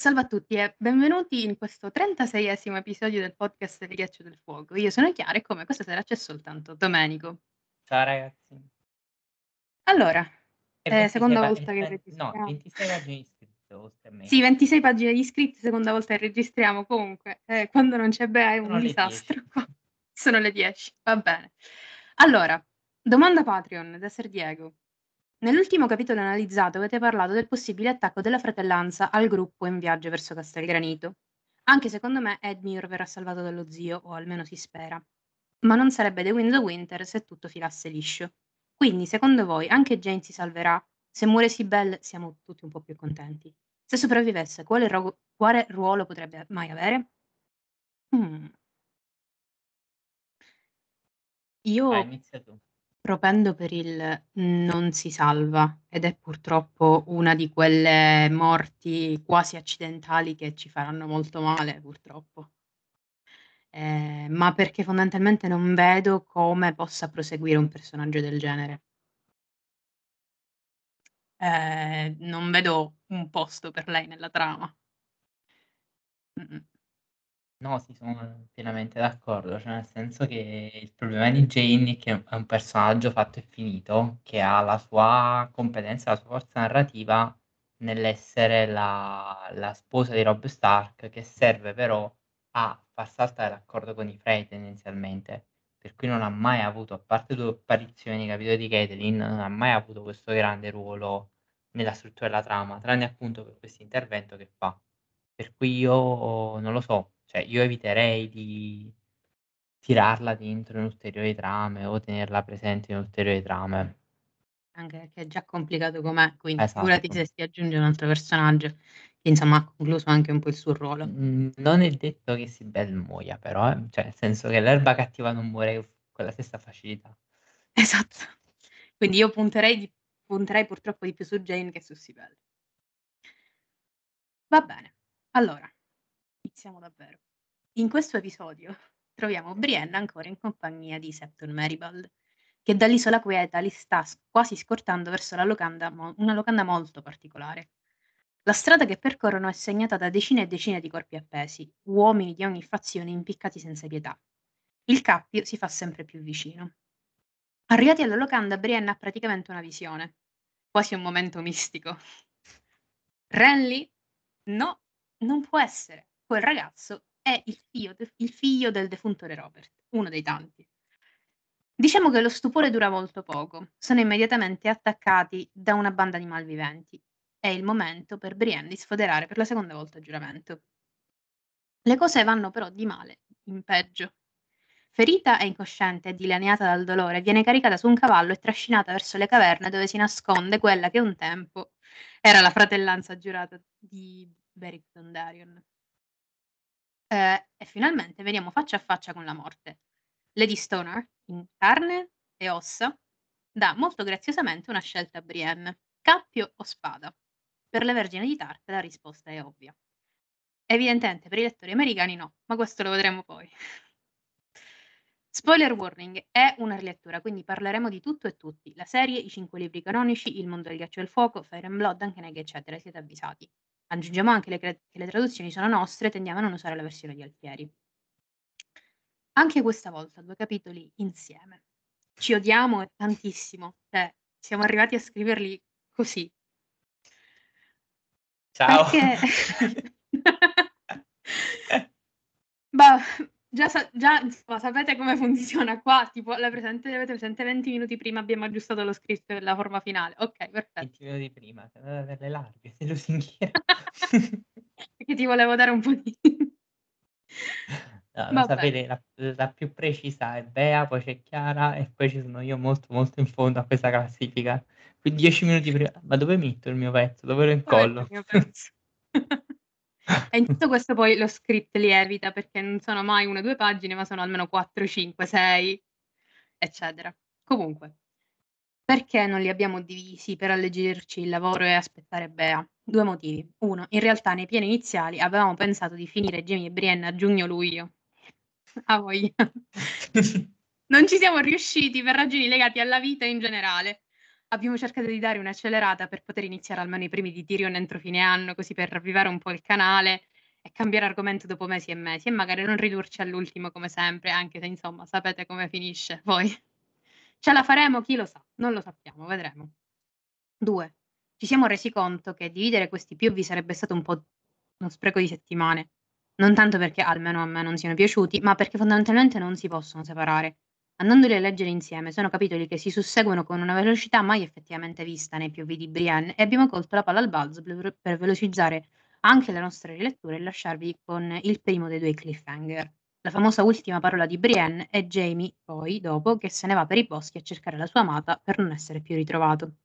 Salve a tutti e benvenuti in questo 36esimo episodio del podcast del Ghiaccio del Fuoco. Io sono Chiara e come questa sera c'è soltanto Domenico. Ciao ragazzi. Allora, E eh, seconda 26 volta che eh, no, registriamo. 26 pagine iscritte oltre a me. Sì, 26 pagine di iscritti, seconda volta che registriamo. Comunque, eh, quando non c'è Bea è un Sono le disastro. 10. Sono le 10, va bene. Allora, domanda Patreon da Ser Diego. Nell'ultimo capitolo analizzato avete parlato del possibile attacco della fratellanza al gruppo in viaggio verso Castelgranito. Anche secondo me Edmure verrà salvato dallo zio, o almeno si spera. Ma non sarebbe The Wind of Winter se tutto filasse liscio. Quindi, secondo voi, anche Jane si salverà? Se muore Sibel siamo tutti un po' più contenti. Se sopravvivesse, quale, ro- quale ruolo potrebbe mai avere? Hmm. Io Vai, inizia tu. Propendo per il non si salva ed è purtroppo una di quelle morti quasi accidentali che ci faranno molto male, purtroppo. Eh, ma perché fondamentalmente non vedo come possa proseguire un personaggio del genere. Eh, non vedo un posto per lei nella trama. Mm-mm. No, sì, sono pienamente d'accordo, cioè nel senso che il problema di Jane è che è un personaggio fatto e finito, che ha la sua competenza, la sua forza narrativa nell'essere la, la sposa di Robb Stark, che serve però a far saltare l'accordo con i Frey tendenzialmente, per cui non ha mai avuto, a parte due apparizioni, capito, di Catelyn, non ha mai avuto questo grande ruolo nella struttura della trama, tranne appunto per questo intervento che fa. Per cui io non lo so, cioè io eviterei di tirarla dentro in ulteriori trame o tenerla presente in ulteriori trame. Anche perché è già complicato com'è, quindi figurati Esatto. se si aggiunge un altro personaggio che insomma ha concluso anche un po' il suo ruolo. Non è detto che Sibel muoia, però, eh, Cioè, nel senso che l'erba cattiva non muore con la stessa facilità. Esatto. Quindi io punterei, di- punterei purtroppo di più su Jane che su Sibel. Va bene, allora, iniziamo davvero. In questo episodio troviamo Brienne ancora in compagnia di Septon Meribald, che dall'isola quieta li sta quasi scortando verso locanda mo- una locanda molto particolare. La strada che percorrono è segnata da decine e decine di corpi appesi, uomini di ogni fazione impiccati senza pietà. Il cappio si fa sempre più vicino. Arrivati alla locanda, Brienne ha praticamente una visione, quasi un momento mistico. Renly? No, non può essere. Quel ragazzo è il figlio, il figlio del defunto Re Robert, uno dei tanti. Diciamo che lo stupore dura molto poco. Sono immediatamente attaccati da una banda di malviventi. È il momento per Brienne di sfoderare per la seconda volta il giuramento. Le cose vanno però di male in peggio. Ferita e incosciente dilaniata dal dolore, viene caricata su un cavallo e trascinata verso le caverne dove si nasconde quella che un tempo era la fratellanza giurata di Beric Dondarrion. Eh, e finalmente veniamo faccia a faccia con la morte. Lady Stoner, in carne e ossa, dà molto graziosamente una scelta a Brienne: cappio o spada. Per le vergini di Tarth la risposta è ovvia. Evidentemente per i lettori americani no, ma questo lo vedremo poi. Spoiler warning, è una rilettura, quindi parleremo di tutto e tutti. La serie, i cinque libri canonici, il mondo del ghiaccio e del fuoco, Fire and Blood, anche Neg, eccetera, siete avvisati. Aggiungiamo anche le che le traduzioni sono nostre tendiamo a non usare la versione di Alfieri. Anche questa volta due capitoli insieme. Ci odiamo tantissimo, cioè siamo arrivati a scriverli così. Ciao. Perché... Bah, già, sa- già, insomma, sapete come funziona qua? Tipo, la presente, avete presente 20 minuti prima abbiamo aggiustato lo scritto e la forma finale. Ok, perfetto. 20 minuti prima, per le larghe, sei lusinghiera. Perché ti volevo dare un po' di... No, lo sapete, la, la più precisa è Bea, poi c'è Chiara e poi ci sono io molto molto in fondo a questa classifica. Quindi 10 minuti prima, ma dove metto il mio pezzo? Dove lo Dove incollo? il mio pezzo? E in tutto questo poi lo script lievita perché non sono mai una o due pagine, ma sono almeno 4, 5, 6, eccetera. Comunque, perché non li abbiamo divisi per alleggerirci il lavoro e aspettare Bea? Due motivi. Uno, in realtà nei piani iniziali avevamo pensato di finire Jamie e Brienne a giugno-luglio. Ah, voglia. Non ci siamo riusciti per ragioni legate alla vita in generale. Abbiamo cercato di dare un'accelerata per poter iniziare almeno i primi di Tyrion entro fine anno, così per ravvivare un po' il canale e cambiare argomento dopo mesi e mesi e magari non ridurci all'ultimo come sempre, anche se insomma sapete come finisce poi. Ce la faremo? Chi lo sa? Non lo sappiamo, vedremo. 2. Ci siamo resi conto che dividere questi POV sarebbe stato un po' uno spreco di settimane. Non tanto perché almeno a me non siano piaciuti, ma perché fondamentalmente non si possono separare. Andandoli a leggere insieme, sono capitoli che si susseguono con una velocità mai effettivamente vista nei POV di Brienne e abbiamo colto la palla al balzo per velocizzare anche le nostre riletture e lasciarvi con il primo dei due cliffhanger. La famosa ultima parola di Brienne è Jamie, poi, dopo, che se ne va per i boschi a cercare la sua amata per non essere più ritrovato.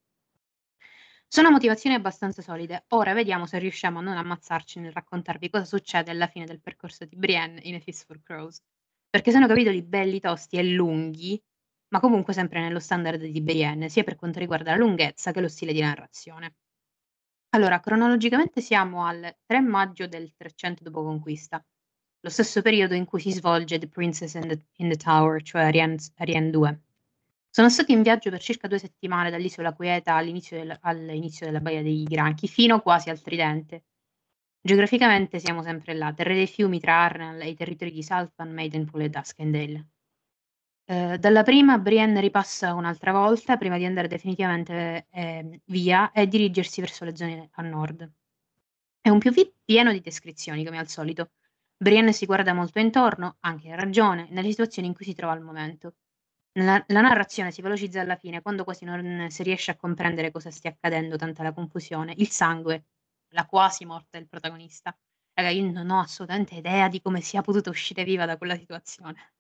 Sono motivazioni abbastanza solide. Ora vediamo se riusciamo a non ammazzarci nel raccontarvi cosa succede alla fine del percorso di Brienne in A Fist for Crows. Perché sono capitoli belli, tosti e lunghi, ma comunque sempre nello standard di Brienne, sia per quanto riguarda la lunghezza che lo stile di narrazione. Allora, cronologicamente siamo al 3 maggio del 300 dopo conquista, lo stesso periodo in cui si svolge The Princess in the, in the Tower, cioè Ariane 2. Sono stati in viaggio per circa due settimane dall'isola Quieta all'inizio, del, all'inizio della Baia dei Granchi, fino quasi al Tridente. Geograficamente siamo sempre là, terre dei fiumi tra Arnell e i territori di Saltvan, Maidenpool e Duskendale. Eh, dalla prima Brienne ripassa un'altra volta prima di andare definitivamente eh, via e dirigersi verso le zone a nord. È un POV pieno di descrizioni, come al solito, Brienne si guarda molto intorno, anche a ragione, nelle situazioni in cui si trova al momento. La, la narrazione si velocizza alla fine quando quasi non si riesce a comprendere cosa stia accadendo, tanta la confusione, il sangue, la quasi morte del protagonista. Raga, io non ho assolutamente idea di come sia potuta uscire viva da quella situazione.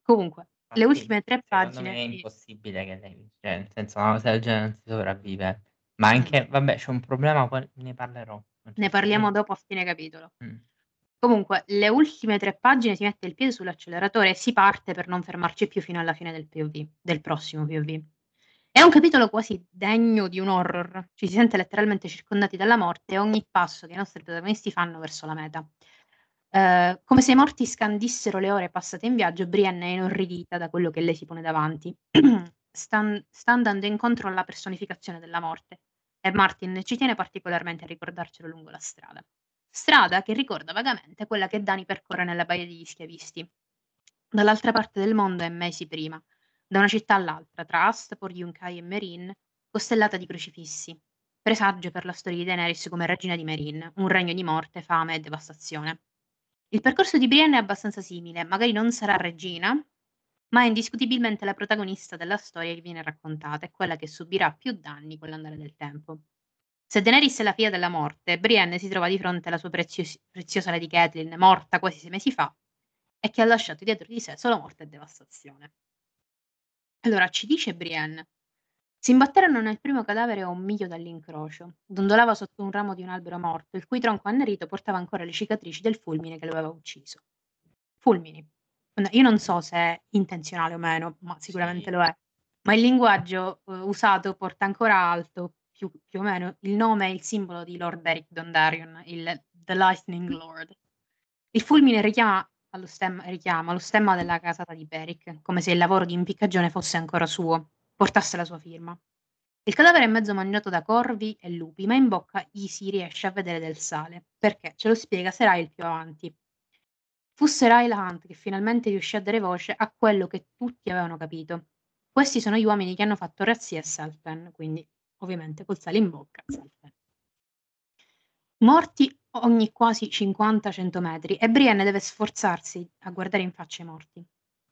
Comunque, ah, le ultime tre pagine. è impossibile che lei, cioè, nel senso, una cosa del genere non si sopravvive. Ma anche, vabbè, c'è un problema, poi ne parlerò. Ne parliamo dopo a fine capitolo. Mm. Comunque, le ultime tre pagine si mette il piede sull'acceleratore e si parte per non fermarci più fino alla fine del POV, del prossimo POV. È un capitolo quasi degno di un horror. Ci si sente letteralmente circondati dalla morte e ogni passo che i nostri protagonisti fanno verso la meta. Uh, come se i morti scandissero le ore passate in viaggio, Brienne è inorridita da quello che lei si pone davanti. sta, andando incontro alla personificazione della morte e Martin ci tiene particolarmente a ricordarcelo lungo la strada. Strada che ricorda vagamente quella che Dani percorre nella Baia degli Schiavisti, dall'altra parte del mondo e mesi prima, da una città all'altra, tra Astapor, Yunkai e Merin, costellata di crocifissi, presagio per la storia di Daenerys come regina di Merin, un regno di morte, fame e devastazione. Il percorso di Brienne è abbastanza simile, magari non sarà regina, ma è indiscutibilmente la protagonista della storia che viene raccontata e quella che subirà più danni con l'andare del tempo. Se Daenerys è la figlia della morte, Brienne si trova di fronte alla sua prezios- preziosa Lady Catelyn, morta quasi sei mesi fa, e che ha lasciato dietro di sé solo morte e devastazione. Allora, ci dice Brienne. Si imbatterono nel primo cadavere a un miglio dall'incrocio. Dondolava sotto un ramo di un albero morto, il cui tronco annerito portava ancora le cicatrici del fulmine che lo aveva ucciso. Fulmini. Io non so se è intenzionale o meno, ma sicuramente sì. lo è. Ma il linguaggio uh, usato porta ancora alto più, più o meno il nome e il simbolo di Lord Beric Dondarrion, il The Lightning Lord. Il fulmine richiama allo stemma, richiama lo stemma della casata di Beric, come se il lavoro di impiccagione fosse ancora suo, portasse la sua firma. Il cadavere è mezzo mangiato da corvi e lupi, ma in bocca gli si riesce a vedere del sale. Perché? Ce lo spiega Serail più avanti. Fu Serail Hunt che finalmente riuscì a dare voce a quello che tutti avevano capito. Questi sono gli uomini che hanno fatto razzia a Saltpen, quindi ovviamente col sale in bocca. Morti ogni quasi 50-100 metri e Brienne deve sforzarsi a guardare in faccia i morti.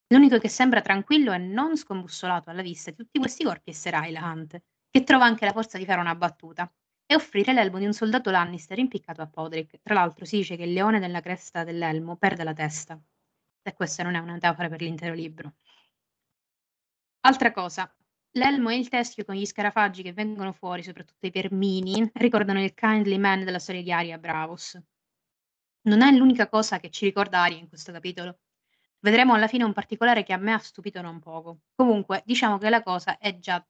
L'unico che sembra tranquillo e non scombussolato alla vista di tutti questi corpi è Serai la Hunt, che trova anche la forza di fare una battuta e offrire l'elmo di un soldato Lannister impiccato a Podrick. Tra l'altro si dice che il leone della cresta dell'elmo perde la testa. E questa non è una metafora per l'intero libro. Altra cosa, L'elmo e il teschio con gli scarafaggi che vengono fuori, soprattutto i vermini, ricordano il Kindly Man della storia di Aria Bravos. Non è l'unica cosa che ci ricorda Aria in questo capitolo. Vedremo alla fine un particolare che a me ha stupito non poco. Comunque, diciamo che la cosa è già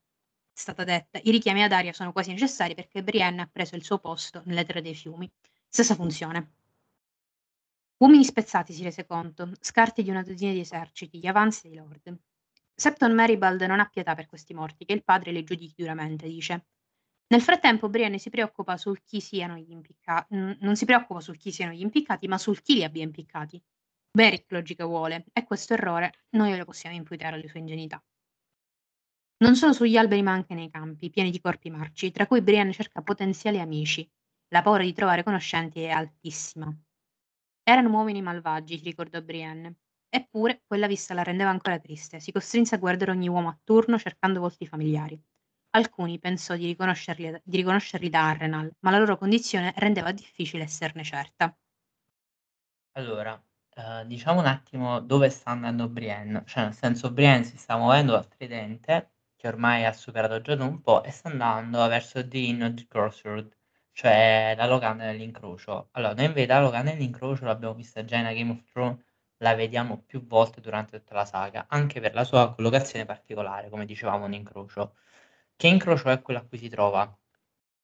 stata detta. I richiami ad Aria sono quasi necessari perché Brienne ha preso il suo posto nelle tre dei fiumi. Stessa funzione. Uomini spezzati si rese conto, scarti di una dozzina di eserciti, gli avanzi dei lord. Septon Maribald non ha pietà per questi morti, che il padre li giudichi duramente, dice. Nel frattempo Brienne si preoccupa sul chi siano gli impiccati, non si preoccupa sul chi siano gli impiccati, ma sul chi li abbia impiccati. Beric logica vuole, e questo errore noi lo possiamo imputare alle sue ingenuità. Non solo sugli alberi ma anche nei campi, pieni di corpi marci, tra cui Brienne cerca potenziali amici. La paura di trovare conoscenti è altissima. Erano uomini malvagi, si ricordò Brienne. Eppure quella vista la rendeva ancora triste. Si costrinse a guardare ogni uomo a turno cercando volti familiari. Alcuni pensò di riconoscerli, di riconoscerli da Arrenal, ma la loro condizione rendeva difficile esserne certa. Allora, eh, diciamo un attimo dove sta andando Brienne. Cioè, nel senso, Brienne si sta muovendo dal tridente, che ormai ha superato già da un po', e sta andando verso The Inn of Crossroad, cioè la locanda dell'incrocio. Allora, noi invece la locanda dell'incrocio l'abbiamo vista già in Game of Thrones, la vediamo più volte durante tutta la saga, anche per la sua collocazione particolare, come dicevamo, un incrocio. Che incrocio è quello a cui si trova?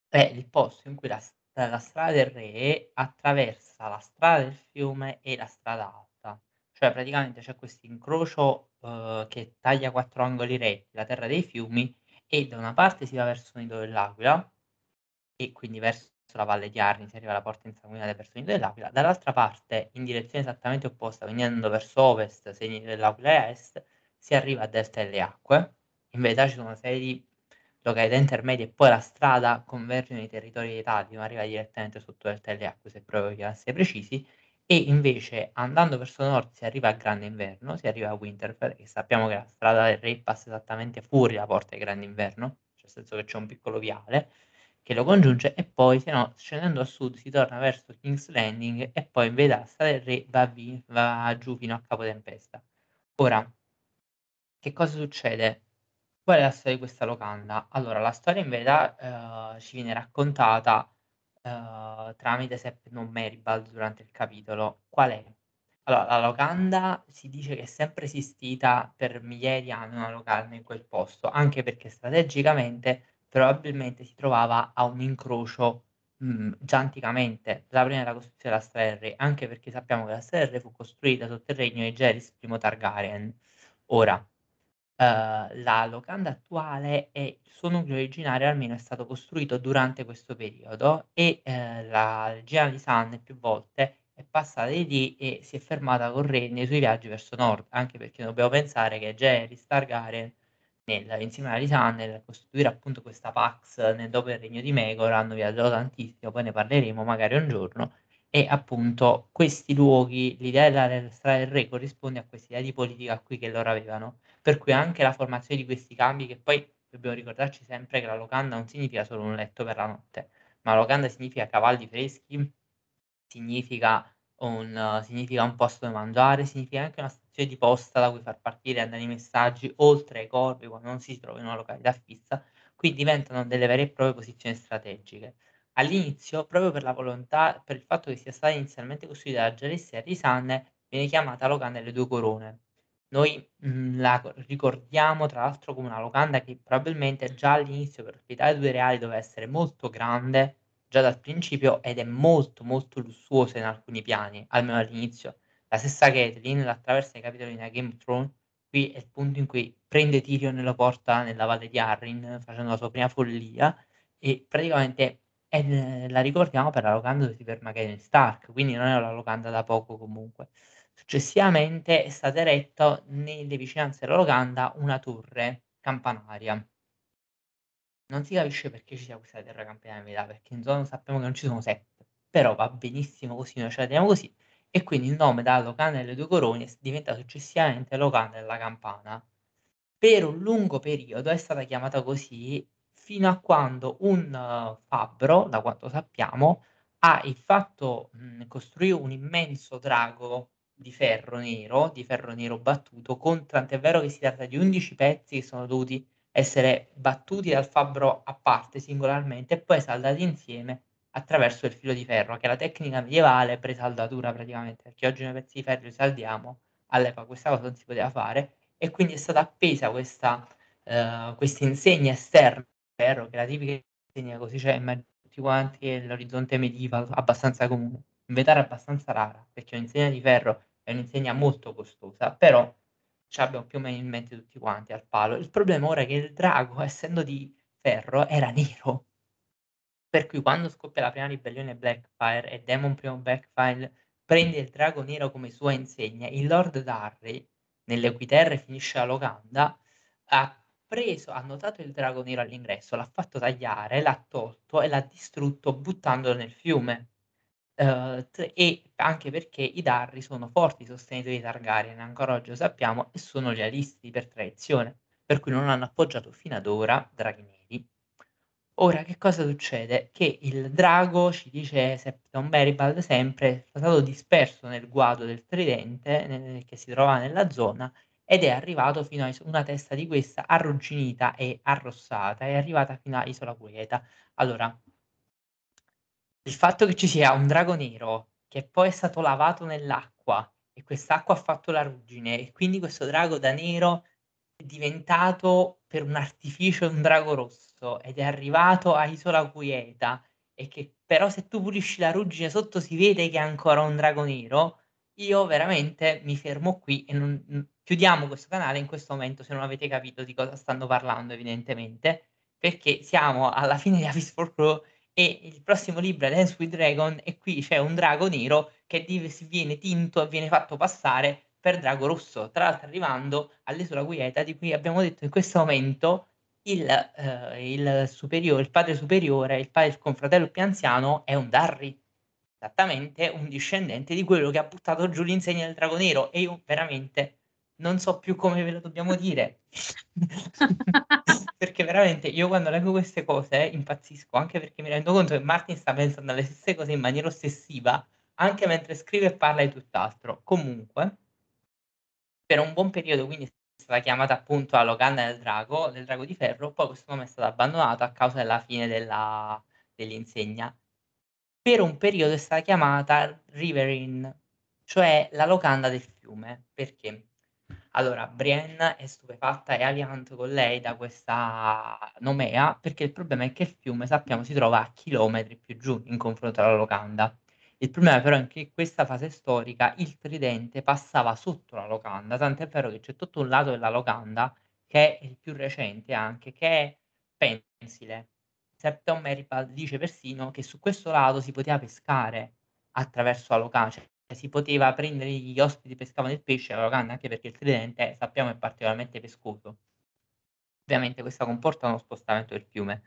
È il posto in cui la, la strada del re attraversa la strada del fiume e la strada alta. Cioè praticamente c'è questo incrocio uh, che taglia quattro angoli retti, la terra dei fiumi, e da una parte si va verso il nido dell'aquila, e quindi verso la valle di Arni si arriva alla porta insanguinata verso il nido dell'aquila, dall'altra parte, in direzione esattamente opposta, andando verso ovest, se il nido dell'aquila est, si arriva a delta delle acque. In verità ci sono una serie di località intermedie e poi la strada converge nei territori d'Italia, ma arriva direttamente sotto delta delle acque, se proprio essere precisi, e invece andando verso nord si arriva a Grande Inverno, si arriva a Winterfell, e sappiamo che la strada del Re passa esattamente fuori la porta di Grande Inverno, cioè nel senso che c'è un piccolo viale, che lo congiunge e poi se no scendendo a sud si torna verso King's Landing e poi in veda Strada del Re va, vi, va giù fino a Capotempesta. Ora, che cosa succede? Qual è la storia di questa locanda? Allora, la storia in verità eh, ci viene raccontata eh, tramite Sepp non Meribald durante il capitolo. Qual è? Allora, la locanda si dice che è sempre esistita per migliaia di anni una locanda in quel posto, anche perché strategicamente probabilmente si trovava a un incrocio mh, già anticamente, la prima della costruzione della Strada anche perché sappiamo che la Strada fu costruita sotto il regno di Geris I Targaryen. Ora, uh, la locanda attuale e il suo nucleo originario almeno è stato costruito durante questo periodo e uh, la regina di San più volte è passata di lì e si è fermata con re nei suoi viaggi verso nord, anche perché dobbiamo pensare che Geris Targaryen nel, insieme a Lisanne nel costituire appunto questa Pax nel dopo il regno di Megor hanno viaggiato tantissimo, poi ne parleremo magari un giorno, e appunto questi luoghi, l'idea della strada del re corrisponde a questa idea di politica qui che loro avevano, per cui anche la formazione di questi cambi, che poi dobbiamo ricordarci sempre che la locanda non significa solo un letto per la notte, ma locanda significa cavalli freschi, significa un, significa un posto dove mangiare, significa anche una stazione di posta da cui far partire e andare i messaggi oltre ai corpi quando non si trova in una località fissa, qui diventano delle vere e proprie posizioni strategiche. All'inizio, proprio per la volontà, per il fatto che sia stata inizialmente costruita da Gialessia Risanne, viene chiamata locanda delle due corone. Noi mh, mhmm, la ricordiamo tra l'altro come una locanda che probabilmente già all'inizio per ospitare due reali doveva essere molto grande, già dal principio ed è molto molto lussuosa in alcuni piani, almeno all'inizio. La stessa Catelyn l'attraversa i capitoli di Game of Thrones, qui è il punto in cui prende Tyrion e lo porta nella valle di Arryn facendo la sua prima follia. E praticamente è, la ricordiamo per la locanda dove si ferma Catelyn Stark, quindi non è una locanda da poco comunque. Successivamente è stata eretta nelle vicinanze della locanda una torre campanaria. Non si capisce perché ci sia questa terra campionaria, perché in zona sappiamo che non ci sono sette, però va benissimo così, noi ce la teniamo così, e quindi il nome da locanda delle due corone diventa successivamente locanda della campana. Per un lungo periodo è stata chiamata così fino a quando un uh, fabbro, da quanto sappiamo, ha fatto mh, costruire un immenso drago di ferro nero, di ferro nero battuto, con tant'è vero che si tratta di 11 pezzi che sono dovuti essere battuti dal fabbro a parte singolarmente e poi saldati insieme attraverso il filo di ferro, che è la tecnica medievale presaldatura praticamente, perché oggi noi pezzi di ferro li saldiamo, all'epoca questa cosa non si poteva fare e quindi è stata appesa questa, uh, questa insegna esterna di ferro, che è la tipica insegna così in tutti quanti, che l'orizzonte medieval abbastanza comune, in è abbastanza rara, perché un'insegna di ferro è un'insegna molto costosa, però ce l'abbiamo più o meno in mente tutti quanti al palo. Il problema ora è che il drago, essendo di ferro, era nero. Per cui quando scoppia la prima ribellione Blackfire e Demon primo Blackfire prende il drago nero come sua insegna, il Lord Darry, nelle cui terre finisce la locanda, ha preso, ha notato il drago nero all'ingresso, l'ha fatto tagliare, l'ha tolto e l'ha distrutto buttandolo nel fiume. Uh, e anche perché i Darri sono forti sostenitori di Targaryen, ancora oggi lo sappiamo, e sono lealisti per tradizione, per cui non hanno appoggiato fino ad ora draghi neri. Ora, che cosa succede? Che il drago, ci dice Septon Beribald sempre, è stato disperso nel guado del tridente nel, che si trova nella zona ed è arrivato fino a una testa di questa arrugginita e arrossata, è arrivata fino a Isola Quieta. Allora, il fatto che ci sia un drago nero che poi è stato lavato nell'acqua e quest'acqua ha fatto la ruggine e quindi questo drago da nero è diventato per un artificio un drago rosso ed è arrivato a Isola Quieta e che però se tu pulisci la ruggine sotto si vede che è ancora un drago nero, io veramente mi fermo qui e non, chiudiamo questo canale in questo momento se non avete capito di cosa stanno parlando evidentemente, perché siamo alla fine di Avis for Crow e il prossimo libro è Dance with Dragon e qui c'è un drago nero che viene tinto e viene fatto passare per drago rosso, tra l'altro arrivando all'isola Quieta di cui abbiamo detto in questo momento il, eh, il superiore, il padre superiore, il, padre, il confratello più anziano è un Darry, esattamente un discendente di quello che ha buttato giù l'insegna del drago nero e io veramente non so più come ve lo dobbiamo dire. perché veramente io quando leggo queste cose impazzisco, anche perché mi rendo conto che Martin sta pensando alle stesse cose in maniera ossessiva, anche mentre scrive e parla di tutt'altro. Comunque, per un buon periodo, quindi stata chiamata appunto la locanda del drago, del drago di ferro, poi questo nome è stato abbandonato a causa della fine della, dell'insegna. Per un periodo è stata chiamata Riverine, cioè la locanda del fiume. Perché? Allora, Brienne è stupefatta e aliante con lei da questa nomea, perché il problema è che il fiume, sappiamo, si trova a chilometri più giù in confronto alla locanda. Il problema però è che in questa fase storica il tridente passava sotto la locanda, tant'è vero che c'è tutto un lato della locanda che è il più recente anche, che è pensile. Septon Meribald dice persino che su questo lato si poteva pescare attraverso la locanda, cioè si poteva prendere gli ospiti pescavano il pesce alla locanda, anche perché il tridente sappiamo è particolarmente pescoso. Ovviamente questo comporta uno spostamento del fiume.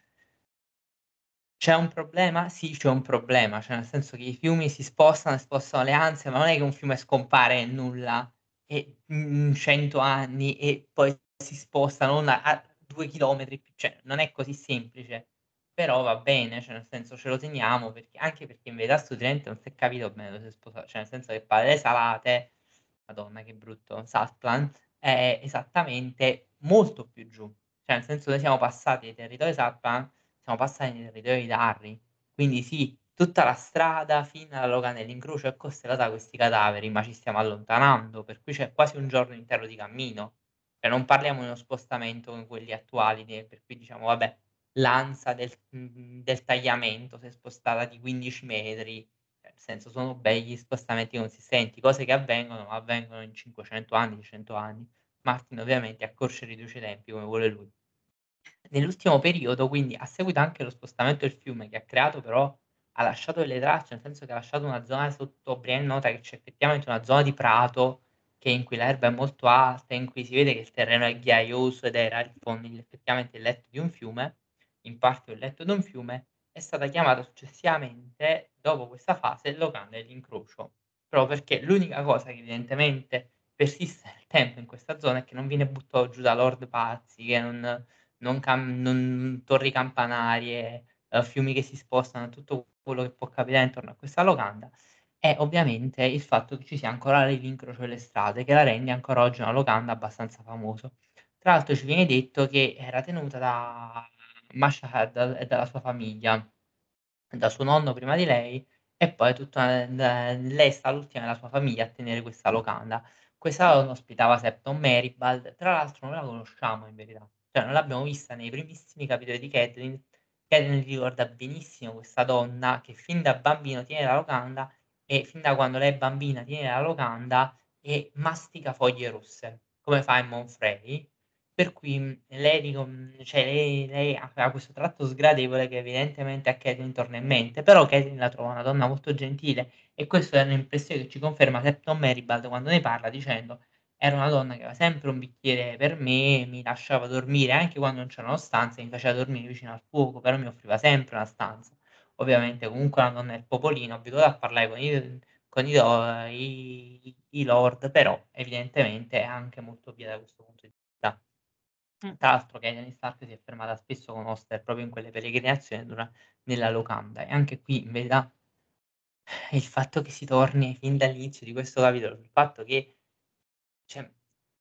C'è un problema? Sì, c'è un problema, cioè nel senso che i fiumi si spostano, spostano le anse, ma non è che un fiume scompare nulla e in 100 anni e poi si sposta non a, a due chilometri, cioè non è così semplice però va bene, cioè nel senso ce lo teniamo, perché anche perché in verità studente non si è capito bene dove si è sposato, cioè nel senso che Parole Salate, madonna che brutto, Saltplan, è esattamente molto più giù, cioè nel senso noi siamo passati dai territori Saltplan, siamo passati nei territori di Darry, quindi sì, tutta la strada fino alla Loga nell'incrocio è costellata da questi cadaveri, ma ci stiamo allontanando, per cui c'è quasi un giorno intero di cammino, cioè non parliamo di uno spostamento come quelli attuali, per cui diciamo vabbè, l'ansa del, del tagliamento si è spostata di 15 metri, cioè, nel senso sono begli spostamenti consistenti, cose che avvengono, ma avvengono in 500 anni, 100 anni. Martin ovviamente accorce e riduce i tempi come vuole lui. Nell'ultimo periodo, quindi, ha seguito anche lo spostamento del fiume, che ha creato però, ha lasciato delle tracce, nel senso che ha lasciato una zona sotto Brienne nota che c'è effettivamente una zona di prato che in cui l'erba è molto alta, in cui si vede che il terreno è ghiaioso ed era il fondo, effettivamente il letto di un fiume in parte un letto d'un fiume, è stata chiamata successivamente, dopo questa fase, locanda dell'incrocio, proprio perché l'unica cosa che evidentemente persiste nel tempo in questa zona è che non viene buttato giù da lord pazzi, che non, non, cam- non torri campanarie, uh, fiumi che si spostano, tutto quello che può capitare intorno a questa locanda, è ovviamente il fatto che ci sia ancora l'incrocio delle strade, che la rende ancora oggi una locanda abbastanza famosa. Tra l'altro ci viene detto che era tenuta da Mashahad e dalla sua famiglia, da suo nonno prima di lei e poi tutta lei sta l'ultima della sua famiglia a tenere questa locanda. Questa donna ospitava Septon Meribald, tra l'altro non la conosciamo in verità, cioè non l'abbiamo vista nei primissimi capitoli di Catelyn. Catelyn ricorda benissimo questa donna che fin da bambino tiene la locanda e fin da quando lei è bambina tiene la locanda e mastica foglie rosse come fa in Monfrey, per cui, mhmm, lei ricom cioè lei lei aveva questo tratto sgradevole che evidentemente a Catelyn torna in mente, però Catelyn la trova una donna molto gentile e questo è un'impressione che ci conferma Septon Meribald quando ne parla dicendo: "Era una donna che aveva sempre un bicchiere per me, mi lasciava dormire anche quando non c'erano stanze, mi faceva dormire vicino al fuoco, però mi offriva sempre una stanza". Ovviamente comunque una donna del popolino, abituata a parlare con i con i i i lord, però evidentemente è anche molto via da questo punto di vista. Mh. Tra l'altro Catelyn Stark si è fermata spesso con Oster proprio in quelle peregrinazioni dura nella locanda e anche qui in verità il fatto che si torni fin dall'inizio di questo capitolo, il fatto che cioè,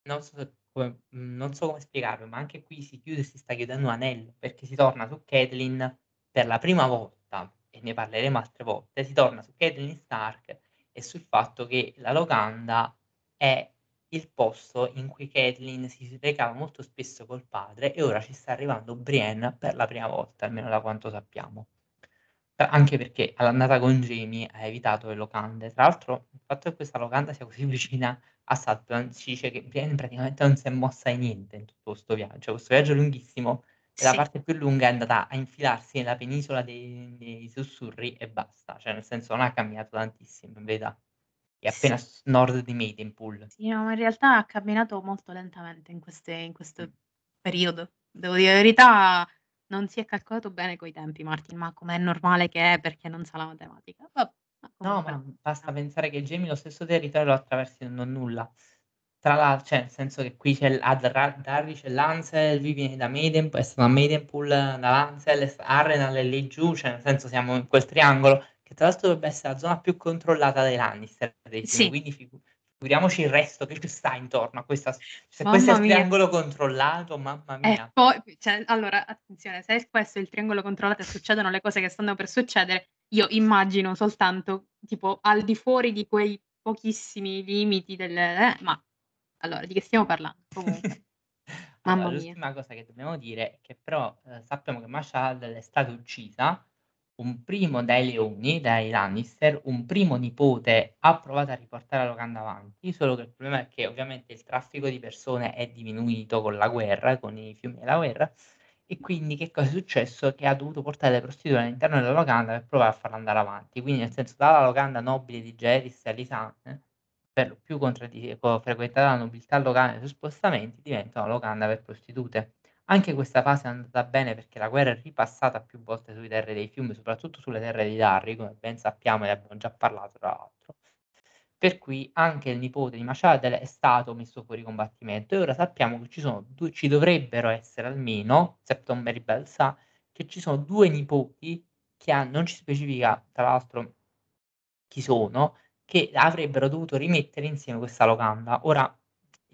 non so come non so come spiegarlo, ma anche qui si chiude e si sta chiudendo un anello, perché si torna su Catelyn per la prima volta, e ne parleremo altre volte, si torna su Catelyn Stark e sul fatto che la locanda è il posto in cui Catelyn si recava molto spesso col padre e ora ci sta arrivando Brienne per la prima volta, almeno da quanto sappiamo. Anche perché all'andata con Jaime ha evitato le locande. Tra l'altro il fatto che questa locanda sia così vicina a ci dice che Brienne praticamente non si è mossa di niente in tutto 'sto viaggio. Questo viaggio lunghissimo e la Sì. parte più lunga è andata a infilarsi nella penisola dei dei sussurri e basta, cioè nel senso non ha camminato tantissimo in verità. È appena Sì. nord di Maidenpool. Sì, no, ma in realtà ha camminato molto lentamente in queste in questo Mh. periodo. Devo dire la verità, non si è calcolato bene coi tempi Martin, ma com'è normale che è perché non sa la matematica. Vabbè, ma No, comunque ma basta pensare che Jaime lo stesso territorio lo attraversi nel non nulla. Tra l'al cioè nel senso che qui c'è l a Dra c'è l'Ansel, lui viene da Maidenp è stato a Maidenpool da e Harrenhal è lì giù, cioè nel senso siamo in quel triangolo, che tra l'altro dovrebbe essere la zona più controllata Lannister dei film, Sì. quindi figu figuriamoci il resto che ci sta intorno a questa se Mamma questo è il triangolo controllato, mamma E mia. poi cioè allora attenzione, se questo è il triangolo controllato e succedono le cose che stanno per succedere, io immagino soltanto tipo al di fuori di quei pochissimi limiti del eh, ma allora di che stiamo parlando? Comunque, Allora, mamma mia. l'ultima cosa che dobbiamo dire è che però, ehm, sappiamo che Mashald è stata uccisa, un primo dai leoni, dai Lannister, un primo nipote ha provato a riportare la locanda avanti, solo che il problema è che ovviamente il traffico di persone è diminuito con la guerra, con i fiumi della guerra, e quindi che cosa è successo? Che ha dovuto portare le prostitute all'interno della locanda per provare a farla andare avanti. Quindi nel senso dalla locanda nobile di Jaehaerys e Alysanne, per lo più frequentata dalla nobiltà locale su spostamenti, diventa una locanda per prostitute. Anche questa fase è andata bene perché la guerra è ripassata più volte sulle terre dei fiumi, soprattutto sulle terre di Darry, come ben sappiamo e abbiamo già parlato tra l'altro. Per cui anche il nipote di Mashadel è stato messo fuori combattimento e ora sappiamo che ci sono due ci dovrebbero essere almeno, Septon Meribel sa, che ci sono 2 nipoti che han non ci specifica tra l'altro chi sono, che avrebbero dovuto rimettere insieme questa locanda. Ora,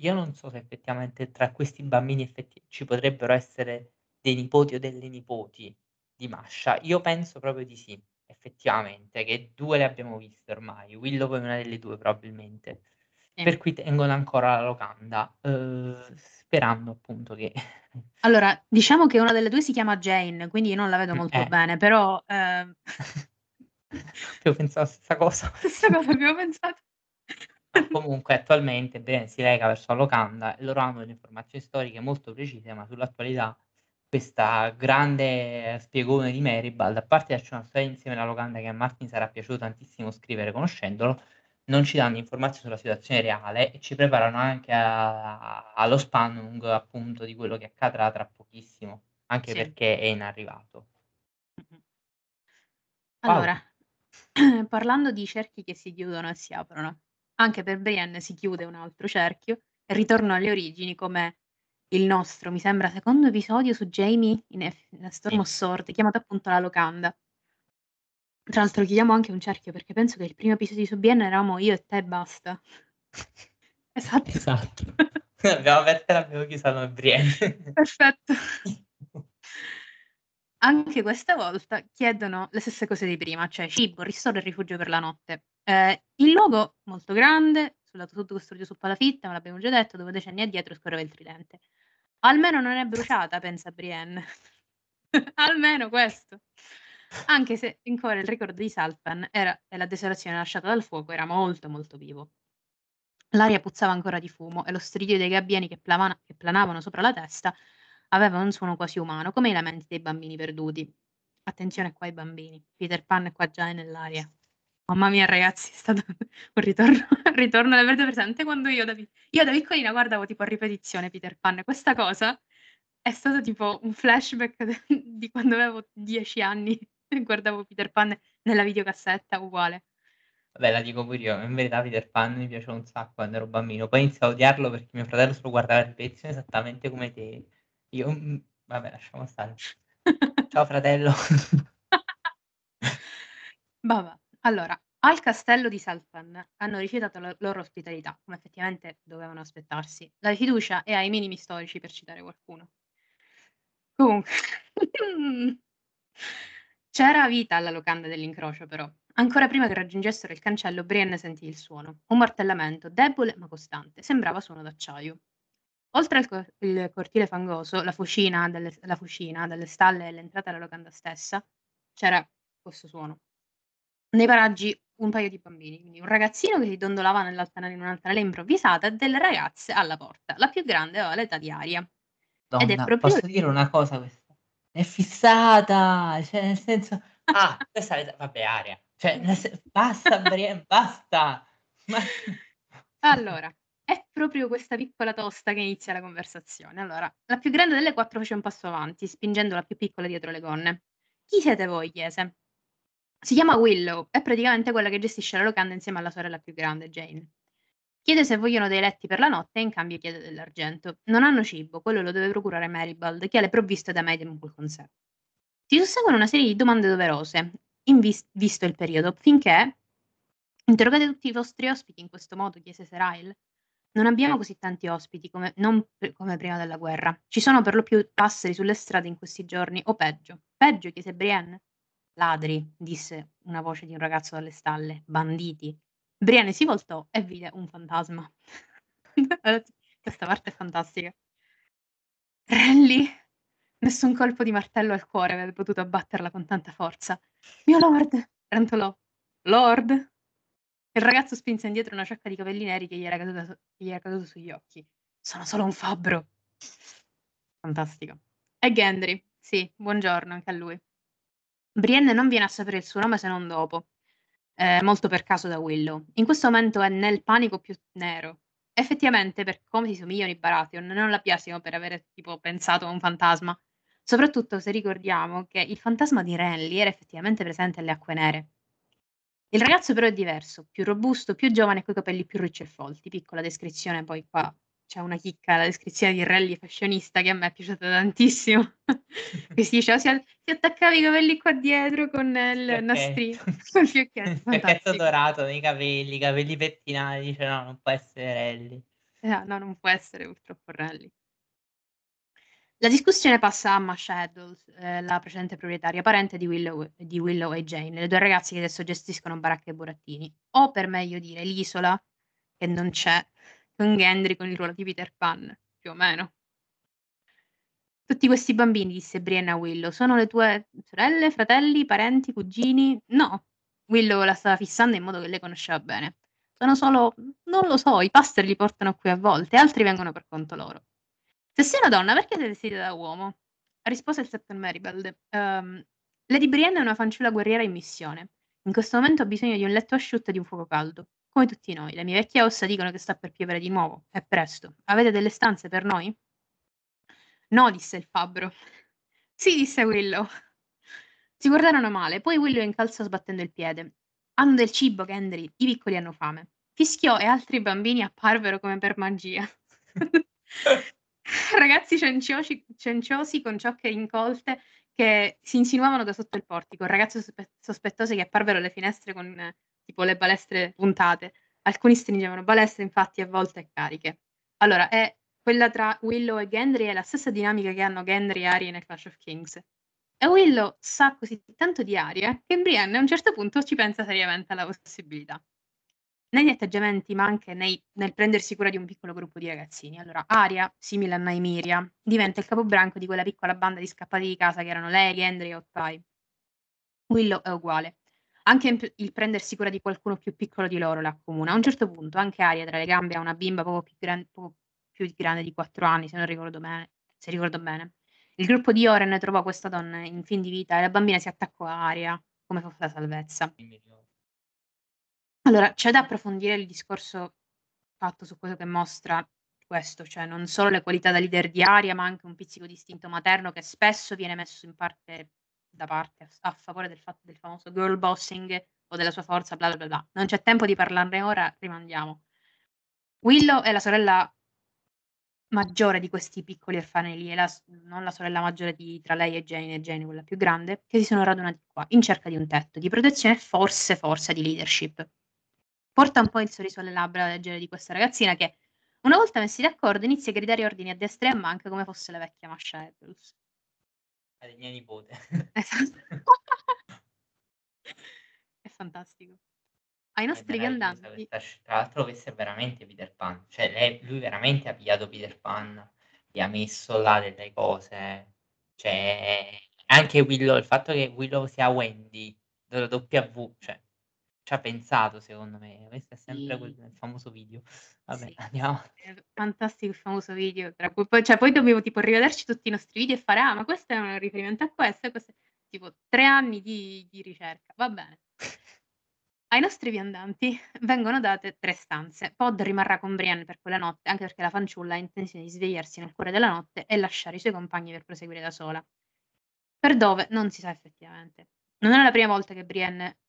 io non so se effettivamente tra questi bambini effetti ci potrebbero essere dei nipoti o delle nipoti di Masha. Io penso proprio di sì, effettivamente, che 2 le abbiamo viste ormai, Willow è una delle 2 probabilmente. Sì. Per cui tengono ancora la locanda, uhm, sperando appunto che Allora, diciamo che una delle 2 si chiama Jane, quindi io non la vedo molto eh. bene, però, ehm Io penso la stessa cosa. Stessa cosa abbiamo pensato. Comunque attualmente Brienne si reca verso la locanda e loro hanno delle informazioni storiche molto precise, ma sull'attualità questa grande spiegone di Meribald, a parte darci una storia insieme alla locanda che a Martin sarà piaciuto tantissimo scrivere conoscendolo, non ci danno informazioni sulla situazione reale e ci preparano anche a allo Spannung appunto di quello che accadrà tra pochissimo, anche Sì. perché è inarrivato. Allora, parlando di cerchi che si chiudono e si aprono, anche per Brienne si chiude un altro cerchio e ritorno alle origini come il nostro, mi sembra, secondo episodio su Jaime in F in Storm of Sword, chiamato appunto La Locanda. Tra l'altro chiudiamo anche un cerchio perché penso che il primo episodio su Brienne eravamo io e te e basta. Esatto. Esatto. L'abbiamo aperta e l'abbiamo chiusa noi Brienne. Perfetto. Anche questa volta chiedono le stesse cose di prima, cioè cibo, ristoro e rifugio per la notte. Ehm, il luogo molto grande, sul lato sud costruito su palafitte, ma l'abbiamo già detto, dove decenni addietro scorreva il tridente. Almeno non è bruciata, pensa Brienne. Almeno questo. Anche se ancora il ricordo di Saltpan era e la desolazione lasciata dal fuoco era molto, molto vivo. L'aria puzzava ancora di fumo e lo stridio dei gabbiani che, plavana- che planavano sopra la testa aveva un suono quasi umano, come i lamenti dei bambini perduti. Attenzione qua ai bambini, Peter Pan qua già nell'aria. Mamma mia ragazzi, è stato un ritorno, un ritorno all'avete presente quando io da, io da piccolina guardavo tipo a ripetizione Peter Pan, questa cosa è stato tipo un flashback di quando avevo 10 anni e guardavo Peter Pan nella videocassetta uguale. Vabbè, la dico pure io, in verità Peter Pan mi piaceva un sacco quando ero bambino, poi inizio a odiarlo perché mio fratello solo guardava la ripetizione esattamente come te. Io, mm, vabbè, lasciamo stare. Ciao fratello. Vabbè, allora, al castello di Saltan hanno rifiutato la loro ospitalità, come effettivamente dovevano aspettarsi, la fiducia e ai minimi storici, per citare qualcuno. Comunque, c'era vita alla locanda dell'incrocio, però. Ancora prima che raggiungessero il cancello, Brienne sentì il suono. Un martellamento, debole ma costante. Sembrava suono d'acciaio. Oltre al co- il cortile fangoso, la fucina, delle, la fucina delle stalle e l'entrata alla locanda stessa, c'era questo suono. Nei paraggi un paio di bambini, quindi un ragazzino che si dondolava nell'altanare in un'altanale improvvisata e delle ragazze alla porta. La più grande aveva l'età di Aria. Ed è proprio... Posso dire una cosa questa? È fissata, cioè nel senso... Ah, questa è l'età... Vabbè, Aria. Cioè, basta, Brienne, basta! Ma... Allora, è proprio questa piccola tosta che inizia la conversazione. Allora, la più grande delle quattro fece un passo avanti, spingendo la più piccola dietro le gonne. Chi siete voi? chiese. Si chiama Willow, è praticamente quella che gestisce la locanda insieme alla sorella più grande, Jane. Chiede se vogliono dei letti per la notte e in cambio chiede dell'argento. Non hanno cibo, quello lo deve procurare Maribald, che ha le provviste da Maidenpool con sé. Si susseguono una serie di domande doverose, vis- visto il periodo, finché interrogate tutti i vostri ospiti in questo modo, chiese Serail. Non abbiamo così tanti ospiti come, non come prima della guerra. Ci sono per lo più passeri sulle strade in questi giorni, o peggio. Peggio, chiese Brienne. Ladri, disse una voce di un ragazzo dalle stalle. Banditi. Brienne si voltò e vide un fantasma. Questa parte è fantastica. Renly, nessun colpo di martello al cuore avrebbe potuto abbatterla con tanta forza. Mio lord, rantolò. Lord, il ragazzo spinse indietro una ciocca di capelli neri che gli era caduta, gli era caduto sugli occhi. Sono solo un fabbro. Fantastico. E Gendry, sì, buongiorno anche a lui. Brienne non viene a sapere il suo nome se non dopo, eh, molto per caso da Willow. In questo momento è nel panico più nero. Effettivamente, per come si somigliano i Baratheon, non la biasimo per avere tipo pensato a un fantasma. Soprattutto se ricordiamo che il fantasma di Renly era effettivamente presente alle acque nere. Il ragazzo però è diverso, più robusto, più giovane coi capelli più ricci e folti. Piccola descrizione, poi qua c'è una chicca, la descrizione di Rally fashionista che a me è piaciuta tantissimo. che si diceva, si, si attaccava i capelli qua dietro con il nastrino, con il fiocchetto. Fiocchetto dorato nei capelli, capelli pettinati, dice no, non può essere Rally. Eh, no, non può essere purtroppo Rally. La discussione passa a Masha Shadows, eh, la precedente proprietaria, parente di Willow, di Willow, e Jane, le due ragazze che adesso gestiscono baracche e burattini, o per meglio dire l'isola, che non c'è, con Gendry con il ruolo di Peter Pan, più o meno. Tutti questi bambini, disse Brianna a Willow, sono le tue sorelle, fratelli, parenti, cugini? No. Willow la stava fissando in modo che lei conosceva bene. Sono solo, non lo so, i pastor li portano qui a volte, altri vengono per conto loro. Se sei una donna, perché sei vestita da uomo? Rispose il Septon Maribald. Um, Lady Brienne è una fanciulla guerriera in missione. In questo momento ho bisogno di un letto asciutto e di un fuoco caldo. Come tutti noi, le mie vecchie ossa dicono che sta per piovere di nuovo. È presto. Avete delle stanze per noi? No, disse il fabbro. Sì, disse Willow. Si guardarono male, poi Willow incalzò sbattendo il piede. Hanno del cibo, Gendry. I piccoli hanno fame. Fischiò e altri bambini apparvero come per magia. Ragazzi cenciosi, cenciosi con ciocche incolte che si insinuavano da sotto il portico, ragazzi sospe- sospettosi che apparvero alle finestre con eh, tipo le balestre puntate. Alcuni stringevano balestre, infatti, a volte cariche. Allora, è quella tra Willow e Gendry è la stessa dinamica che hanno Gendry e Arya nel Clash of Kings. E Willow sa così tanto di Arya che Brienne a un certo punto ci pensa seriamente alla possibilità negli atteggiamenti, ma anche nei, nel prendersi cura di un piccolo gruppo di ragazzini. Allora, Aria, simile a Naimiria, diventa il capobranco di quella piccola banda di scappati di casa che erano lei, Gendry e Otpai. Willow è uguale. Anche il il prendersi cura di qualcuno più piccolo di loro le accomuna. A un certo punto anche Arya tra le gambe ha una bimba poco più gran poco più grande di 4 anni, se non ricordo bene se ricordo bene. Il gruppo di Oren trovò questa donna in fin di vita e la bambina si attaccò a Arya come fosse la salvezza. Allora, c'è da approfondire il discorso fatto su quello che mostra questo, cioè non solo le qualità da leader di Arya, ma anche un pizzico di istinto materno che spesso viene messo in parte da parte a, a favore del, fatto, del famoso girl bossing o della sua forza, bla bla bla. Non c'è tempo di parlarne ora, rimandiamo. Willow è la sorella maggiore di questi piccoli orfanelli, è la, non la sorella maggiore di, tra lei e Jane, e Jane quella più grande, che si sono radunati qua in cerca di un tetto, di protezione e forse, forse di leadership. Porta un po' il sorriso alle labbra a leggere di questa ragazzina che, una volta messi d'accordo, inizia a gridare ordini a destra e a manca come fosse la vecchia Masha Edwards. È mia nipote. Esatto. È fantastico. Ai nostri viandanti tra l'altro questo è veramente Peter Pan, cioè lei lui veramente ha pigliato Peter Pan, gli ha messo là delle cose, cioè anche Willow il fatto che Willow sia Wendy, della W, cioè ci ha pensato secondo me. Questo è sempre quel Sì. famoso video. Vabbè, Sì. andiamo È fantastico il famoso video, tra cui poi cioè poi dobbiamo tipo rivederci tutti i nostri video e fare: "Ah, ma questo è un riferimento a questo e questo" è tipo 3 anni di di ricerca. Va bene. Ai nostri viandanti vengono date 3 stanze. Pod rimarrà con Brienne per quella notte, anche perché la fanciulla ha intenzione di svegliarsi nel cuore della notte e lasciare i suoi compagni per proseguire da sola. Per dove non si sa effettivamente. Non è la prima volta che Brienne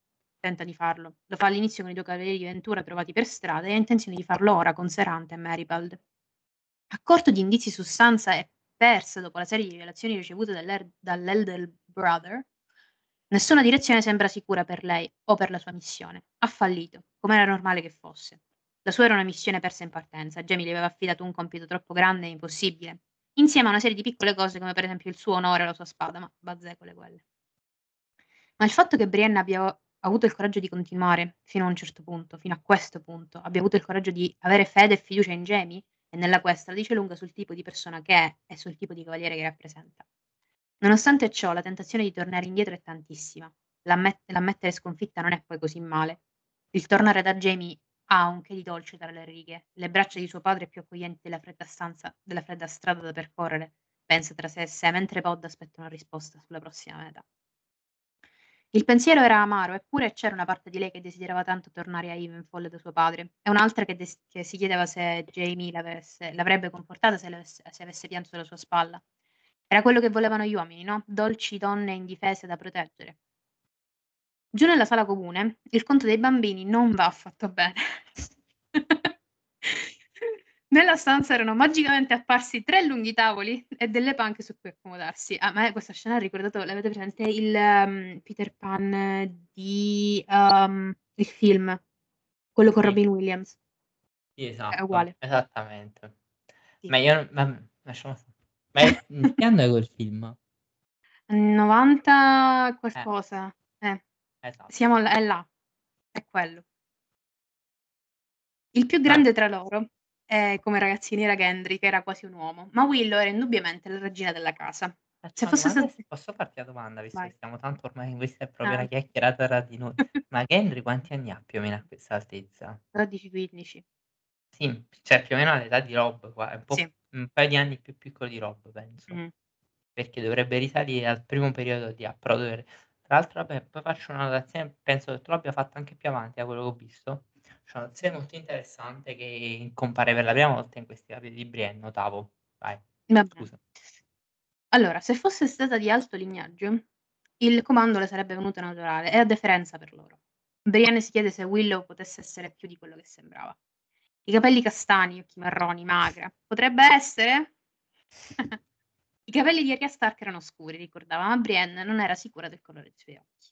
tenta di farlo. Lo fa all'inizio con i 2 cavalieri di Ventura trovati per strada e ha intenzione di farlo ora con Serante e Maribald. A corto di indizi su Sansa e persa dopo la serie di rivelazioni ricevute dall'Elder Brother, nessuna direzione sembra sicura per lei o per la sua missione. Ha fallito, come era normale che fosse. La sua era una missione persa in partenza. Jaime gli aveva affidato un compito troppo grande e impossibile, insieme a una serie di piccole cose come per esempio il suo onore o la sua spada, ma bazzecole quelle. Ma il fatto che Brienne abbia avuto il coraggio di continuare fino a un certo punto, fino a questo punto, abbia avuto il coraggio di avere fede e fiducia in Jaime e nella quest, la dice lunga sul tipo di persona che è e sul tipo di cavaliere che rappresenta. Nonostante ciò, la tentazione di tornare indietro è tantissima. L'ammet l'ammettere sconfitta non è poi così male. Il tornare da Jaime ha un che di dolce tra le righe. Le braccia di suo padre più accoglienti della fredda stanza della fredda strada da percorrere, pensa tra sé e sé, mentre Pod aspetta una risposta sulla prossima meta. Il pensiero era amaro, eppure c'era una parte di lei che desiderava tanto tornare a Ivanhoe da suo padre, e un'altra che, des- che si chiedeva se Jamie l'avesse- l'avrebbe confortata se, se avesse pianto sulla sua spalla. Era quello che volevano gli uomini, no? Dolci donne indifese da proteggere. Giù nella sala comune, il conto dei bambini non va affatto bene. Nella stanza erano magicamente apparsi tre lunghi tavoli e delle panche su cui accomodarsi. A me questa scena ha ricordato, l'avete presente, il um, Peter Pan di um, il film, quello con Sì. Robin Williams. Sì, esatto. È uguale. Esattamente. Sì. Ma io ma, lasciamo stare. Ma è, in che anno è quel film? 90 qualcosa. Eh. Esatto. Siamo là, è là. È quello. Il più grande tra loro è come ragazzini era Gendry, che era quasi un uomo, ma Willow era indubbiamente la regina della casa. Faccio Se una fosse domanda, stato Posso farti una domanda, visto Vai. che stiamo tanto ormai in questa è proprio una chiacchierata tra di noi. Ma Gendry quanti anni ha più o meno a questa altezza? 12-15. Sì, cioè più o meno all'età di Rob, qua, è un, po', Sì. un paio di anni più piccolo di Rob, penso. Mh. Perché dovrebbe risalire al primo periodo di approdo. Tra l'altro, vabbè, poi faccio una notazione, penso che tu l'abbia fatta anche più avanti da quello che ho visto. Notazione molto interessante che compare per la prima volta in questi di Brienne, notavo. Vai, scusa. Allora, se fosse stata di alto lignaggio, il comando le sarebbe venuto naturale e a deferenza per loro. Brienne si chiede se Willow potesse essere più di quello che sembrava. I capelli castani, occhi marroni, magra. Potrebbe essere? I capelli di Arya Stark erano scuri, ricordava, ma Brienne non era sicura del colore dei suoi occhi.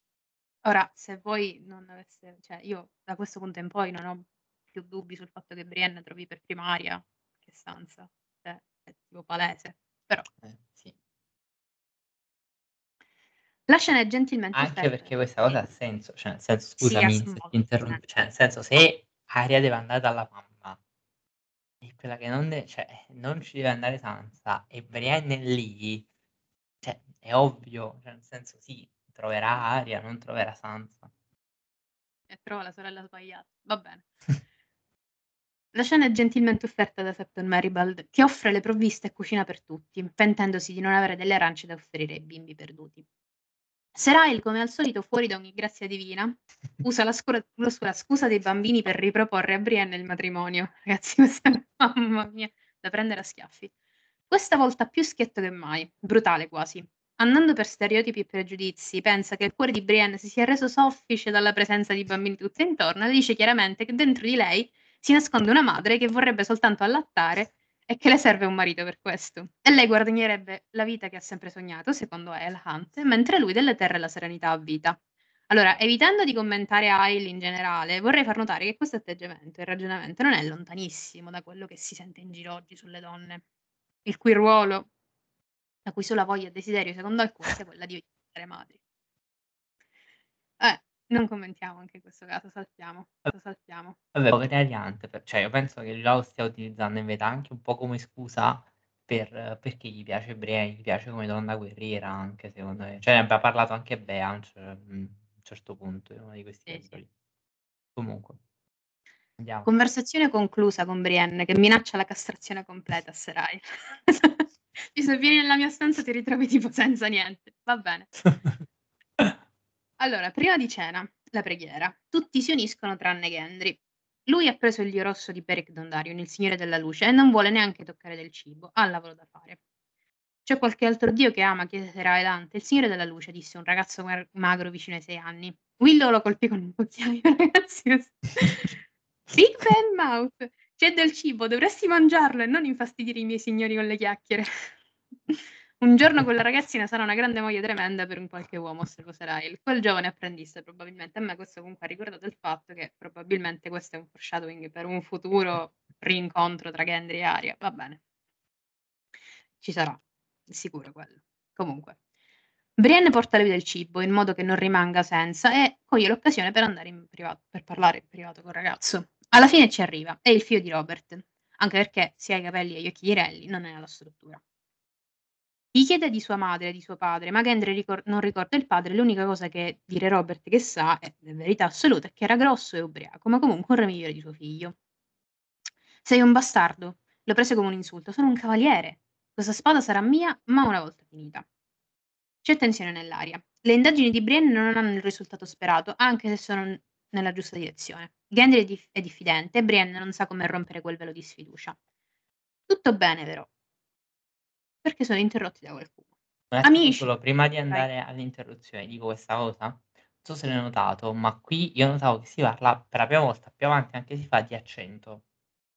Ora, se voi non aveste, cioè io da questo punto in poi non ho più dubbi sul fatto che Brienne trovi per prima Arya che Sansa, cioè è tipo palese, però Eh, sì. la scena è gentilmente Anche offerta. perché questa cosa ha senso, cioè nel senso, Sì, scusami ha se ti interrompo, cioè nel senso se Arya deve andare dalla mamma e quella che non deve, cioè non ci deve andare Sansa e Brienne è lì, cioè è ovvio, cioè nel senso sì, troverà Arya, non troverà Sansa. e trova la sorella sbagliata. Va bene. La scena è gentilmente offerta da Septon Maribald, che offre le provviste e cucina per tutti, pentendosi di non avere delle arance da offrire ai bimbi perduti. Serail, come al solito, fuori da ogni grazia divina, usa la, scura, la scusa dei bambini per riproporre a Brienne il matrimonio. Ragazzi, questa è mamma mia, da prendere a schiaffi. Questa volta più schietto che mai, brutale quasi. Andando per stereotipi e pregiudizi, pensa che il cuore di Brienne si sia reso soffice dalla presenza di bambini tutti intorno e dice chiaramente che dentro di lei si nasconde una madre che vorrebbe soltanto allattare e che le serve un marito per questo. E lei guadagnerebbe la vita che ha sempre sognato, secondo El Hunt, mentre lui delle terre la serenità a vita. Allora, evitando di commentare Ail in generale, vorrei far notare che questo atteggiamento e ragionamento non è lontanissimo da quello che si sente in giro oggi sulle donne, il cui ruolo, la cui sola voglia e desiderio, secondo alcuni, sia quella di diventare madri. Eh, non commentiamo anche in questo caso, saltiamo, lo saltiamo. Vabbè, povera Ariante, cioè io penso che lo stia utilizzando in verità anche un po' come scusa per perché gli piace Brienne, gli piace come donna guerriera anche secondo me. Cioè ne abbiamo parlato anche Bea a un un certo punto in uno di questi Sì, sì. Comunque. Andiamo. Conversazione conclusa con Brienne che minaccia la castrazione completa a Serai. se vieni nella mia stanza ti ritrovi tipo senza niente. Va bene. Allora, prima di cena, la preghiera. Tutti si uniscono tranne Gendry. Lui ha preso il dio rosso di Beric Dondarrion, il signore della luce, e non vuole neanche toccare del cibo, ha lavoro da fare. C'è qualche altro dio che ama, chiese Dante. Il signore della luce, disse un ragazzo magro vicino ai sei anni. Willow lo colpì con un cucchiaio, ragazzi. Big Ben Mouth, c'è del cibo, dovresti mangiarlo e non infastidire i miei signori con le chiacchiere. Un giorno quella ragazzina sarà una grande moglie tremenda per un qualche uomo, osservò il Quel giovane apprendista, probabilmente. A me questo comunque ha ricordato il fatto che probabilmente questo è un foreshadowing per un futuro rincontro tra Gendry e Aria. Va bene. Ci sarà, sicuro quello. Comunque. Brienne porta lui del cibo in modo che non rimanga senza e coglie l'occasione per andare in privato, per parlare in privato col ragazzo. Alla fine ci arriva, è il figlio di Robert, anche perché sia i capelli e gli occhi non è la struttura. Gli chiede di sua madre e di suo padre, ma Gendry ricor- non ricorda il padre. L'unica cosa che dire Robert che sa, è verità assoluta, è che era grosso e ubriaco, ma comunque un re migliore di suo figlio. Sei un bastardo. Lo prese come un insulto. Sono un cavaliere. Questa spada sarà mia, ma una volta finita. C'è tensione nell'aria. Le indagini di Brienne non hanno il risultato sperato, anche se sono nella giusta direzione. Gendry è, dif- è diffidente e Brienne non sa come rompere quel velo di sfiducia. Tutto bene, però. Perché sono interrotti da qualcuno. Amici. Solo prima di andare Vai. all'interruzione dico questa cosa. Non so se l'hai notato, ma qui io notavo che si parla per la prima volta più avanti anche si fa di accento.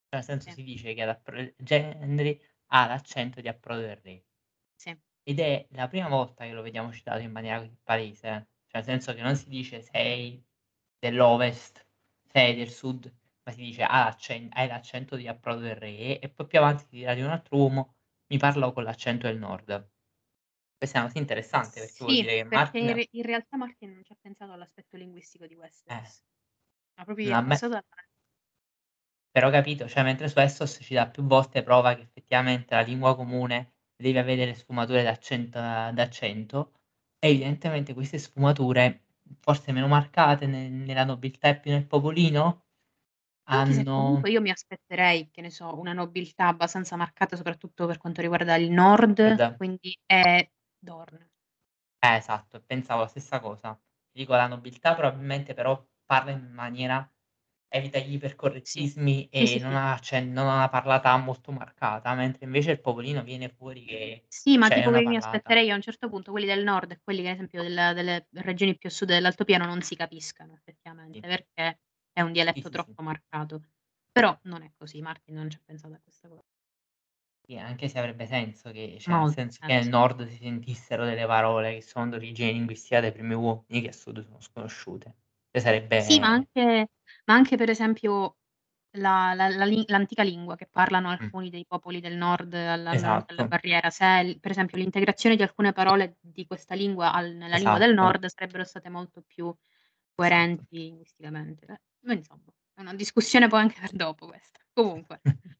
Cioè, nel senso sì. si dice che ad appro- Gendry ha l'accento di approdo del re. Sì. Ed è la prima volta che lo vediamo citato in maniera così palese. Cioè, nel senso che non si dice sei dell'ovest, sei del sud, ma si dice ah, hai l'accento di approdo del re e poi più avanti si dirà di un altro uomo mi parlo con l'accento del nord. Questa è una cosa interessante perché vuol Sì, dire che Martin in realtà Martin non ci ha pensato all'aspetto linguistico di eh, Westeros. Ma proprio ha è me- dalla però capito, cioè mentre su Essos ci dà più volte prova che effettivamente la lingua comune deve avere le sfumature d'accento, d'accento e evidentemente queste sfumature, forse meno marcate nel- nella nobiltà e più nel popolino, anche se hanno... comunque io mi aspetterei, che ne so, una nobiltà abbastanza marcata, soprattutto per quanto riguarda il nord, Ed- quindi è Dorn. Eh, esatto, pensavo la stessa cosa. Dico, la nobiltà probabilmente però parla in maniera evita gli Sì. ipercorrettismi Sì, sì, e non sì. ha cioè, non ha una parlata molto marcata, mentre invece il popolino viene fuori che Sì, ma cioè, tipo una mi parlata. aspetterei a un certo punto quelli del nord e quelli che ad esempio del delle regioni più a sud dell'altopiano non si capiscano effettivamente, Sì. perché è un Sì, dialetto sì, sì. troppo marcato. Però non è così, Martin non ci ha pensato a questa cosa. Sì, anche se avrebbe senso che cioè, nel Molto senso che nel senso. nord si sentissero delle parole che sono d'origine linguistica dei primi uomini che a sud sono sconosciute. Cioè Sì, ma sarebbe anche ma anche per esempio la la la l'antica lingua che parlano alcuni dei popoli del nord alla alla alla Esatto. barriera, se per esempio l'integrazione di alcune parole di questa lingua al nella lingua del Esatto. nord sarebbero state molto più Esatto. coerenti linguisticamente. Ma insomma, è una discussione poi anche per dopo questa. Comunque.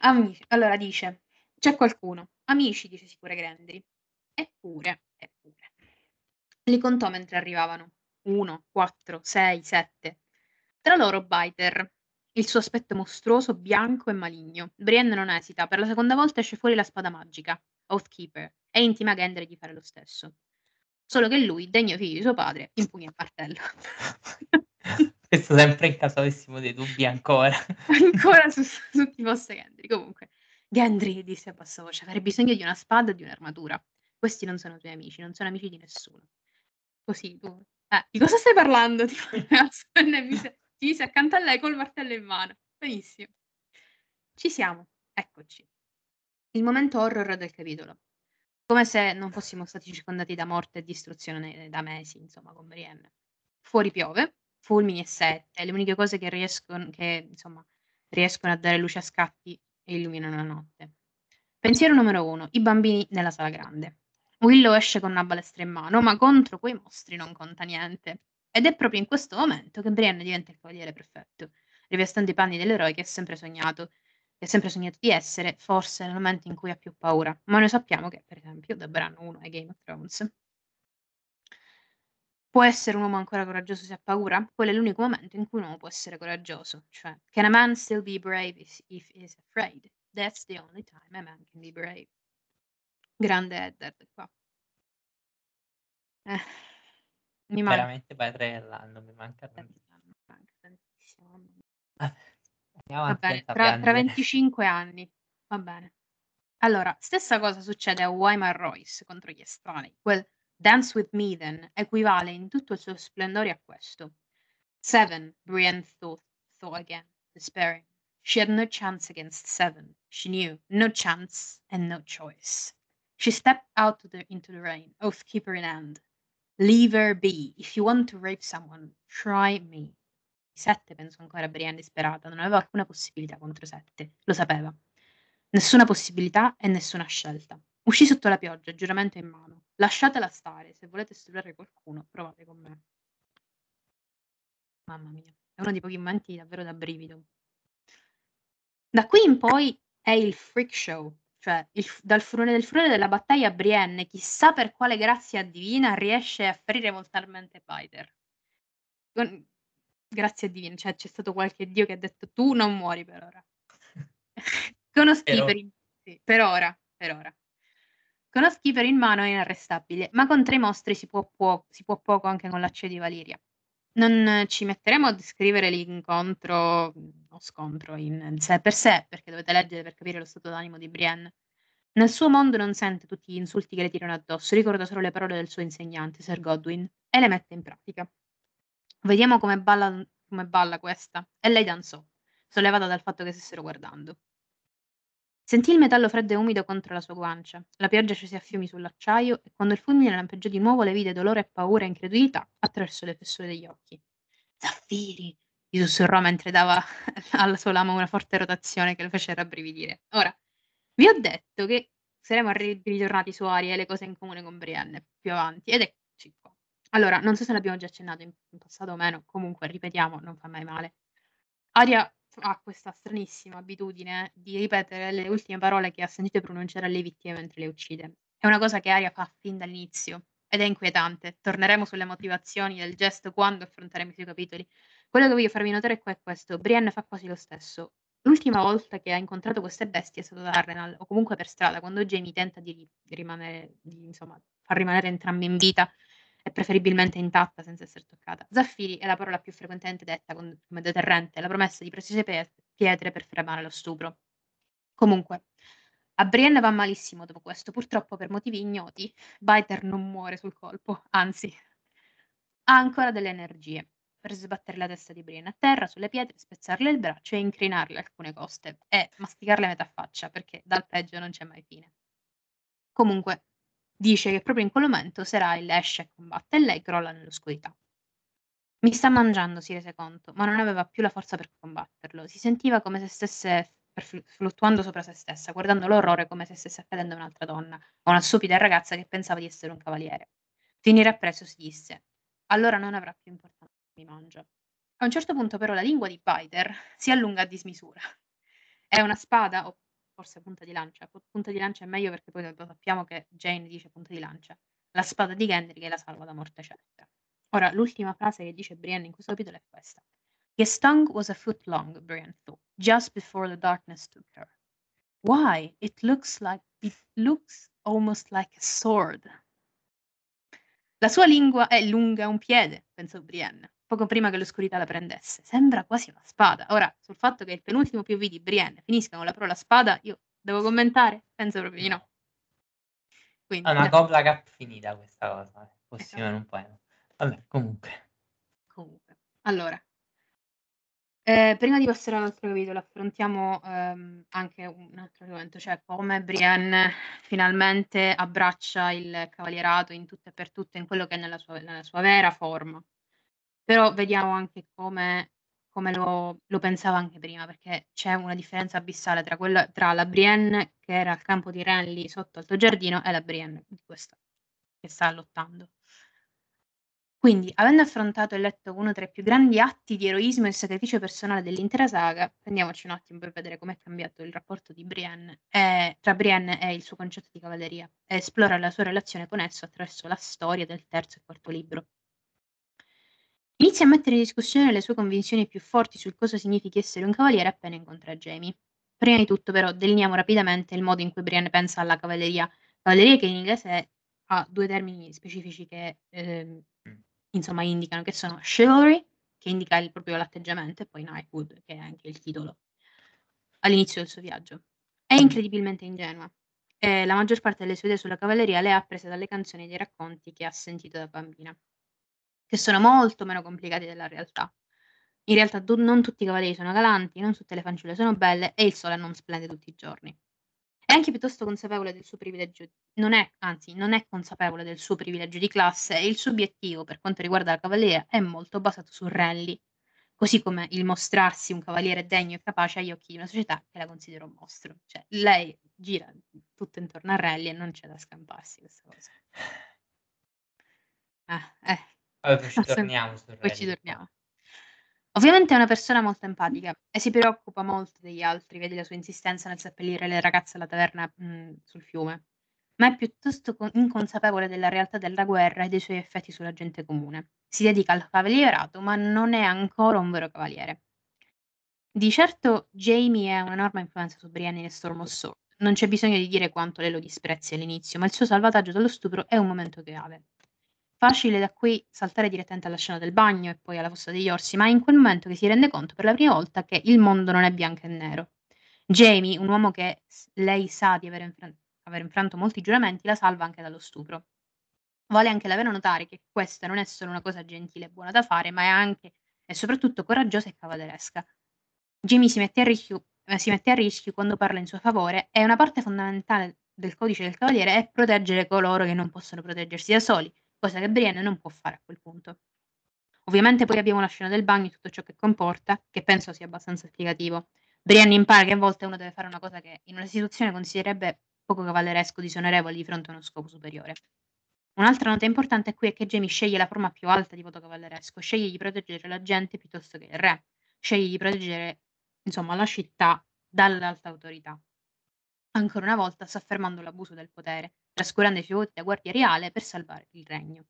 Amici allora dice: "C'è qualcuno". "Amici", dice sicura Gendry. "Eppure, eppure". Li contò mentre arrivavano. 1, 4, 6, 7. Tra loro Biter, il suo aspetto mostruoso, bianco e maligno. Brienne non esita, per la seconda volta esce fuori la spada magica, Oathkeeper, e intima Gendry di fare lo stesso. Solo che lui, degno figlio di suo padre, impugna il martello. Questo sempre in caso avessimo dei dubbi ancora. ancora su, su chi fosse Gendry. Comunque, Gendry disse a bassa voce, avrei bisogno di una spada e di un'armatura. Questi non sono tuoi amici, non sono amici di nessuno. Così tu... Eh, di cosa stai parlando? Ti mise accanto a lei col martello in mano. Benissimo. Ci siamo. Eccoci. Il momento horror del capitolo. Come se non fossimo stati circondati da morte e distruzione da mesi, insomma, con Brienne. Fuori piove, fulmini e sette, le uniche cose che riescono, che, insomma, riescono a dare luce a scatti e illuminano la notte. Pensiero numero uno, i bambini nella sala grande. Willow esce con una balestra in mano, ma contro quei mostri non conta niente. Ed è proprio in questo momento che Brienne diventa il cavaliere perfetto, rivestendo i panni dell'eroe che ha sempre sognato, che ha sempre sognato di essere, forse nel momento in cui ha più paura. Ma noi sappiamo che, per esempio, da Bran 1 e Game of Thrones, può essere un uomo ancora coraggioso se ha paura? Quello è l'unico momento in cui un uomo può essere coraggioso. Cioè, can a man still be brave if, if is afraid? That's the only time a man can be brave. Grande Eddard qua. Eh, mi manca. Veramente padre dell'anno, mi manca tantissimo. Mi manca tantissimo. Va bene, tra, tra 25 anni. Va bene. Allora, stessa cosa succede a Wyman Royce contro gli estranei. Quel Dance with me then equivale in tutto il suo splendore a questo. Seven, Brienne thought, thought again, despairing. She had no chance against seven. She knew, no chance and no choice. She stepped out the, into the rain, oathkeeper in hand. Leave her be. If you want to rape someone, try me. Sette pensò ancora Brienne disperata, non aveva alcuna possibilità contro Sette, lo sapeva. Nessuna possibilità e nessuna scelta. Uscì sotto la pioggia, giuramento in mano. Lasciatela stare, se volete studiare qualcuno, provate con me. Mamma mia, è uno dei pochi momenti davvero da brivido. Da qui in poi è il freak show, cioè il, dal furore del furore della battaglia Brienne, chissà per quale grazia divina, riesce a ferire mortalmente Biter. Con, grazia divina, cioè c'è stato qualche dio che ha detto tu non muori per ora. Conosci per, sì, per ora, per ora. Con skipper in mano è inarrestabile, ma con tre mostri si può, può, si può poco anche con l'acciaio di Valiria. Non ci metteremo a descrivere l'incontro o scontro in sé per sé, perché dovete leggere per capire lo stato d'animo di Brienne. Nel suo mondo non sente tutti gli insulti che le tirano addosso, ricorda solo le parole del suo insegnante, Sir Godwin, e le mette in pratica. Vediamo come balla, come balla questa. E lei danzò, sollevata dal fatto che stessero guardando. Sentì il metallo freddo e umido contro la sua guancia. La pioggia scese a fiumi sull'acciaio e quando il fulmine lampeggiò di nuovo le vide dolore e paura e incredulità attraverso le fessure degli occhi. Zaffiri! gli sussurrò mentre dava alla sua lama una forte rotazione che lo fece rabbrividire. Ora, vi ho detto che saremo ritornati su Aria e le cose in comune con Brienne più avanti, ed eccoci qua. Allora, non so se l'abbiamo già accennato in passato o meno, comunque ripetiamo, non fa mai male. Aria ha questa stranissima abitudine di ripetere le ultime parole che ha sentito pronunciare alle vittime mentre le uccide. È una cosa che Aria fa fin dall'inizio ed è inquietante. Torneremo sulle motivazioni del gesto quando affronteremo i suoi capitoli. Quello che voglio farvi notare qua è questo. Brienne fa quasi lo stesso. L'ultima volta che ha incontrato queste bestie è stato da Arrenal, o comunque per strada, quando Jamie tenta di rimanere, di, insomma, far rimanere entrambi in vita e preferibilmente intatta senza essere toccata. Zaffiri è la parola più frequentemente detta come deterrente, la promessa di precise pietre per fermare lo stupro. Comunque, a Brienne va malissimo dopo questo, purtroppo per motivi ignoti, Biter non muore sul colpo, anzi, ha ancora delle energie per sbattere la testa di Brienne a terra sulle pietre, spezzarle il braccio e incrinarle alcune coste e masticarle a metà faccia perché dal peggio non c'è mai fine. Comunque, Dice che proprio in quel momento Serail esce e combatte e lei crolla nell'oscurità. Mi sta mangiando, si rese conto, ma non aveva più la forza per combatterlo. Si sentiva come se stesse fluttuando sopra se stessa, guardando l'orrore come se stesse accadendo a un'altra donna, a una stupida ragazza che pensava di essere un cavaliere. Finire appresso si disse: Allora non avrà più importanza, mi mangia. A un certo punto, però, la lingua di Biter si allunga a dismisura. È una spada, o forse punta di lancia. Punta di lancia è meglio perché poi sappiamo che Jane dice punta di lancia. La spada di Gendry che la salva da morte certa. Ora, l'ultima frase che dice Brienne in questo capitolo è questa. His tongue was a foot long, Brienne thought, just before the darkness took her. Why? It looks like it looks almost like a sword. La sua lingua è lunga un piede, pensò Brienne, poco prima che l'oscurità la prendesse. Sembra quasi una spada. Ora, sul fatto che il penultimo POV di Brienne finisca con la parola spada, io devo commentare? Penso proprio di no. Quindi, è una gobla cap finita questa cosa, eh. possiamo esatto. un poema. Vabbè, comunque. Comunque, allora, eh, prima di passare all'altro capitolo, affrontiamo ehm, anche un altro argomento, cioè come Brienne finalmente abbraccia il cavalierato in tutto e per tutto, in quello che è nella sua, nella sua vera forma. Però vediamo anche come, come lo, lo, pensava anche prima, perché c'è una differenza abissale tra, quella, tra la Brienne che era al campo di Renly sotto al giardino e la Brienne di questa che sta lottando. Quindi, avendo affrontato e letto uno tra i più grandi atti di eroismo e sacrificio personale dell'intera saga, prendiamoci un attimo per vedere com'è cambiato il rapporto di Brienne, eh, tra Brienne e il suo concetto di cavalleria, e esplora la sua relazione con esso attraverso la storia del terzo e quarto libro. Inizia a mettere in discussione le sue convinzioni più forti sul cosa significhi essere un cavaliere appena incontra Jamie. Prima di tutto, però, delineiamo rapidamente il modo in cui Brienne pensa alla cavalleria, cavalleria che in inglese ha due termini specifici che eh, insomma indicano che sono chivalry, che indica il proprio l'atteggiamento, e poi knighthood, che è anche il titolo all'inizio del suo viaggio. È incredibilmente ingenua e la maggior parte delle sue idee sulla cavalleria le ha prese dalle canzoni e dai racconti che ha sentito da bambina, che sono molto meno complicati della realtà. In realtà non tutti i cavalieri sono galanti, non tutte le fanciulle sono belle e il sole non splende tutti i giorni. È anche piuttosto consapevole del suo privilegio non è anzi, non è consapevole del suo privilegio di classe e il suo obiettivo, per quanto riguarda la cavalleria, è molto basato su rally, così come il mostrarsi un cavaliere degno e capace agli occhi di una società che la considera un mostro. Cioè, lei gira tutto intorno a rally e non c'è da scamparsi questa cosa. Ah, eh. Vabbè, poi ci torniamo Poi ci torniamo. Ovviamente è una persona molto empatica e si preoccupa molto degli altri, vedi la sua insistenza nel seppellire le ragazze alla taverna, mhmm, sul fiume, ma è piuttosto co inconsapevole della realtà della guerra e dei suoi effetti sulla gente comune. Si dedica al cavalierato, ma non è ancora un vero cavaliere. Di certo Jamie ha un'enorme influenza su Brienne in Storm of Sword. Non c'è bisogno di dire quanto lei lo disprezzi all'inizio, ma il suo salvataggio dallo stupro è un momento chiave. Facile da qui saltare direttamente alla scena del bagno e poi alla fossa degli orsi, ma è in quel momento che si rende conto per la prima volta che il mondo non è bianco e nero. Jamie, un uomo che lei sa di aver, infran- aver infranto molti giuramenti, la salva anche dallo stupro. Vale anche la pena notare che questa non è solo una cosa gentile e buona da fare, ma è anche e soprattutto coraggiosa e cavalleresca. Jamie si mette, a rischio, eh, si mette a rischio quando parla in suo favore e una parte fondamentale del codice del cavaliere è proteggere coloro che non possono proteggersi da soli, cosa che Brienne non può fare a quel punto. Ovviamente poi abbiamo la scena del bagno e tutto ciò che comporta, che penso sia abbastanza esplicativo. Brienne impara che a volte uno deve fare una cosa che in una situazione considererebbe poco cavalleresco, disonorevole di fronte a uno scopo superiore. Un'altra nota importante qui è che Jamie sceglie la forma più alta di voto cavalleresco, sceglie di proteggere la gente piuttosto che il re, sceglie di proteggere insomma la città dall'alta autorità. Ancora una volta sta affermando l'abuso del potere, trascurando i suoi da guardia reale per salvare il regno.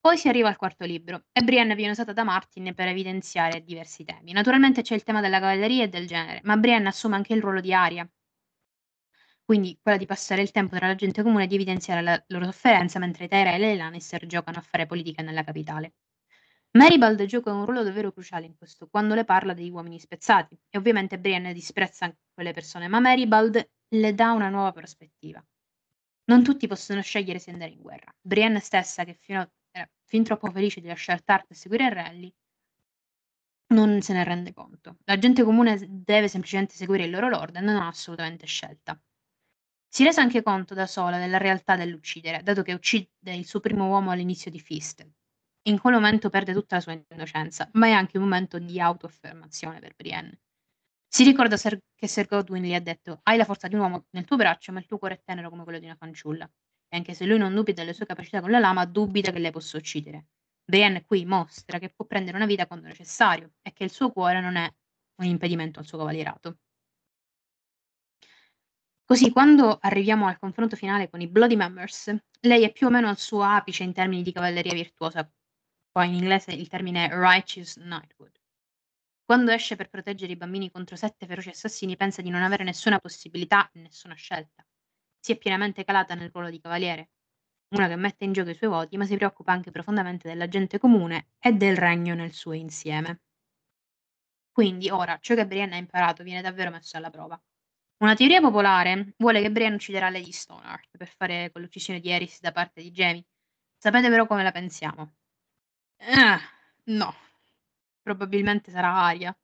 Poi si arriva al quarto libro e Brienne viene usata da Martin per evidenziare diversi temi. Naturalmente c'è il tema della cavalleria e del genere, ma Brienne assume anche il ruolo di Aria, quindi quella di passare il tempo tra la gente comune e di evidenziare la loro sofferenza mentre i Tyrell e i Lannister giocano a fare politica nella capitale. Maribald gioca un ruolo davvero cruciale in questo, quando le parla degli uomini spezzati, e ovviamente Brienne disprezza quelle persone, ma Maribald le dà una nuova prospettiva. Non tutti possono scegliere se andare in guerra. Brienne stessa, che fino era fin troppo felice di lasciare Tart e seguire Rally, non se ne rende conto. La gente comune deve semplicemente seguire il loro lord e non ha assolutamente scelta. Si rese anche conto da sola della realtà dell'uccidere, dato che uccide il suo primo uomo all'inizio di Fist. In quel momento perde tutta la sua innocenza, ma è anche un momento di autoaffermazione per Brienne. Si ricorda ser- che Sir Godwin gli ha detto: Hai la forza di un uomo nel tuo braccio, ma il tuo cuore è tenero come quello di una fanciulla. E anche se lui non dubita delle sue capacità con la lama, dubita che lei possa uccidere. Brienne qui mostra che può prendere una vita quando necessario e che il suo cuore non è un impedimento al suo cavalierato. Così, quando arriviamo al confronto finale con i Bloody Members, lei è più o meno al suo apice in termini di cavalleria virtuosa, poi in inglese il termine righteous knighthood. Quando esce per proteggere i bambini contro sette feroci assassini pensa di non avere nessuna possibilità e nessuna scelta. Si è pienamente calata nel ruolo di cavaliere, una che mette in gioco i suoi voti, ma si preoccupa anche profondamente della gente comune e del regno nel suo insieme. Quindi ora ciò che Brienne ha imparato viene davvero messo alla prova. Una teoria popolare vuole che Brienne ucciderà Lady Stoneheart per fare quell'uccisione di Eris da parte di Jaime. Sapete però come la pensiamo? Eh, no, probabilmente sarà Aria.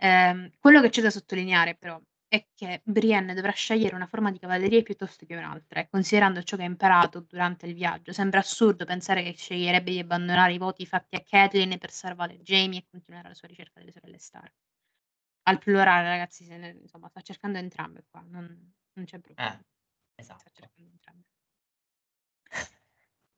Ehm, quello che c'è da sottolineare però è che Brienne dovrà scegliere una forma di cavalleria piuttosto che un'altra e considerando ciò che ha imparato durante il viaggio, sembra assurdo pensare che sceglierebbe di abbandonare i voti fatti a Catelyn per salvare Jaime e continuare la sua ricerca delle sorelle Stark. Al plurale, ragazzi, ne, insomma, sta cercando entrambe qua, non, non c'è problema. Eh, esatto. Sta cercando entrambe.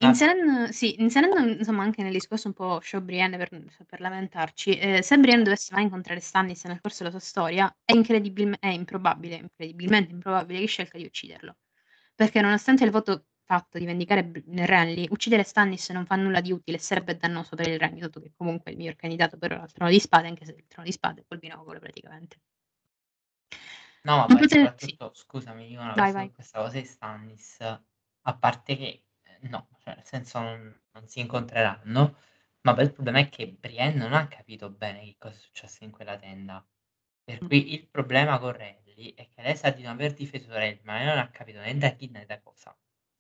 Inserendo, sì, inserendo insomma anche nel discorso un po' show Brienne per, per lamentarci, eh, se Brienne dovesse mai incontrare Stannis nel corso della sua storia, è, incredibil- è improbabile, incredibilmente improbabile che scelga di ucciderlo. Perché nonostante il voto fatto di vendicare Renly, uccidere Stannis non fa nulla di utile e sarebbe dannoso per il regno, dato che comunque è il miglior candidato per il trono di spade, anche se il trono di spade è col binocolo praticamente. No, ma poi potete... soprattutto, sì. scusami, io una vai, vai. questa cosa di Stannis, a parte che no, cioè nel senso non, non si incontreranno, ma poi il problema è che Brienne non ha capito bene che cosa è successo in quella tenda. Per mm. cui il problema con Renly è che lei sa di non aver difeso Renly, ma lei non ha capito né da chi né da cosa.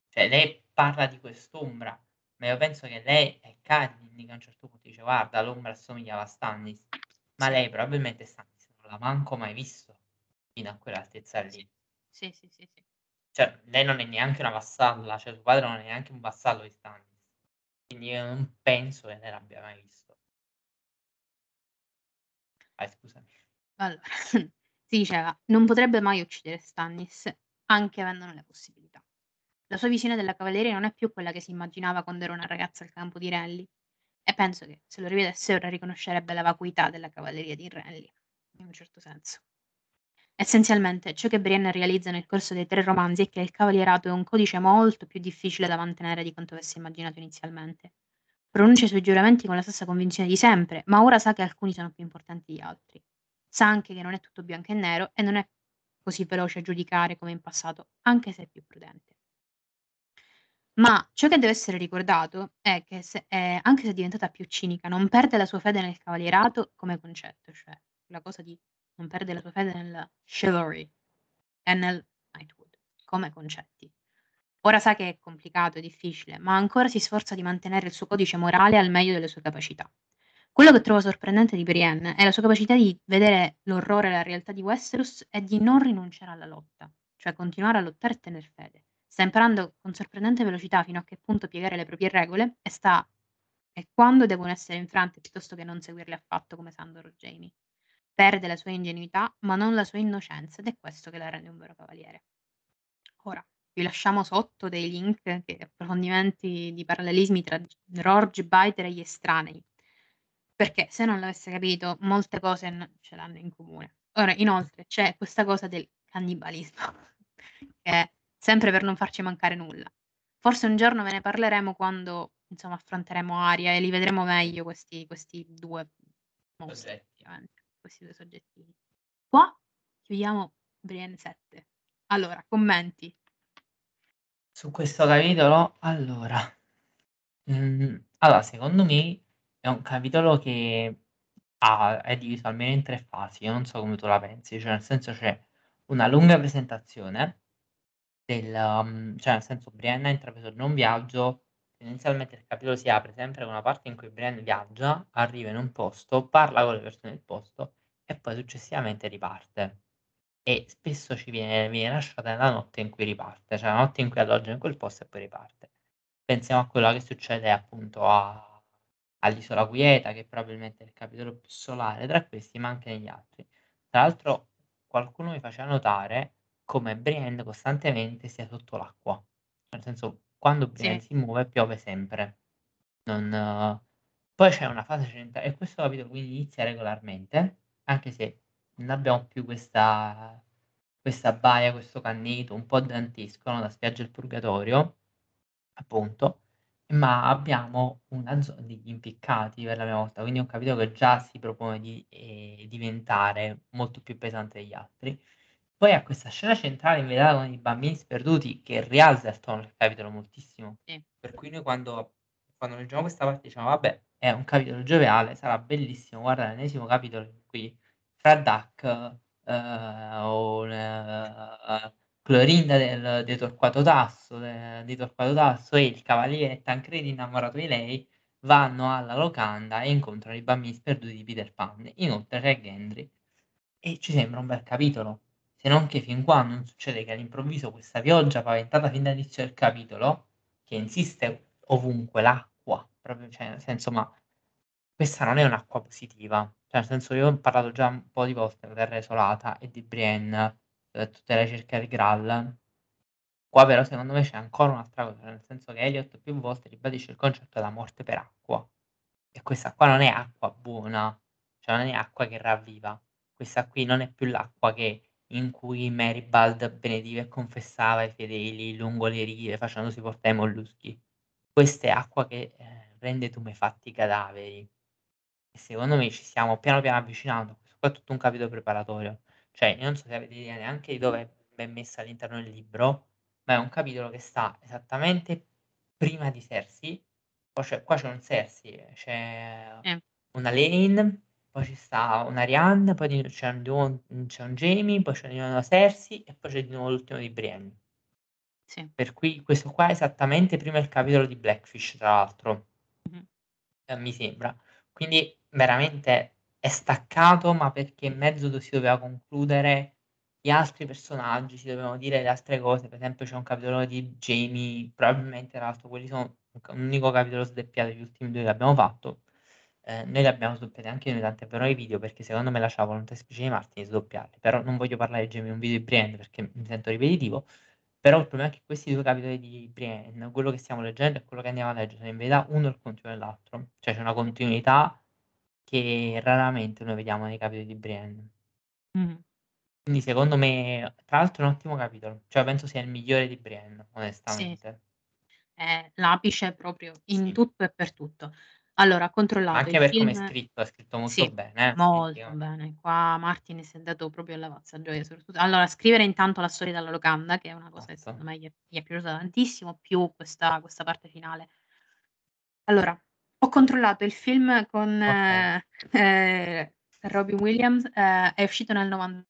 Cioè lei parla di quest'ombra, ma io penso che lei è Catelyn che a un certo punto dice guarda l'ombra assomigliava a Stannis, ma lei probabilmente Stannis non l'ha manco mai visto fino a quell'altezza lì. Sì, sì, sì, sì. Cioè, lei non è neanche una vassalla, cioè suo padre non è neanche un vassallo di Stannis. Quindi io non penso che lei l'abbia mai visto. Vai, scusami. Allora, si diceva, non potrebbe mai uccidere Stannis, anche avendone le possibilità. La sua visione della cavalleria non è più quella che si immaginava quando era una ragazza al campo di Renly. E penso che se lo rivedesse ora riconoscerebbe la vacuità della cavalleria di Renly, in un certo senso. Essenzialmente, ciò che Brienne realizza nel corso dei tre romanzi è che il cavalierato è un codice molto più difficile da mantenere di quanto avesse immaginato inizialmente. Pronuncia i suoi giuramenti con la stessa convinzione di sempre, ma ora sa che alcuni sono più importanti di altri. Sa anche che non è tutto bianco e nero e non è così veloce a giudicare come in passato, anche se è più prudente. Ma ciò che deve essere ricordato è che se, eh, anche se è diventata più cinica, non perde la sua fede nel cavalierato come concetto, cioè la cosa di non perde la sua fede nel chivalry e nel knighthood come concetti. Ora sa che è complicato, è difficile, ma ancora si sforza di mantenere il suo codice morale al meglio delle sue capacità. Quello che trovo sorprendente di Brienne è la sua capacità di vedere l'orrore e la realtà di Westeros e di non rinunciare alla lotta, cioè continuare a lottare e tenere fede. Sta imparando con sorprendente velocità fino a che punto piegare le proprie regole e sta e quando devono essere infrante piuttosto che non seguirle affatto come Sandor o Jamie. Perde la sua ingenuità, ma non la sua innocenza, ed è questo che la rende un vero cavaliere. Ora, vi lasciamo sotto dei link che approfondimenti di parallelismi tra Rorge, Biter e gli estranei, perché se non l'avesse capito, molte cose ce l'hanno in comune. Ora, inoltre, c'è questa cosa del cannibalismo, che è sempre per non farci mancare nulla. Forse un giorno ve ne parleremo quando insomma affronteremo Aria e li vedremo meglio questi, questi due mostri. Effettivamente questi due soggettini. Qua chiudiamo Brienne 7. Allora, commenti. Su questo capitolo, allora, mh, allora, secondo me è un capitolo che ha, è diviso almeno in tre fasi, io non so come tu la pensi, cioè nel senso c'è una lunga presentazione del, um, cioè nel senso Brienne ha intrapreso non viaggio tendenzialmente il capitolo si apre sempre con una parte in cui Brienne viaggia, arriva in un posto, parla con le persone del posto e poi successivamente riparte. E spesso ci viene, viene lasciata la notte in cui riparte, cioè la notte in cui alloggia in quel posto e poi riparte. Pensiamo a quello che succede appunto a, all'isola Quieta, che probabilmente è il capitolo più solare tra questi, ma anche negli altri. Tra l'altro qualcuno mi faceva notare come Brienne costantemente sia sotto l'acqua, nel senso quando Brienne Sì. si muove piove sempre. Non poi c'è una fase centrale e questo capitolo quindi inizia regolarmente, anche se non abbiamo più questa questa baia, questo canneto un po' dantesco, no, da spiaggia del purgatorio, appunto, Ma abbiamo una zo degli impiccati per la prima volta, quindi ho capito che già si propone di, ehm, diventare molto più pesante degli altri. Poi ha questa scena centrale con i bambini sperduti che rialza il tono del capitolo moltissimo. Sì. Per cui noi quando quando leggiamo questa parte diciamo: "Vabbè, è un capitolo gioviale, sarà bellissimo guarda l'ennesimo capitolo in cui fra Duck, ehm, o l Clorinda del di Torquato Tasso de di Torquato Tasso e il cavaliere Tancredi innamorato di lei, vanno alla locanda e incontrano i bambini sperduti di Peter Pan. Inoltre c'è Gendry e ci sembra un bel capitolo, se non che fin qua non succede che all'improvviso questa pioggia paventata fin dall'inizio del capitolo, che insiste ovunque, l'acqua, proprio cioè nel senso ma questa non è un'acqua positiva, cioè nel senso io ho parlato già un po' di volte della Terra Desolata e di Brienne, ehm, tutte le ricerche del Graal. Qua però secondo me c'è ancora un'altra cosa, nel senso che Eliot più volte ribadisce il concetto della morte per acqua. E questa qua non è acqua buona, cioè non è acqua che ravviva. Questa qui non è più l'acqua che in cui Meribald benediva e confessava i fedeli lungo le rive facendosi portare i molluschi. Questa è acqua che, ehm, rende tumefatti i cadaveri. E secondo me ci stiamo piano piano avvicinando, questo qua è tutto un capitolo preparatorio. Cioè, io non so se avete idea neanche di dove è ben messa all'interno del libro, ma è un capitolo che sta esattamente prima di Cersei, poi c'è qua c'è un Cersei, c'è Eh. una Lane, poi ci sta una Arianne, poi c'è di nuovo un c'è un Jaime, poi c'è di nuovo una Cersei e poi c'è di nuovo l'ultimo di Brienne. Sì. Per cui questo qua è esattamente prima il capitolo di Blackfish, tra l'altro. Mh-mh. Ehm, mi sembra. Quindi veramente è staccato, ma perché in mezzo si doveva concludere gli altri personaggi, si dovevano dire le altre cose. Per esempio c'è un capitolo di Jaime, probabilmente tra l'altro quelli sono un c un unico capitolo sdoppiato, gli ultimi 2 che abbiamo fatto. Ehm, noi li abbiamo sdoppiati anche noi, tant'è vero nei video, perché secondo me lasciava la volontà esplicita di Martin di sdoppiarli. Però non voglio parlare di un video di Brienne perché mi sento ripetitivo. Però il problema è che questi 2 capitoli di Brienne, quello che stiamo leggendo e quello che andiamo a leggere, sono in verità uno il continuo dell'altro. Cioè c'è una continuità che raramente noi vediamo nei capitoli di Brienne. Mh-mh. Quindi secondo me tra l'altro è un ottimo capitolo, cioè penso sia il migliore di Brienne, Sì. onestamente. È l'apice proprio in Sì. tutto e per tutto. Allora, ho controllato Anche il per come è film scritto, è scritto molto sì, bene, eh, molto bene. Qua Martin si è dato proprio alla pazza gioia soprattutto allora, scrivere intanto la storia della locanda, che è una cosa che Esatto. secondo me gli è gli è piaciuta tantissimo, più questa questa parte finale. Allora, ho controllato il film con, Okay. ehm, Robin Williams, ehm, è uscito nel novan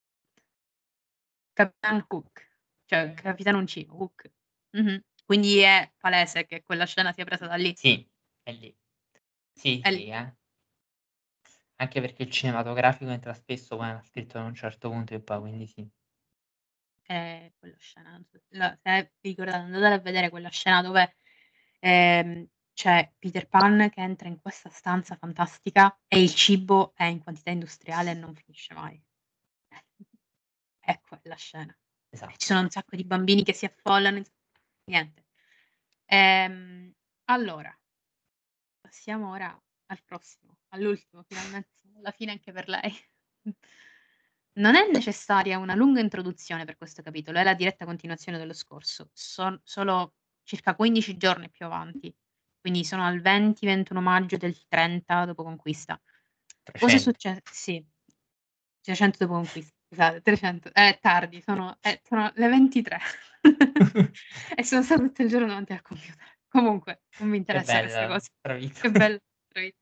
Capitan Hook, cioè capitano uncino, Hook. Mh-mh. Quindi è palese che quella scena sia presa da lì. Sì, è lì. Sì, È sì, eh. Anche perché il cinematografico entra spesso quando è scritto da un certo punto e poi, quindi sì. Ehm, quella scena, non so la se vi ricordate andate a vedere quella scena dove, ehm, c'è Peter Pan che entra in questa stanza fantastica e il cibo è in quantità industriale e non finisce mai. È quella scena. E ci Esatto. sono un sacco di bambini che si affollano niente. Ehm, allora passiamo ora al prossimo, all'ultimo finalmente alla fine anche per lei. Non è necessaria una lunga introduzione per questo capitolo, è la diretta continuazione dello scorso. Son solo circa 15 giorni più avanti, quindi sono al 20, 21 maggio del 30 dopo conquista. Cosa è 300. succe sì, 300 dopo conquista, esatto, 300. È tardi, sono eh, sono le 23 e sono stata tutto il giorno davanti al computer. Comunque, non mi interessa queste bella, cose. bravissima. Che bel bravi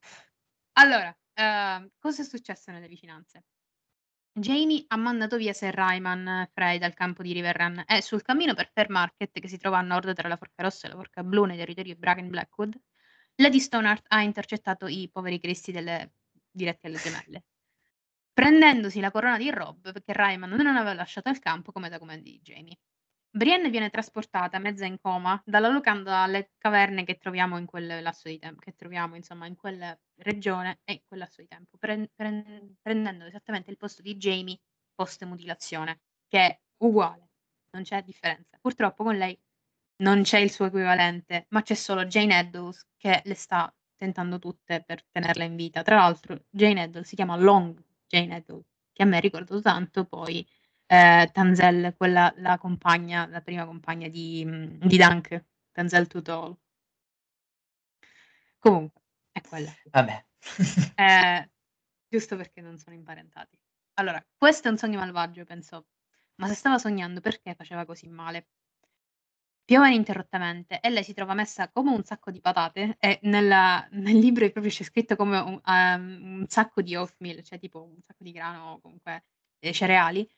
allora, ehm, cosa è successo nelle vicinanze? Jaime ha mandato via Ser Raiman Frey dal campo di Riverrun e sul cammino per Fair Market, che si trova a nord tra la Forca Rossa e la Forca Blu nei territori di Bracken Blackwood, Lady Stoneheart ha intercettato i poveri cristi delle diretti alle gemelle, prendendosi la corona di Robb perché Raiman non aveva lasciato il campo come da comandi di Jaime. Brienne viene trasportata mezza in coma dalla locanda alle caverne che troviamo in quel lasso di tempo che troviamo insomma in quella regione e in quel lasso di tempo, pren pren prendendo esattamente il posto di Jaime post mutilazione, che è uguale, non c'è differenza. Purtroppo con lei non c'è il suo equivalente, ma c'è solo Jane Eddowes che le sta tentando tutte per tenerla in vita. Tra l'altro Jane Eddowes si chiama Long Jane Eddowes, che a me ha ricordato tanto poi, ehm, Tanzelle, quella la compagna la prima compagna di mhmm, di Dunk, Tanzelle Tootle. Comunque, è quella. Vabbè. Eh, giusto perché non sono imparentati. Allora, questo è un sogno malvagio, pensò, ma se stava sognando perché faceva così male? Piove ininterrottamente e lei si trova messa come un sacco di patate e nella nel libro proprio c'è scritto come un ehm, un sacco di oatmeal, cioè tipo un sacco di grano o comunque, ehm, cereali,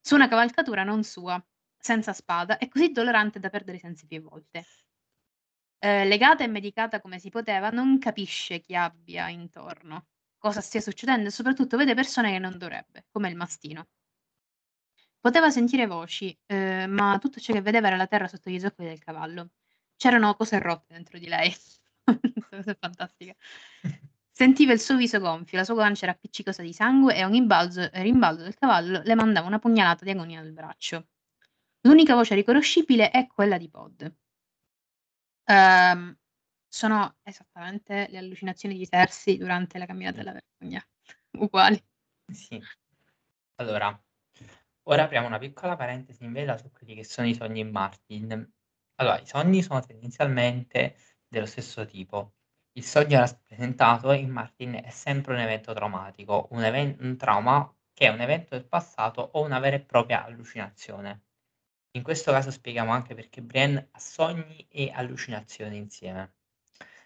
su una cavalcatura non sua, senza spada e così dolorante da perdere i sensi più volte. Ehm, legata e medicata come si poteva, non capisce chi abbia intorno, cosa stia succedendo e soprattutto vede persone che non dovrebbe, come il mastino. Poteva sentire voci, ehm, ma tutto ciò che vedeva era la terra sotto gli zoccoli del cavallo. C'erano cose rotte dentro di lei. Fantastica. Sentiva il suo viso gonfio, la sua guancia era appiccicosa di sangue e ogni balzo e rimbalzo del cavallo le mandava una pugnalata di agonia nel braccio. L'unica voce riconoscibile è quella di Pod. Ehm, sono esattamente le allucinazioni di Cersei durante la camminata della vergogna. Uguali. Sì. Allora Ora apriamo una piccola parentesi in vela su quelli che sono i sogni in Martin. Allora, i sogni sono tendenzialmente dello stesso tipo. Il sogno rappresentato in Martin è sempre un evento traumatico, un, even- un trauma che è un evento del passato o una vera e propria allucinazione. In questo caso spieghiamo anche perché Brienne ha sogni e allucinazioni insieme.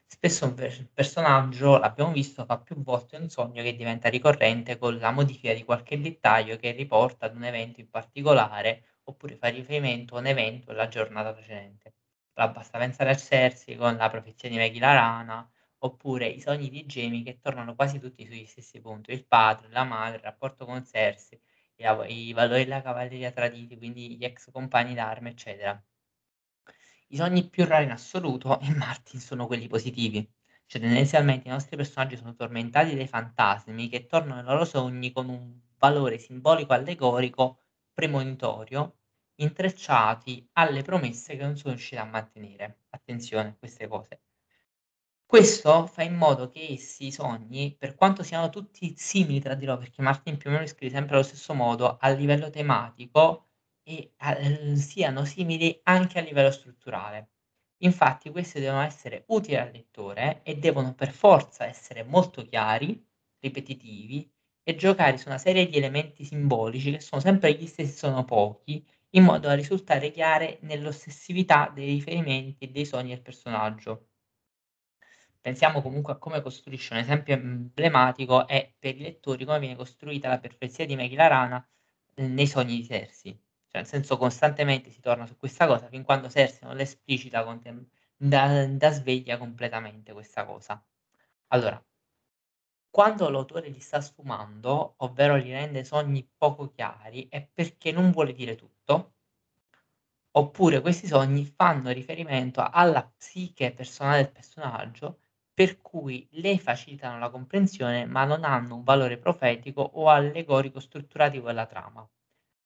Spesso un personaggio, l'abbiamo visto, fa più volte un sogno che diventa ricorrente con la modifica di qualche dettaglio che riporta ad un evento in particolare oppure fa riferimento a un evento della giornata precedente. Allora, basta pensare a Cersei con la profezia di Maggie la rana, oppure i sogni di Jamie che tornano quasi tutti sugli stessi punti, il padre, la madre, il rapporto con Cersei, i, valori della cavalleria traditi, quindi gli ex compagni d'arma, eccetera. I sogni più rari in assoluto in Martin sono quelli positivi, cioè tendenzialmente i nostri personaggi sono tormentati dai fantasmi che tornano nei loro sogni con un valore simbolico allegorico premonitorio, intrecciati alle promesse che non sono riusciti a mantenere. Attenzione a queste cose. Questo fa in modo che essi, i sogni, per quanto siano tutti simili tra di loro, perché Martin più o meno li scrive sempre allo stesso modo, a livello tematico, e a ehm, siano simili anche a livello strutturale. Infatti questi devono essere utili al lettore e devono per forza essere molto chiari, ripetitivi e giocare su una serie di elementi simbolici che sono sempre gli stessi, sono pochi, in modo da risultare chiare nell'ossessività dei riferimenti e dei sogni del personaggio. Pensiamo comunque a come costruisce un esempio emblematico è per i lettori come viene costruita la perfezia di la rana eh, nei sogni di Cersei. Cioè, nel senso, costantemente si torna su questa cosa fin quando Cersei non l'esplicita con tem- da, da sveglia completamente questa cosa. Allora, quando l'autore li sta sfumando, ovvero li rende sogni poco chiari, è perché non vuole dire tutto, oppure questi sogni fanno riferimento alla psiche personale del personaggio, per cui le facilitano la comprensione, ma non hanno un valore profetico o allegorico strutturativo della trama.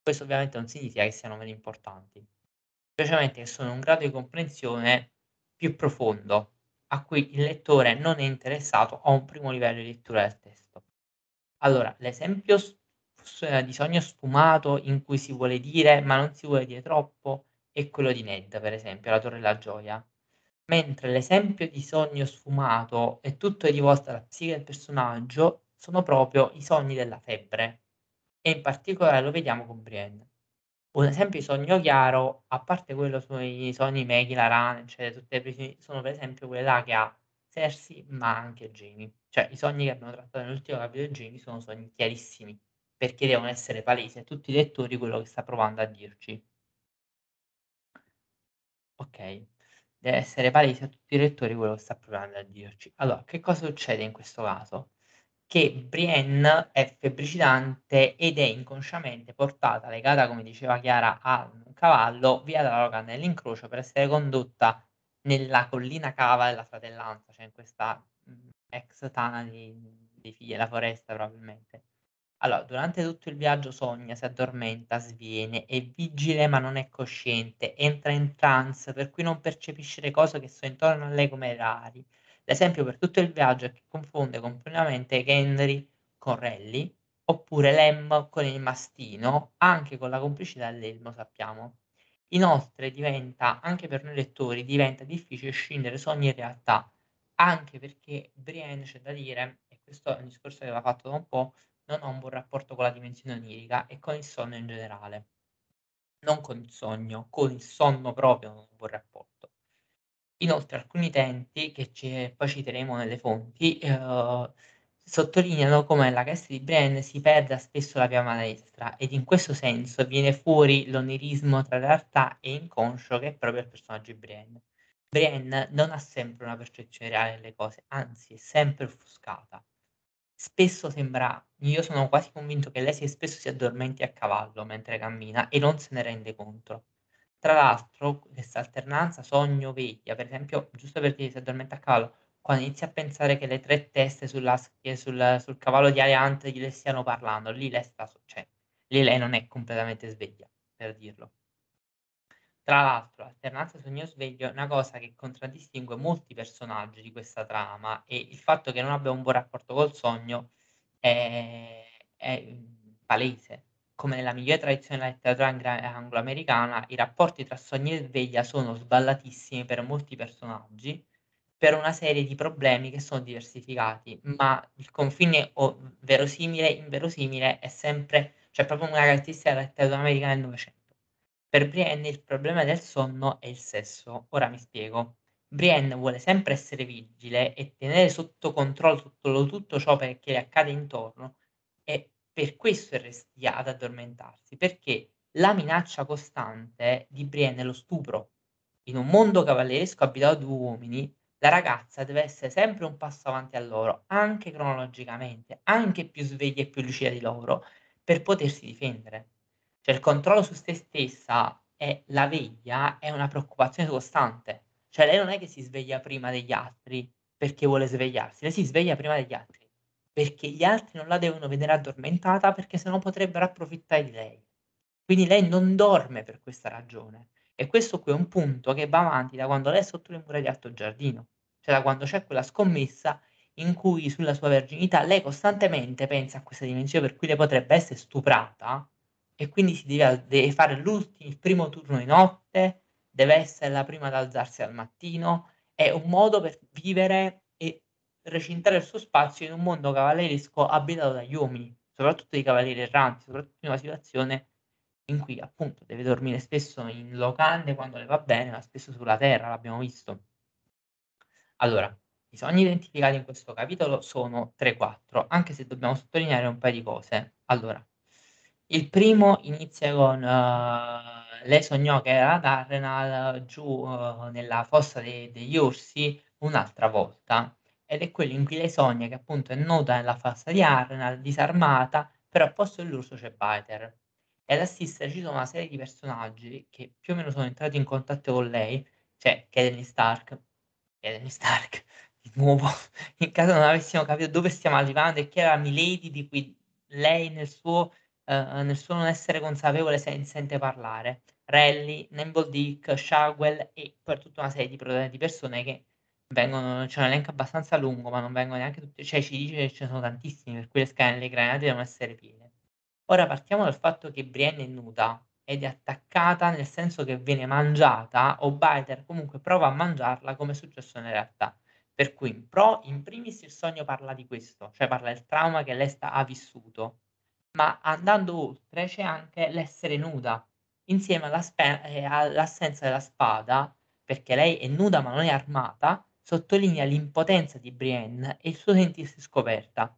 Questo ovviamente non significa che siano meno importanti, semplicemente che sono un grado di comprensione più profondo, a cui il lettore non è interessato a un primo livello di lettura del testo. Allora, l'esempio di sogno sfumato in cui si vuole dire ma non si vuole dire troppo è quello di Ned, per esempio, la Torre della Gioia. Mentre l'esempio di sogno sfumato è tutto rivolto alla psiche del personaggio, sono proprio i sogni della febbre, e in particolare lo vediamo con Brienne. Un esempio di sogno chiaro, a parte quello sui sogni Maggie, la rana, eccetera, tutte le sono per esempio quelle là che ha Cersei, ma anche Jamie. Cioè i sogni che abbiamo trattato nell'ultimo capitolo di Jamie sono sogni chiarissimi, perché devono essere palesi a tutti i lettori quello che sta provando a dirci. Ok, deve essere palese a tutti i lettori quello che sta provando a dirci. Allora, che cosa succede in questo caso? che Brienne è febbricitante ed è inconsciamente portata, legata, come diceva Chiara, a un cavallo via dalla loro nell'incrocio per essere condotta nella collina cava della fratellanza, cioè in questa mhmm, ex tana di, di figli della foresta probabilmente. Allora, durante tutto il viaggio sogna, si addormenta, sviene, è vigile ma non è cosciente, entra in trance per cui non percepisce le cose che sono intorno a lei come rari L'esempio per tutto il viaggio è che confonde completamente Gendry con Rally, oppure Lem con il mastino, anche con la complicità dell'elmo sappiamo. Inoltre diventa, anche per noi lettori, diventa difficile scindere sogni e realtà, Anche perché Brienne, c'è da dire, e questo è un discorso che aveva fatto da un po', non ha un buon rapporto con la dimensione onirica e con il sonno in generale. Non con il sogno, con il sonno proprio non ha un buon rapporto. Inoltre alcuni utenti, che ci poi citeremo nelle fonti, uhm, sottolineano come nella cassa di Brienne si perda spesso la via maestra ed in questo senso viene fuori l'onirismo tra realtà e inconscio che è proprio il personaggio di Brienne. Brienne non ha sempre una percezione reale delle cose, anzi è sempre offuscata. Spesso sembra io sono quasi convinto che lei si spesso si addormenti a cavallo mentre cammina e non se ne rende conto. Tra l'altro questa alternanza sogno-veglia, per esempio, giusto per dire si addormenta a cavallo, quando inizi a pensare che le tre teste sulla sul sul cavallo di Aliant gli le stiano parlando, lì lei sta cioè, lì lei non è completamente sveglia, per dirlo. Tra l'altro l'alternanza sogno-sveglio è una cosa che contraddistingue molti personaggi di questa trama e il fatto che non abbia un buon rapporto col sogno è è, mhmm, palese. Come nella migliore tradizione della letteratura angloamericana, i rapporti tra sogno e sveglia sono sballatissimi per molti personaggi, per una serie di problemi che sono diversificati, ma il confine o verosimile, inverosimile è sempre cioè proprio una caratteristica della letteratura americana del Novecento. Per Brienne il problema del sonno è il sesso. Ora mi spiego. Brienne vuole sempre essere vigile e tenere sotto controllo tutto, tutto ciò che le accade intorno e per questo è restia ad addormentarsi, perché la minaccia costante di Brienne è lo stupro. In un mondo cavalleresco abitato da uomini, la ragazza deve essere sempre un passo avanti a loro, anche cronologicamente, anche più sveglia e più lucida di loro, per potersi difendere. Cioè il controllo su se stessa e la veglia è una preoccupazione costante. Cioè lei non è che si sveglia prima degli altri perché vuole svegliarsi, lei si sveglia prima degli altri perché gli altri non la devono vedere addormentata perché sennò potrebbero approfittare di lei. Quindi lei non dorme per questa ragione. E questo qui è un punto che va avanti da quando lei è sotto le mura di Alto Giardino, cioè da quando c'è quella scommessa in cui sulla sua verginità lei costantemente pensa a questa dimensione per cui lei potrebbe essere stuprata e quindi si deve, deve fare l'ultimo, il primo turno di notte, deve essere la prima ad alzarsi al mattino, è un modo per vivere e recintare il suo spazio in un mondo cavalleresco abitato dagli uomini, soprattutto dei cavalieri erranti, soprattutto in una situazione in cui appunto deve dormire spesso in locande quando le va bene, ma spesso sulla terra, l'abbiamo visto. Allora, i sogni identificati in questo capitolo sono 3-4, anche se dobbiamo sottolineare un paio di cose. Allora, il primo inizia con, uhm, lei sognò che era ad Arrenal giù, uhm, nella fossa de degli orsi un'altra volta, ed è quello in cui lei sogna che appunto è nuda nella fossa di Arrenal, disarmata, però al posto dell'urso c'è Biter. E ad assistere ci sono una serie di personaggi che più o meno sono entrati in contatto con lei, cioè Catelyn Stark Catelyn Stark, di nuovo, in caso non avessimo capito dove stiamo arrivando e chi era Milady di cui lei nel suo Nel suo non essere consapevole se sente parlare. Rally, Nimble Dick, Shagwell e poi tutta una serie di di persone che vengono c'è un elenco abbastanza lungo, ma non vengono neanche tutti cioè ci dice che ce ne sono tantissimi, per cui le scale le granate devono essere piene. Ora partiamo dal fatto che Brienne è nuda ed è attaccata, nel senso che viene mangiata o Biter comunque prova a mangiarla come è successo nella realtà. Per cui in pro in primis il sogno parla di questo, cioè parla del trauma che lei sta ha vissuto. Ma andando oltre c'è anche l'essere nuda, insieme alla spe ehm, all'assenza della spada, perché lei è nuda ma non è armata, sottolinea l'impotenza di Brienne e il suo sentirsi scoperta.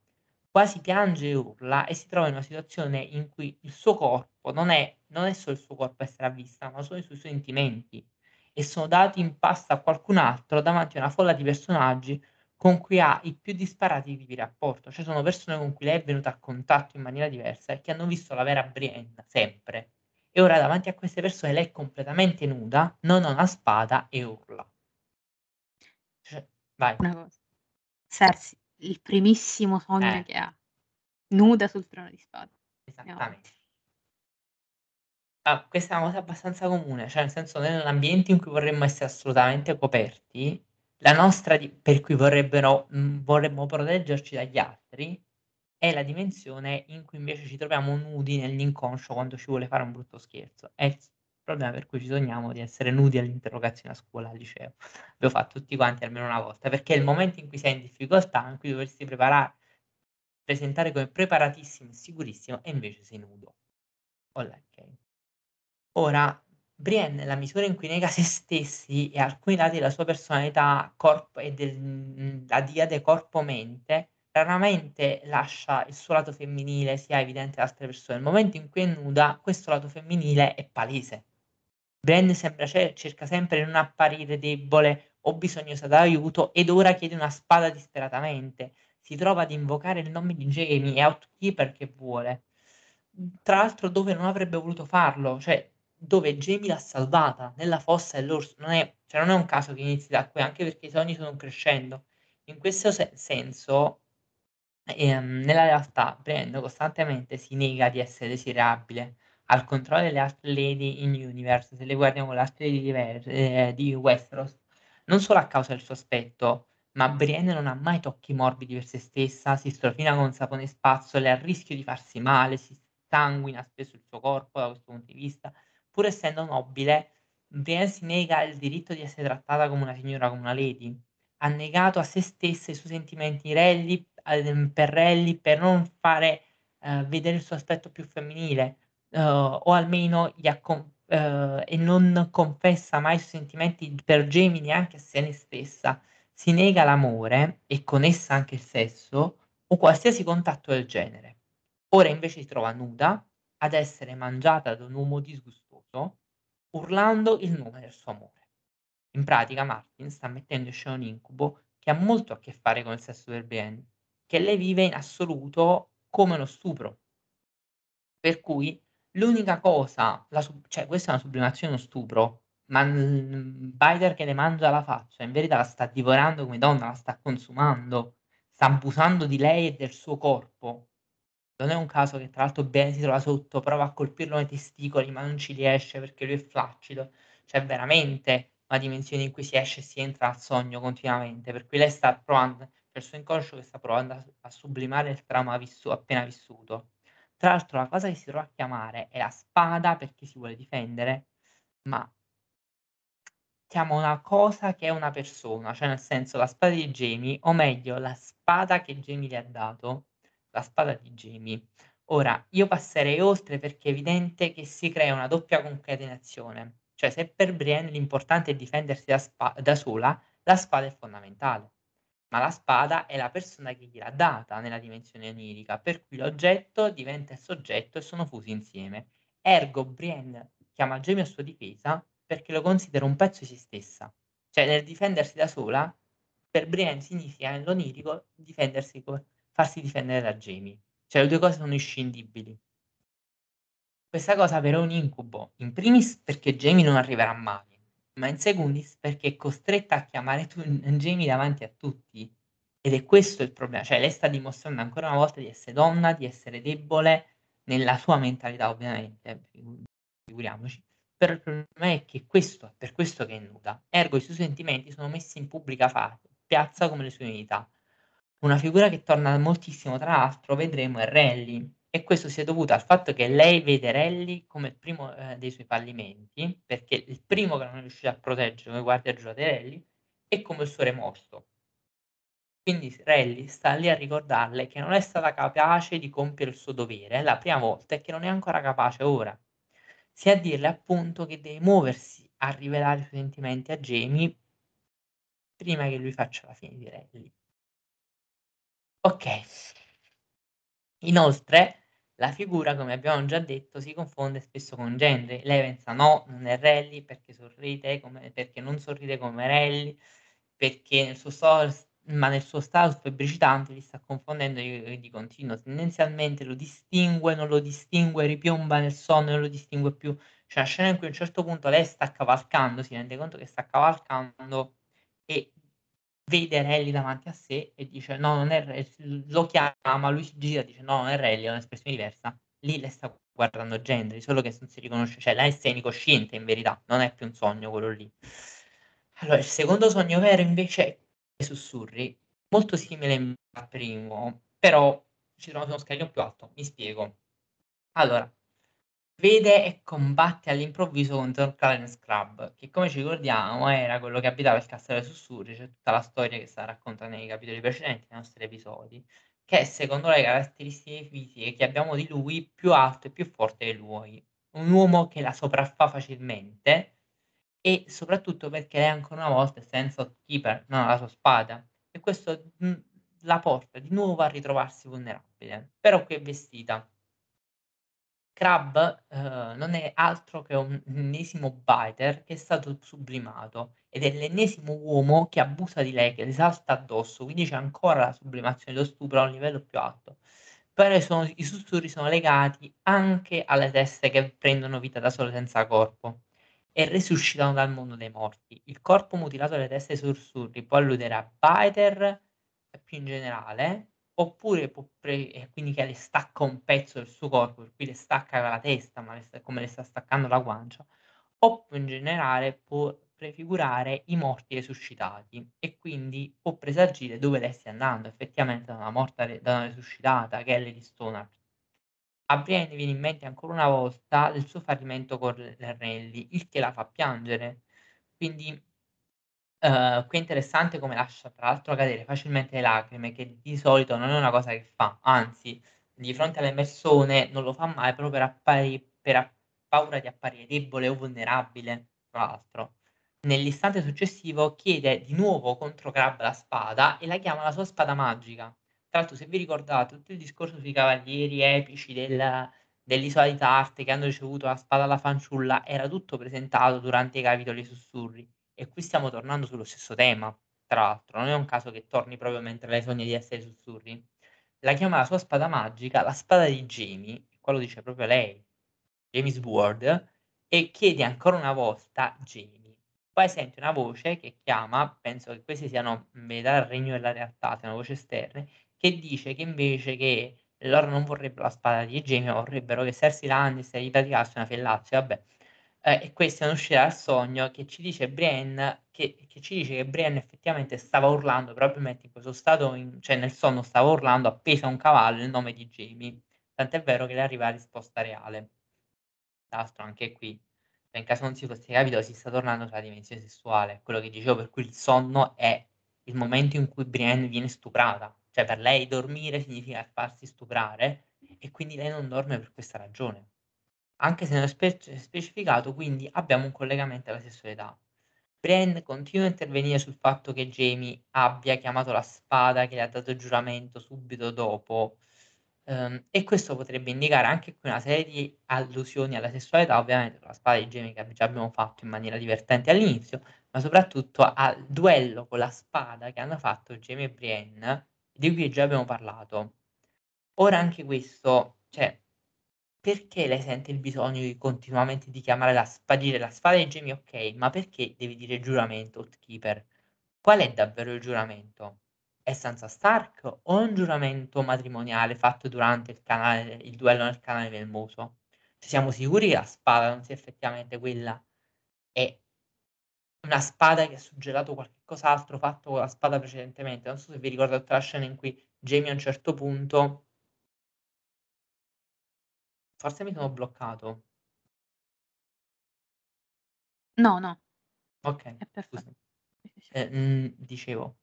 Quasi piange e urla e si trova in una situazione in cui il suo corpo non è non è solo il suo corpo a essere a vista, ma sono i suoi sentimenti e sono dati in pasto a qualcun altro davanti a una folla di personaggi con cui ha i più disparati tipi di rapporto, cioè sono persone con cui lei è venuta a contatto in maniera diversa e che hanno visto la vera Brienne sempre. E ora davanti a queste persone lei è completamente nuda, non ha una spada e urla. Cioè, vai. Una cosa. Cersei, il primissimo sogno Eh. che ha, nuda sul trono di spade. Esattamente. Ah, questa è una cosa abbastanza comune, cioè nel senso nell'ambiente in cui vorremmo essere assolutamente coperti, la nostra di per cui vorrebbero mhmm, vorremmo proteggerci dagli altri, è la dimensione in cui invece ci troviamo nudi nell'inconscio quando ci vuole fare un brutto scherzo. È s problema per cui ci sogniamo di essere nudi all'interrogazione a scuola, al liceo. L'abbiamo fatto tutti quanti almeno una volta, perché è il momento in cui sei in difficoltà, in cui dovresti preparare presentare come preparatissimo e sicurissimo e invece sei nudo. Ora, Brienne, nella misura in cui nega se stessi e alcuni lati della sua personalità corpo e del, mhmm, la diade corpo-mente, raramente lascia il suo lato femminile sia evidente ad altre persone. Nel momento in cui è nuda, questo lato femminile è palese. Brienne sembra cerca sempre di non apparire debole o bisognosa d'aiuto ed ora chiede una spada disperatamente. Si trova ad invocare il nome di Jamie e Outkeeper che vuole. Tra l'altro dove non avrebbe voluto farlo, cioè dove Jamie l'ha salvata, nella fossa dell'orso. Non è, cioè non è un caso che inizi da qui, anche perché i sogni sono crescendo. In questo se- senso, ehm, nella realtà, Brand costantemente si nega di essere desiderabile, al contrario delle altre lady in universe, se le guardiamo con le altre lady di, Ver- eh, di Westeros, non solo a causa del suo aspetto, ma Brienne non ha mai tocchi morbidi per se stessa, si strofina con sapone spazzole, a rischio di farsi male, si sanguina spesso il suo corpo da questo punto di vista, pur essendo nobile, Brienne nega il diritto di essere trattata come una signora, come una lady. Ha negato a se stessa i suoi sentimenti ehm, per Relly per non fare uh, vedere il suo aspetto più femminile, uh, o almeno gli accom- uh, e non confessa mai i suoi sentimenti per Jamie neanche a se stessa. Si nega l'amore e con essa anche il sesso o qualsiasi contatto del genere. Ora invece si trova nuda ad essere mangiata da un uomo disgustoso, urlando il nome del suo amore. In pratica Martin sta mettendo in scena un incubo che ha molto a che fare con il sesso del Brienne, che lei vive in assoluto come uno stupro. Per cui l'unica cosa, la cioè questa è una sublimazione, uno stupro, ma Biter che le mangia la faccia, in verità la sta divorando come donna, la sta consumando, sta abusando di lei e del suo corpo. Non è un caso che tra l'altro Ben si trova sotto, prova a colpirlo nei testicoli, ma non ci riesce perché lui è flaccido. Cioè veramente una dimensione in cui si esce e si entra al sogno continuamente, per cui lei sta provando, c'è il suo inconscio che sta provando a, a sublimare il trauma vissu- appena vissuto. Tra l'altro la cosa che si trova a chiamare è la spada perché si vuole difendere, ma chiama una cosa che è una persona, cioè nel senso la spada di Jamie, o meglio la spada che Jamie le ha dato, la spada di Jamie. Ora, io passerei oltre perché è evidente che si crea una doppia concatenazione. Cioè, se per Brienne l'importante è difendersi da, spa- da sola, la spada è fondamentale. Ma la spada è la persona che gliel'ha data nella dimensione onirica, per cui l'oggetto diventa il soggetto e sono fusi insieme. Ergo, Brienne chiama Jamie a sua difesa perché lo considera un pezzo di se stessa. Cioè, nel difendersi da sola, per Brienne significa nell'onirico difendersi come farsi difendere da Jamie. Cioè le due cose sono inscindibili. Questa cosa però è un incubo, in primis perché Jamie non arriverà mai, ma in secondis perché è costretta a chiamare tu, Jamie davanti a tutti. Ed è questo il problema, cioè lei sta dimostrando ancora una volta di essere donna, di essere debole nella sua mentalità ovviamente, figuriamoci, però il problema è che questo è per questo che è nuda, ergo i suoi sentimenti sono messi in pubblica piazza come le sue unità. Una figura che torna moltissimo tra l'altro vedremo è Rally e questo sia dovuto al fatto che lei vede Rally come il primo, ehm, dei suoi fallimenti, perché il primo che non è riuscito a proteggere come guardia giurata di Rally e come il suo remorso. Quindi Rally sta lì a ricordarle che non è stata capace di compiere il suo dovere la prima volta e che non è ancora capace ora. Sia a dirle appunto che deve muoversi a rivelare i suoi sentimenti a Jamie prima che lui faccia la fine di Rally. Okay. Inoltre, la figura, come abbiamo già detto, si confonde spesso con Gendry. Lei pensa: "No, non è Rally perché sorride come perché non sorride come Rally, perché nel suo stos ma nel suo stato febbricitante li sta confondendo di di continuo. Tendenzialmente lo distingue, non lo distingue, ripiomba nel sonno, non lo distingue più. C'è una scena in cui a un certo punto lei sta cavalcando, si rende conto che sta cavalcando e vede Rally davanti a sé e dice: "No, non è Re" lo chiama, lui si gira e dice: "No, non è Rally, è un'espressione diversa". Lì lei sta guardando Gendry, solo che non si riconosce, cioè lei è semicosciente in verità, non è più un sogno quello lì. Allora, il secondo sogno vero invece è i sussurri, molto simile al primo, però ci troviamo su uno scaglio più alto. Mi spiego. Allora vede e combatte all'improvviso contro Clarence Crab, che come ci ricordiamo era quello che abitava il Castello dei Sussurri, c'è tutta la storia che sta raccontata nei capitoli precedenti nei nostri episodi, che secondo le caratteristiche fisiche che abbiamo di lui più alto e più forte di lui. Un uomo che la sopraffa facilmente e soprattutto perché lei ancora una volta è senza Keeper, non ha la sua spada e questo, la porta di nuovo a ritrovarsi vulnerabile, però qui è vestita. Crab, uhm, non è altro che un ennesimo biter che è stato sublimato ed è l'ennesimo uomo che abusa di lei, che le salta addosso, quindi c'è ancora la sublimazione dello stupro a un livello più alto. Però sono i sussurri sono legati anche alle teste che prendono vita da sole senza corpo e resuscitano dal mondo dei morti. Il corpo mutilato delle teste sussurri può alludere a Biter più in generale, oppure può pre e quindi che le stacca un pezzo del suo corpo, per cui le stacca la testa, ma le sta come le sta staccando la guancia, o più in generale può prefigurare i morti resuscitati e quindi può presagire dove lei stia andando, effettivamente da una morta re da una resuscitata che è Lady Stoner. A Brienne viene in mente ancora una volta il suo fallimento con l l'Arnelli, il che la fa piangere. Quindi, uhm, qui è interessante come lascia tra l'altro cadere facilmente le lacrime, che di solito non è una cosa che fa, anzi di fronte alle persone non lo fa mai proprio per appari per ha paura di apparire debole o vulnerabile, tra l'altro. Nell'istante successivo chiede di nuovo contro Crabbe la spada e la chiama la sua spada magica. Tra l'altro se vi ricordate tutto il discorso sui cavalieri epici del dell'isola di Tarte che hanno ricevuto la spada alla fanciulla, era tutto presentato durante i capitoli sussurri e qui stiamo tornando sullo stesso tema, tra l'altro, non è un caso che torni proprio mentre lei sogna di essere sussurri. La chiama la sua spada magica, la spada di Jaime, qua lo dice proprio lei, Jaime's Sword, e chiede ancora una volta Jaime. Poi sente una voce che chiama, penso che questi siano metà il regno della realtà, siano voci esterne, che dice che invece che loro non vorrebbero la spada di ma vorrebbero che Cersei Lannister gli praticasse una fellazio, vabbè. Ehm, e questa è un'uscita dal sogno che ci dice Brienne che che ci dice che Brienne effettivamente stava urlando, probabilmente in questo stato in cioè nel sonno stava urlando appesa a un cavallo il nome di Jaime, tant'è vero che le arriva la risposta reale. Tra l'altro anche qui, in caso non si fosse capito, si sta tornando sulla dimensione sessuale, quello che dicevo per cui il sonno è il momento in cui Brienne viene stuprata. Cioè per lei dormire significa farsi stuprare e quindi lei non dorme per questa ragione. Anche se non è spec specificato, quindi abbiamo un collegamento alla sessualità. Brienne continua a intervenire sul fatto che Jaime abbia chiamato la spada che le ha dato giuramento subito dopo, uhm, e questo potrebbe indicare anche qui una serie di allusioni alla sessualità, ovviamente con la spada di Jaime che già abbiamo fatto in maniera divertente all'inizio, ma soprattutto al duello con la spada che hanno fatto Jaime e Brienne di cui già abbiamo parlato. Ora anche questo, cioè, perché lei sente il bisogno di continuamente di chiamare la spa dire la spada di Jaime okay, ma perché devi dire giuramento, Oathkeeper? Qual è davvero il giuramento? È Sansa Stark o un giuramento matrimoniale fatto durante il canale il duello nel canale Melmoso? Cioè siamo sicuri che la spada non sia effettivamente quella è una spada che ha suggelato qualcos'altro fatto con la spada precedentemente. Non so se vi ricordate la scena in cui Jaime a un certo punto Forse mi sono bloccato. No, no. È perfetto. scusa. Ehm, mhmm, dicevo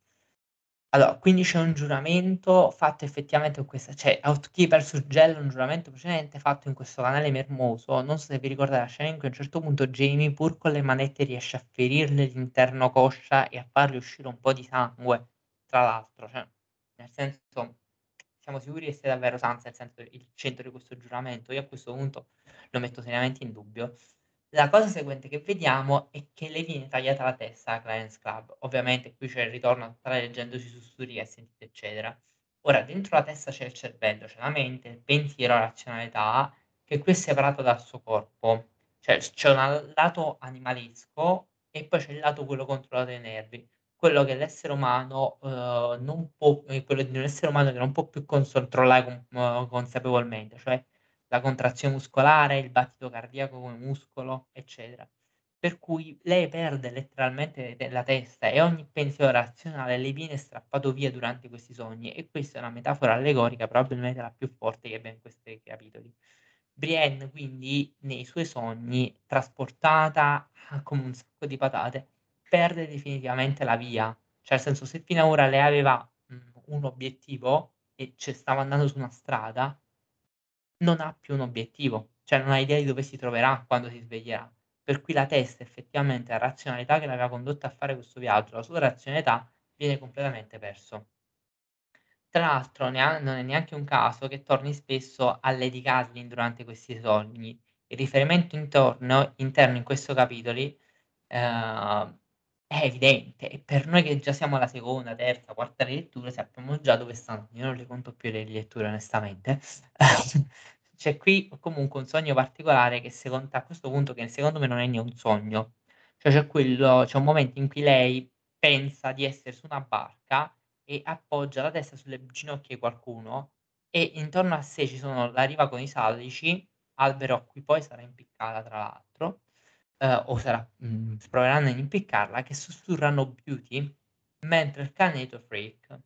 allora, quindi c'è un giuramento fatto effettivamente con questa cioè Outkeeper suggella un giuramento precedente fatto in questo canale mermoso. Non so se vi ricordate la scena in cui a un certo punto Jaime, pur con le manette, riesce a ferirle l'interno coscia e a farle uscire un po' di sangue, tra l'altro, cioè nel senso siamo sicuri che sia davvero Sansa il centro di questo giuramento? Io a questo punto lo metto seriamente in dubbio. La cosa seguente che vediamo è che le viene tagliata la testa a Clarence Club. Ovviamente qui c'è il ritorno a tutta la leggenda sui sussurri che hai sentito, eccetera. Ora dentro la testa c'è il cervello, c'è la mente, il pensiero, la razionalità, che qui è separato dal suo corpo. Cioè c'è un lato animalesco e poi c'è il lato quello controllato dai nervi. Quello che l'essere umano, uhm, non può ehm, quello di un essere umano che non può più controllare con consapevolmente, cioè la contrazione muscolare, il battito cardiaco come muscolo, eccetera. Per cui lei perde letteralmente la testa e ogni pensiero razionale le viene strappato via durante questi sogni e questa è una metafora allegorica, probabilmente la più forte che abbiamo in questi capitoli. Brienne quindi nei suoi sogni, trasportata come un sacco di patate, perde definitivamente la via. Cioè, nel senso, se fino a ora lei aveva, mhmm, un obiettivo e cioè stava andando su una strada non ha più un obiettivo, cioè non ha idea di dove si troverà quando si sveglierà. Per cui la testa effettivamente, la razionalità che l'aveva condotta a fare questo viaggio, la sua razionalità viene completamente perso. Tra l'altro nea non è neanche un caso che torni spesso a Lady Catelyn durante questi sogni. Il riferimento intorno interno in questo capitoli, ehm, è evidente e per noi che già siamo alla seconda, terza, quarta rilettura sappiamo già dove stanno. Io non le conto più le riletture onestamente. C'è qui comunque un sogno particolare che secon a questo punto che secondo me non è né un sogno. Cioè c'è quello c'è un momento in cui lei pensa di essere su una barca e appoggia la testa sulle ginocchia di qualcuno e intorno a sé ci sono la riva con i salici, albero a cui poi sarà impiccata tra l'altro, ehm, o sarà mhmm, proveranno ad impiccarla, che sussurrano Beauty, mentre il caneto Freak.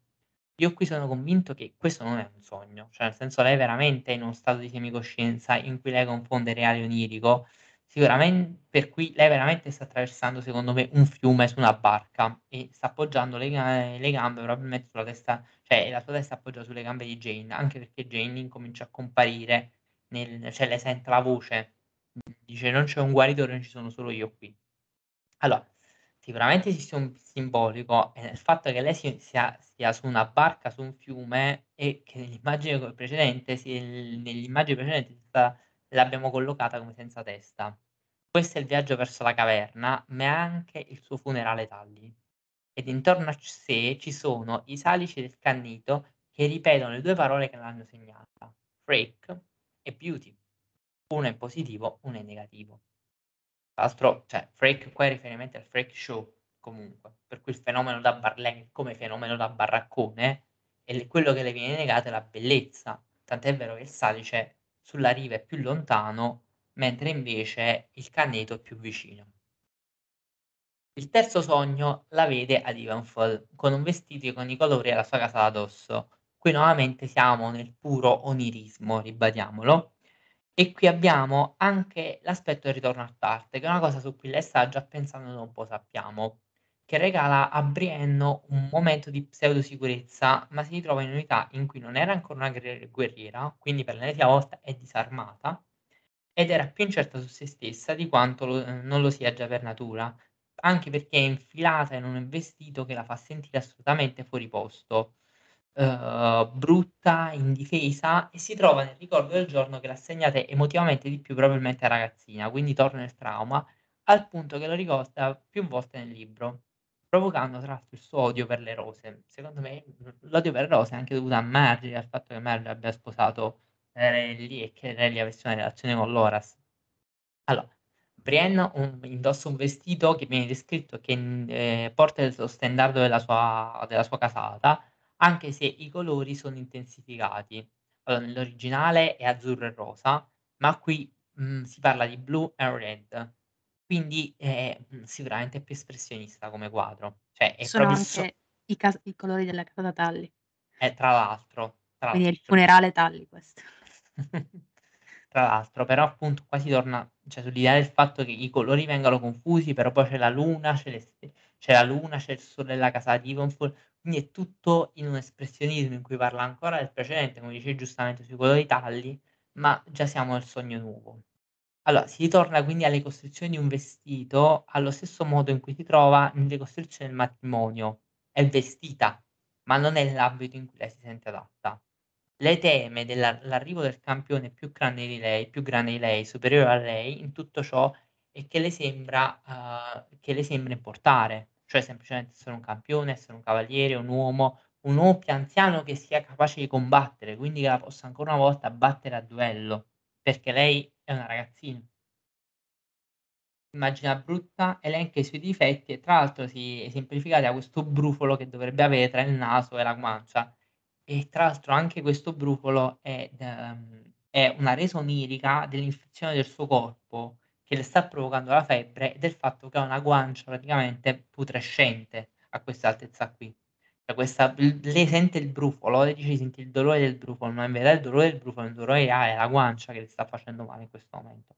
Io qui sono convinto che questo non è un sogno, cioè nel senso lei veramente è in uno stato di semicoscienza in cui lei confonde reale e onirico Sicuramen per cui lei veramente sta attraversando, secondo me, un fiume su una barca e sta appoggiando le le gambe probabilmente sulla testa cioè la sua testa appoggiata sulle gambe di Jane, anche perché Jane incomincia a comparire nel cioè lei sente la voce, dice: "Non c'è un guaritore, non ci sono solo io qui". Allora, sicuramente esiste un simbolico, e nel fatto che lei si sia sia su una barca su un fiume e che nell'immagine precedente si sta l'abbiamo collocata come senza testa. Questo è il viaggio verso la caverna, ma è anche il suo funerale Tully. Ed intorno a sé ci sono i salici del cannito che ripetono le due parole che l'hanno segnata, freak e beauty. Uno è positivo, uno è negativo. L'altro, cioè, freak qua è riferimento al freak show, comunque, per cui il fenomeno da bar come fenomeno da baraccone, e quello che le viene negato è la bellezza. Tant'è vero che il salice sulla riva è più lontano, mentre invece il canneto è più vicino. Il terzo sogno la vede ad Ivanfall, con un vestito con i colori alla sua casa addosso. Qui nuovamente siamo nel puro onirismo, ribadiamolo, e qui abbiamo anche l'aspetto del ritorno a Tarte, che è una cosa su cui lei sta già pensando da un po' sappiamo che regala a Brienne un momento di pseudo-sicurezza, ma si ritrova in unità in cui non era ancora una guerriera, quindi per l'ennesima volta è disarmata, ed era più incerta su se stessa di quanto lo non lo sia già per natura, anche perché è infilata in un vestito che la fa sentire assolutamente fuori posto, uhm, brutta, indifesa e si trova nel ricordo del giorno che l'ha segnata emotivamente di più probabilmente a ragazzina, quindi torna nel trauma, al punto che lo ricorda più volte nel libro provocando tra l'altro il suo odio per le rose. Secondo me, l'odio per le rose è anche dovuto a Margie, al fatto che Margie abbia sposato Renly e che Renly avesse una relazione con Loras. Allora, Brienne un indossa un vestito che viene descritto che, ehm, porta lo stendardo della sua della sua casata, anche se i colori sono intensificati. Allora, nell'originale è azzurro e rosa, ma qui, mhmm, si parla di blu and red. Quindi, è, mhmm, sicuramente più espressionista come quadro. Cioè è Sono proprio so anche i cas i colori della casa Tully. Eh, tra l'altro, tra Quindi è il l'altro. funerale Tully questo. Tra l'altro, però appunto qua si torna cioè sull'idea del fatto che i colori vengano confusi, però poi c'è la luna, c'è le ste c'è la luna, c'è il sole nella casa di Ivanfall, quindi è tutto in un espressionismo in cui parla ancora del precedente, come dicevi giustamente sui colori Tully, ma già siamo nel sogno nuovo. Allora, si ritorna quindi alle costruzioni di un vestito allo stesso modo in cui si trova nelle costruzioni del matrimonio. È vestita, ma non è l'abito in cui lei si sente adatta. Lei teme della l'arrivo del campione più grande di lei più grande di lei, superiore a lei in tutto ciò e che le sembra uhm, che le sembra importare, cioè semplicemente essere un campione, essere un cavaliere, un uomo un uomo più anziano che sia capace di combattere, quindi che la possa ancora una volta battere a duello, perché lei è una ragazzina. Immagina brutta, elenca i suoi difetti e tra l'altro si esemplificati da questo brufolo che dovrebbe avere tra il naso e la guancia. E tra l'altro anche questo brufolo è ehm, è una resa onirica dell'infezione del suo corpo, che le sta provocando la febbre e del fatto che ha una guancia praticamente putrescente a questa altezza qui. Cioè questa lei sente il brufolo, lei dice di sentire il dolore del brufolo, ma in verità il dolore del brufolo, il dolore ha è la guancia che le sta facendo male in questo momento.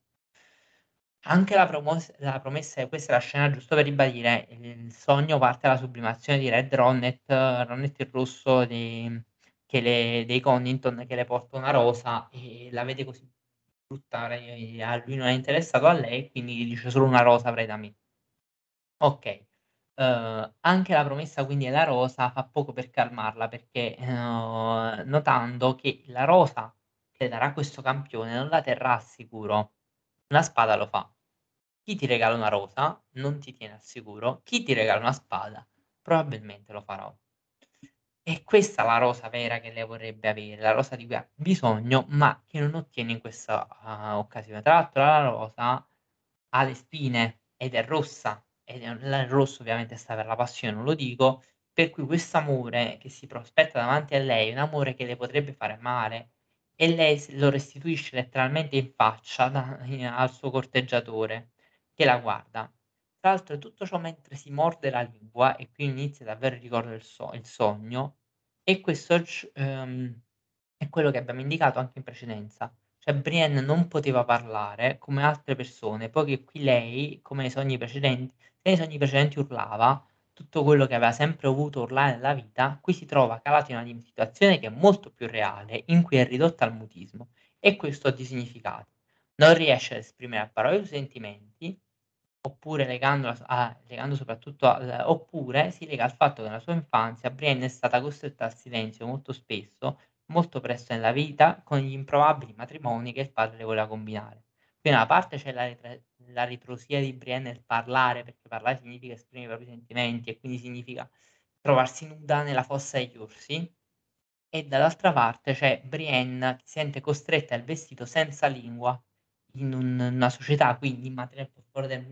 Anche la promos la promessa questa è la scena giusto per ribadire, il sogno parte dalla sublimazione di Red Ronnet, Ronnet il rosso di le dei Connington che le porta una rosa e la vede così brutta, a lui non è interessato a lei, quindi gli dice: "Solo una rosa avrai da me". Okay. Uhm, anche la promessa quindi della rosa fa poco per calmarla perché, uhm, notando che la rosa che darà questo campione non la terrà al sicuro. Una spada lo fa. Chi ti regala una rosa non ti tiene al sicuro, chi ti regala una spada probabilmente lo farà. È questa la rosa vera che lei vorrebbe avere, la rosa di cui ha bisogno, ma che non ottiene in questa, uhm, occasione. Tra l'altro la rosa ha le spine ed è rossa. Ed è il rosso ovviamente sta per la passione, non lo dico, per cui quest'amore che si prospetta davanti a lei, un amore che le potrebbe fare male e lei lo restituisce letteralmente in faccia da al suo corteggiatore che la guarda. Tra l'altro tutto ciò mentre si morde la lingua e qui inizia davvero il ricordo del so il sogno e questo c ehm, è quello che abbiamo indicato anche in precedenza. Cioè Brienne non poteva parlare come altre persone, poiché qui lei, come nei sogni precedenti nei sogni precedenti urlava tutto quello che aveva sempre voluto urlare nella vita, qui si trova calata in una situazione che è molto più reale, in cui è ridotta al mutismo e questo ha dei significati. Non riesce ad esprimere a parole i suoi sentimenti, oppure legando a legando soprattutto al oppure si lega al fatto che nella sua infanzia Brienne è stata costretta al silenzio molto spesso, molto presto nella vita, con gli improbabili matrimoni che il padre le voleva combinare. Quindi da una parte c'è la la ritrosia di Brienne nel parlare, perché parlare significa esprimere i propri sentimenti e quindi significa trovarsi nuda nella fossa degli orsi, e dall'altra parte c'è Brienne che si sente costretta al vestito senza lingua in un una società quindi mater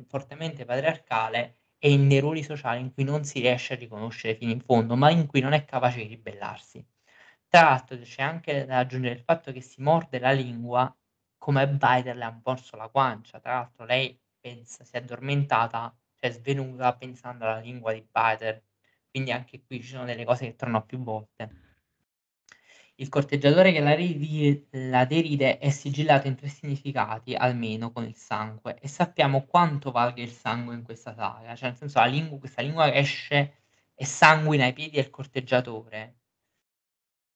fortemente patriarcale e in dei ruoli sociali in cui non si riesce a riconoscere fino in fondo, ma in cui non è capace di ribellarsi. Tra l'altro c'è anche da aggiungere il fatto che si morde la lingua come Biden le ha morso la guancia. Tra l'altro lei pensa si è addormentata, cioè svenuta pensando alla lingua di Biden. Quindi anche qui ci sono delle cose che tornano più volte. Il corteggiatore che la rivi la deride è sigillato in tre significati, almeno con il sangue, e sappiamo quanto valga il sangue in questa saga, cioè nel senso la lingua questa lingua che esce e sanguina ai piedi del corteggiatore.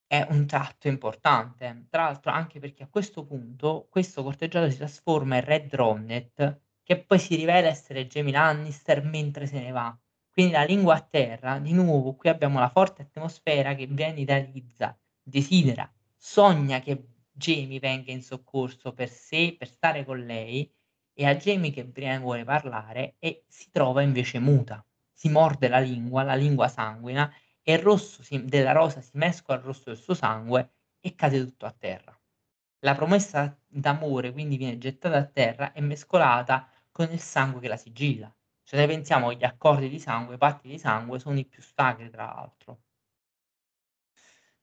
È un tratto importante. Tra l'altro anche perché a questo punto questo corteggiatore si trasforma in Red Ronnet, che poi si rivela essere Jaime Lannister mentre se ne va. Quindi la lingua a terra, di nuovo qui abbiamo la forte atmosfera che Brienne idealizza, desidera, sogna che Jaime venga in soccorso per sé, per stare con lei, e a Jaime che Brienne vuole parlare e si trova invece muta. Si morde la lingua, la lingua sanguina e il rosso si della rosa si mescola al rosso del suo sangue e cade tutto a terra. La promessa d'amore quindi viene gettata a terra e mescolata con il sangue che la sigilla. Se noi pensiamo agli accordi di sangue, i patti di sangue sono i più sacri tra l'altro.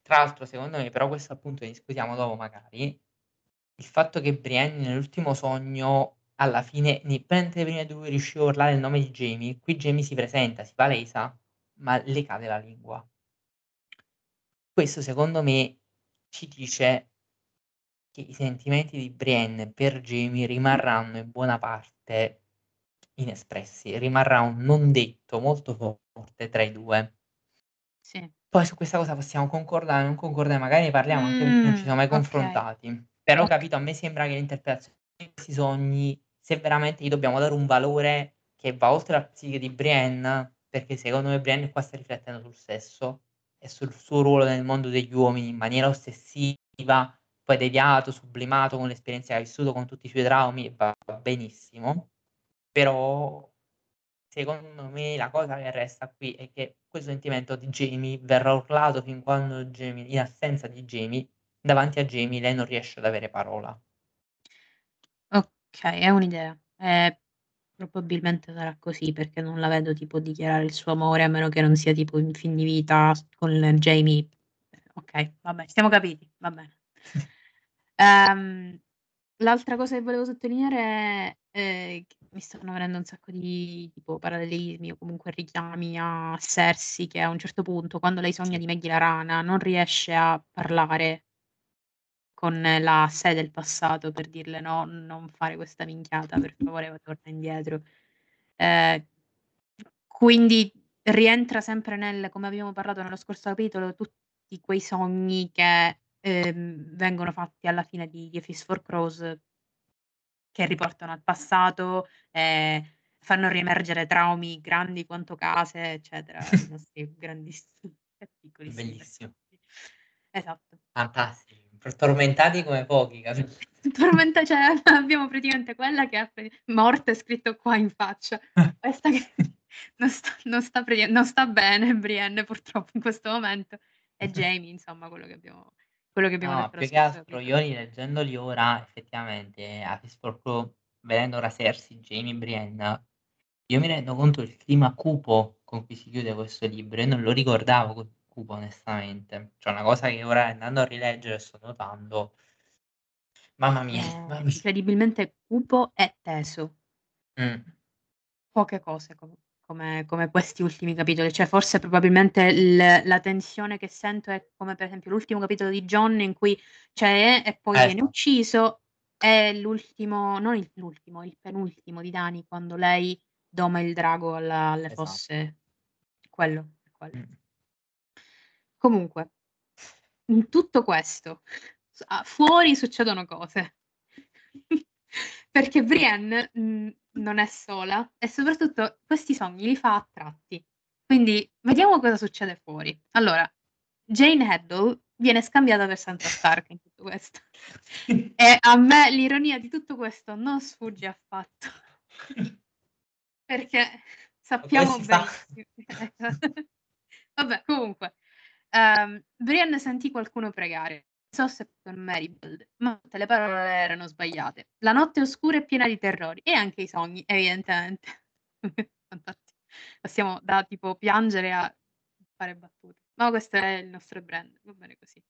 Tra l'altro secondo me, però questo appunto ne discutiamo dopo magari, il fatto che Brienne nell'ultimo sogno alla fine, mentre le prime 2 riusciva a urlare il nome di Jaime, qui Jaime si presenta, si palesa ma le cade la lingua. Questo secondo me ci dice che i sentimenti di Brienne per Jaime rimarranno in buona parte inespressi, rimarrà un non detto molto forte tra i due. Sì. Poi su questa cosa possiamo concordare, non concordare, magari ne parliamo anche perché non ci siamo mai Mh, okay. confrontati. Però Okay. capito, a me sembra che l'interpretazione di questi sogni, se veramente gli dobbiamo dare un valore che va oltre la psiche di Brienne perché secondo me Brienne qua sta riflettendo sul sesso e sul suo ruolo nel mondo degli uomini in maniera ossessiva, poi deviato, sublimato con l'esperienza che ha vissuto, con tutti i suoi traumi, va benissimo. Però secondo me la cosa che resta qui è che questo sentimento di Jaime verrà urlato fin quando Jaime in assenza di Jaime, davanti a Jaime lei non riesce ad avere parola. Okay, è un'idea. Ehm, probabilmente sarà così perché non la vedo tipo dichiarare il suo amore, a meno che non sia tipo in fin di vita con Jaime. Okay, vabbè, siamo capiti, va bene. Ehm, l'altra cosa che volevo sottolineare è, ehm, mi stanno venendo un sacco di tipo parallelismi o comunque richiami a Cersei che a un certo punto, quando lei sogna di Maggie la rana, non riesce a parlare con la sé del passato per dirle: "No, non fare questa minchiata, per favore, torna indietro". Ehm, quindi rientra sempre nel come abbiamo parlato nello scorso capitolo, tutti quei sogni che, ehm, vengono fatti alla fine di A Feast for Crows che riportano al passato, ehm, fanno riemergere traumi grandi quanto case, eccetera, i nostri grandissimi e piccolissimi Bellissimo. Esatto. Fantastici, pro tormentati come pochi, capi Tormenta cioè abbiamo praticamente quella che pre morte scritto qua in faccia. Questa che non sta non sta non sta bene Brienne purtroppo in questo momento e Jaime insomma quello che abbiamo quello che abbiamo No, detto più che altro io rileggendoli ora effettivamente A Feast for Crow, vedendo ora Cersei, Jaime e Brienne, io mi rendo conto del clima cupo con cui si chiude questo libro e non lo ricordavo così cupo onestamente. Cioè una cosa che ora andando a rileggere sto notando Mamma mia, È mamma mi incredibilmente cupo e teso. Mh. Poche cose com come come questi ultimi capitoli, cioè forse probabilmente il la tensione che sento è come per esempio l'ultimo capitolo di Jon in cui c'è e poi viene Esa ucciso, e l'ultimo non il l'ultimo, il penultimo di Dany quando lei doma il drago alla alle Esa fosse. Quello, è quello. Mh. Comunque, in tutto questo, fuori succedono cose. Perché Brienne, mhmm, non è sola e soprattutto questi sogni li fa a tratti. Quindi vediamo cosa succede fuori. Allora, Jane Heddle viene scambiata per Sansa Stark in tutto questo. E a me l'ironia di tutto questo non sfugge affatto. Perché sappiamo si fa? benissi vabbè comunque, ehm, Brienne sentì qualcuno pregare. So Septon Meribald, ma tutte le parole erano sbagliate. La notte oscura è piena di terrori e anche i sogni, evidentemente. Fantastico. Passiamo da tipo piangere a fare battute. Ma questo è il nostro brand, va bene così.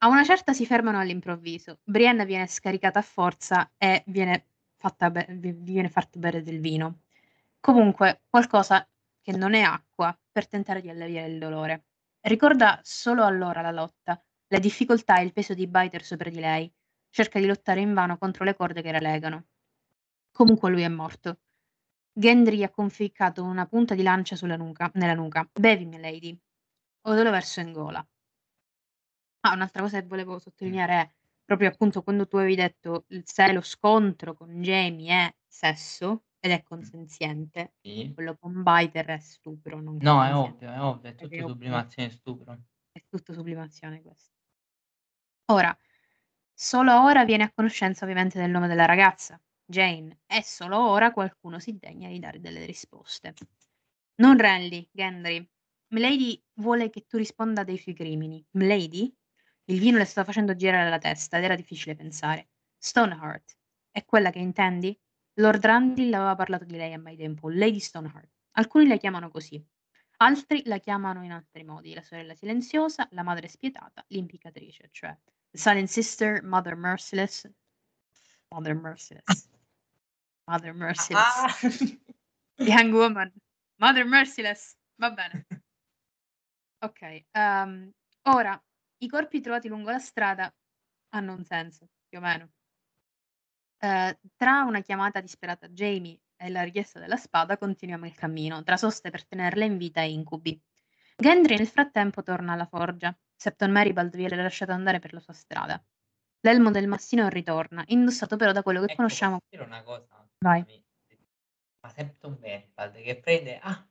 A una certa si fermano all'improvviso. Brienne viene scaricata a forza e viene fatta be vi viene fatto bere del vino. Comunque qualcosa che non è acqua per tentare di alleviare il dolore. Ricorda solo allora la lotta, le difficoltà e il peso di Biter sopra di lei. Cerca di lottare invano contro le corde che la legano. Comunque lui è morto. Gendry ha conficcato una punta di lancia sulla nuca nella nuca. "Bevi, milady." Odò lo verso in gola. Ah, un'altra cosa che volevo sottolineare è proprio appunto quando tu avevi detto se lo scontro con Jaime è sesso ed è consenziente, Sì. quello con Biter è stupro, non No, è consenziente. ovvio, è ovvio, è tutto ovvio. sublimazione e stupro. È tutto sublimazione questo. Ora, solo ora viene a conoscenza ovviamente del nome della ragazza, Jane, e solo ora qualcuno si degna di dare delle risposte. Non Renly, Gendry. Milady vuole che tu risponda dei suoi crimini. Milady? Il vino le stava facendo girare la testa ed era difficile pensare. Stoneheart. È quella che intendi? Lord Randall aveva parlato di lei a mai tempo, Lady Stoneheart. Alcuni la chiamano così, altri la chiamano in altri modi, la sorella silenziosa, la madre spietata, l'impiccatrice, cioè the silent sister, mother merciless, mother merciless, mother merciless, Ah. young woman, mother merciless, va bene. Okay, ehm, ora i corpi trovati lungo la strada hanno un senso, più o meno. Ehm, tra una chiamata disperata a Jaime e la richiesta della spada continuiamo il cammino, tra soste per tenerla in vita e incubi. Gendry nel frattempo torna alla forgia. Septon Meribald viene lasciato andare per la sua strada. L'elmo del mastino ritorna, indossato però da quello che Ecco, posso conosciamo dire una cosa? Vai. Ma Septon Meribald che prende: "Ah,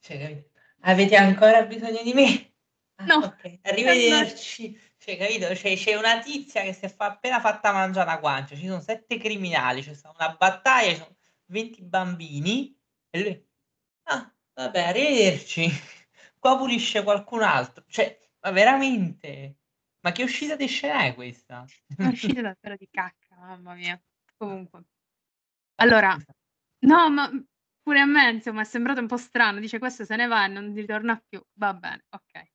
cioè avete ancora bisogno di me? Ah, No, okay, arrivederci." Cioè capito, c'è c'è una tizia che si è fa appena fatta mangià 'na guancia, ci sono 7 criminali, c'è sta una battaglia, ci sono 20 bambini e lui: "Ah, vabbè arrivederci." Qua pulisce qualcun altro. Cioè, ma veramente? Ma che uscita di scena è questa? Un'uscita davvero di cacca, mamma mia. Comunque. Allora no, ma, pure a me insomma è sembrato un po' strano, dice: "Questo se ne va e non ritorna più." Va bene, okay.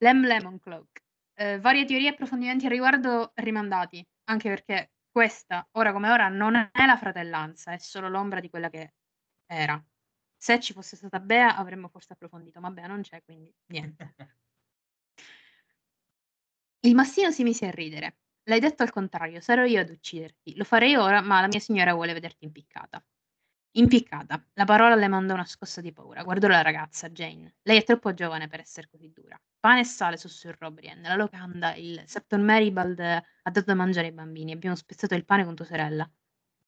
Lem Lemoncloak. Ehm, varie teorie e approfondimenti a riguardo rimandati, anche perché questa, ora come ora, non è la fratellanza, è solo l'ombra di quella che era. Se ci fosse stata Bea avremmo forse approfondito, ma Bea non c'è, quindi niente. Il mastino si mise a ridere. L'hai detto al contrario, sarò io ad ucciderti. Lo farei ora, ma la mia signora vuole vederti impiccata. Impiccata. La parola le mandò una scossa di paura. Guardò la ragazza, Jane. Lei è troppo giovane per essere così dura. Pane e sale, sussurrò Brienne. La locanda, il Septon Maribald ha dato da mangiare ai bambini. Abbiamo spezzato il pane con tua sorella.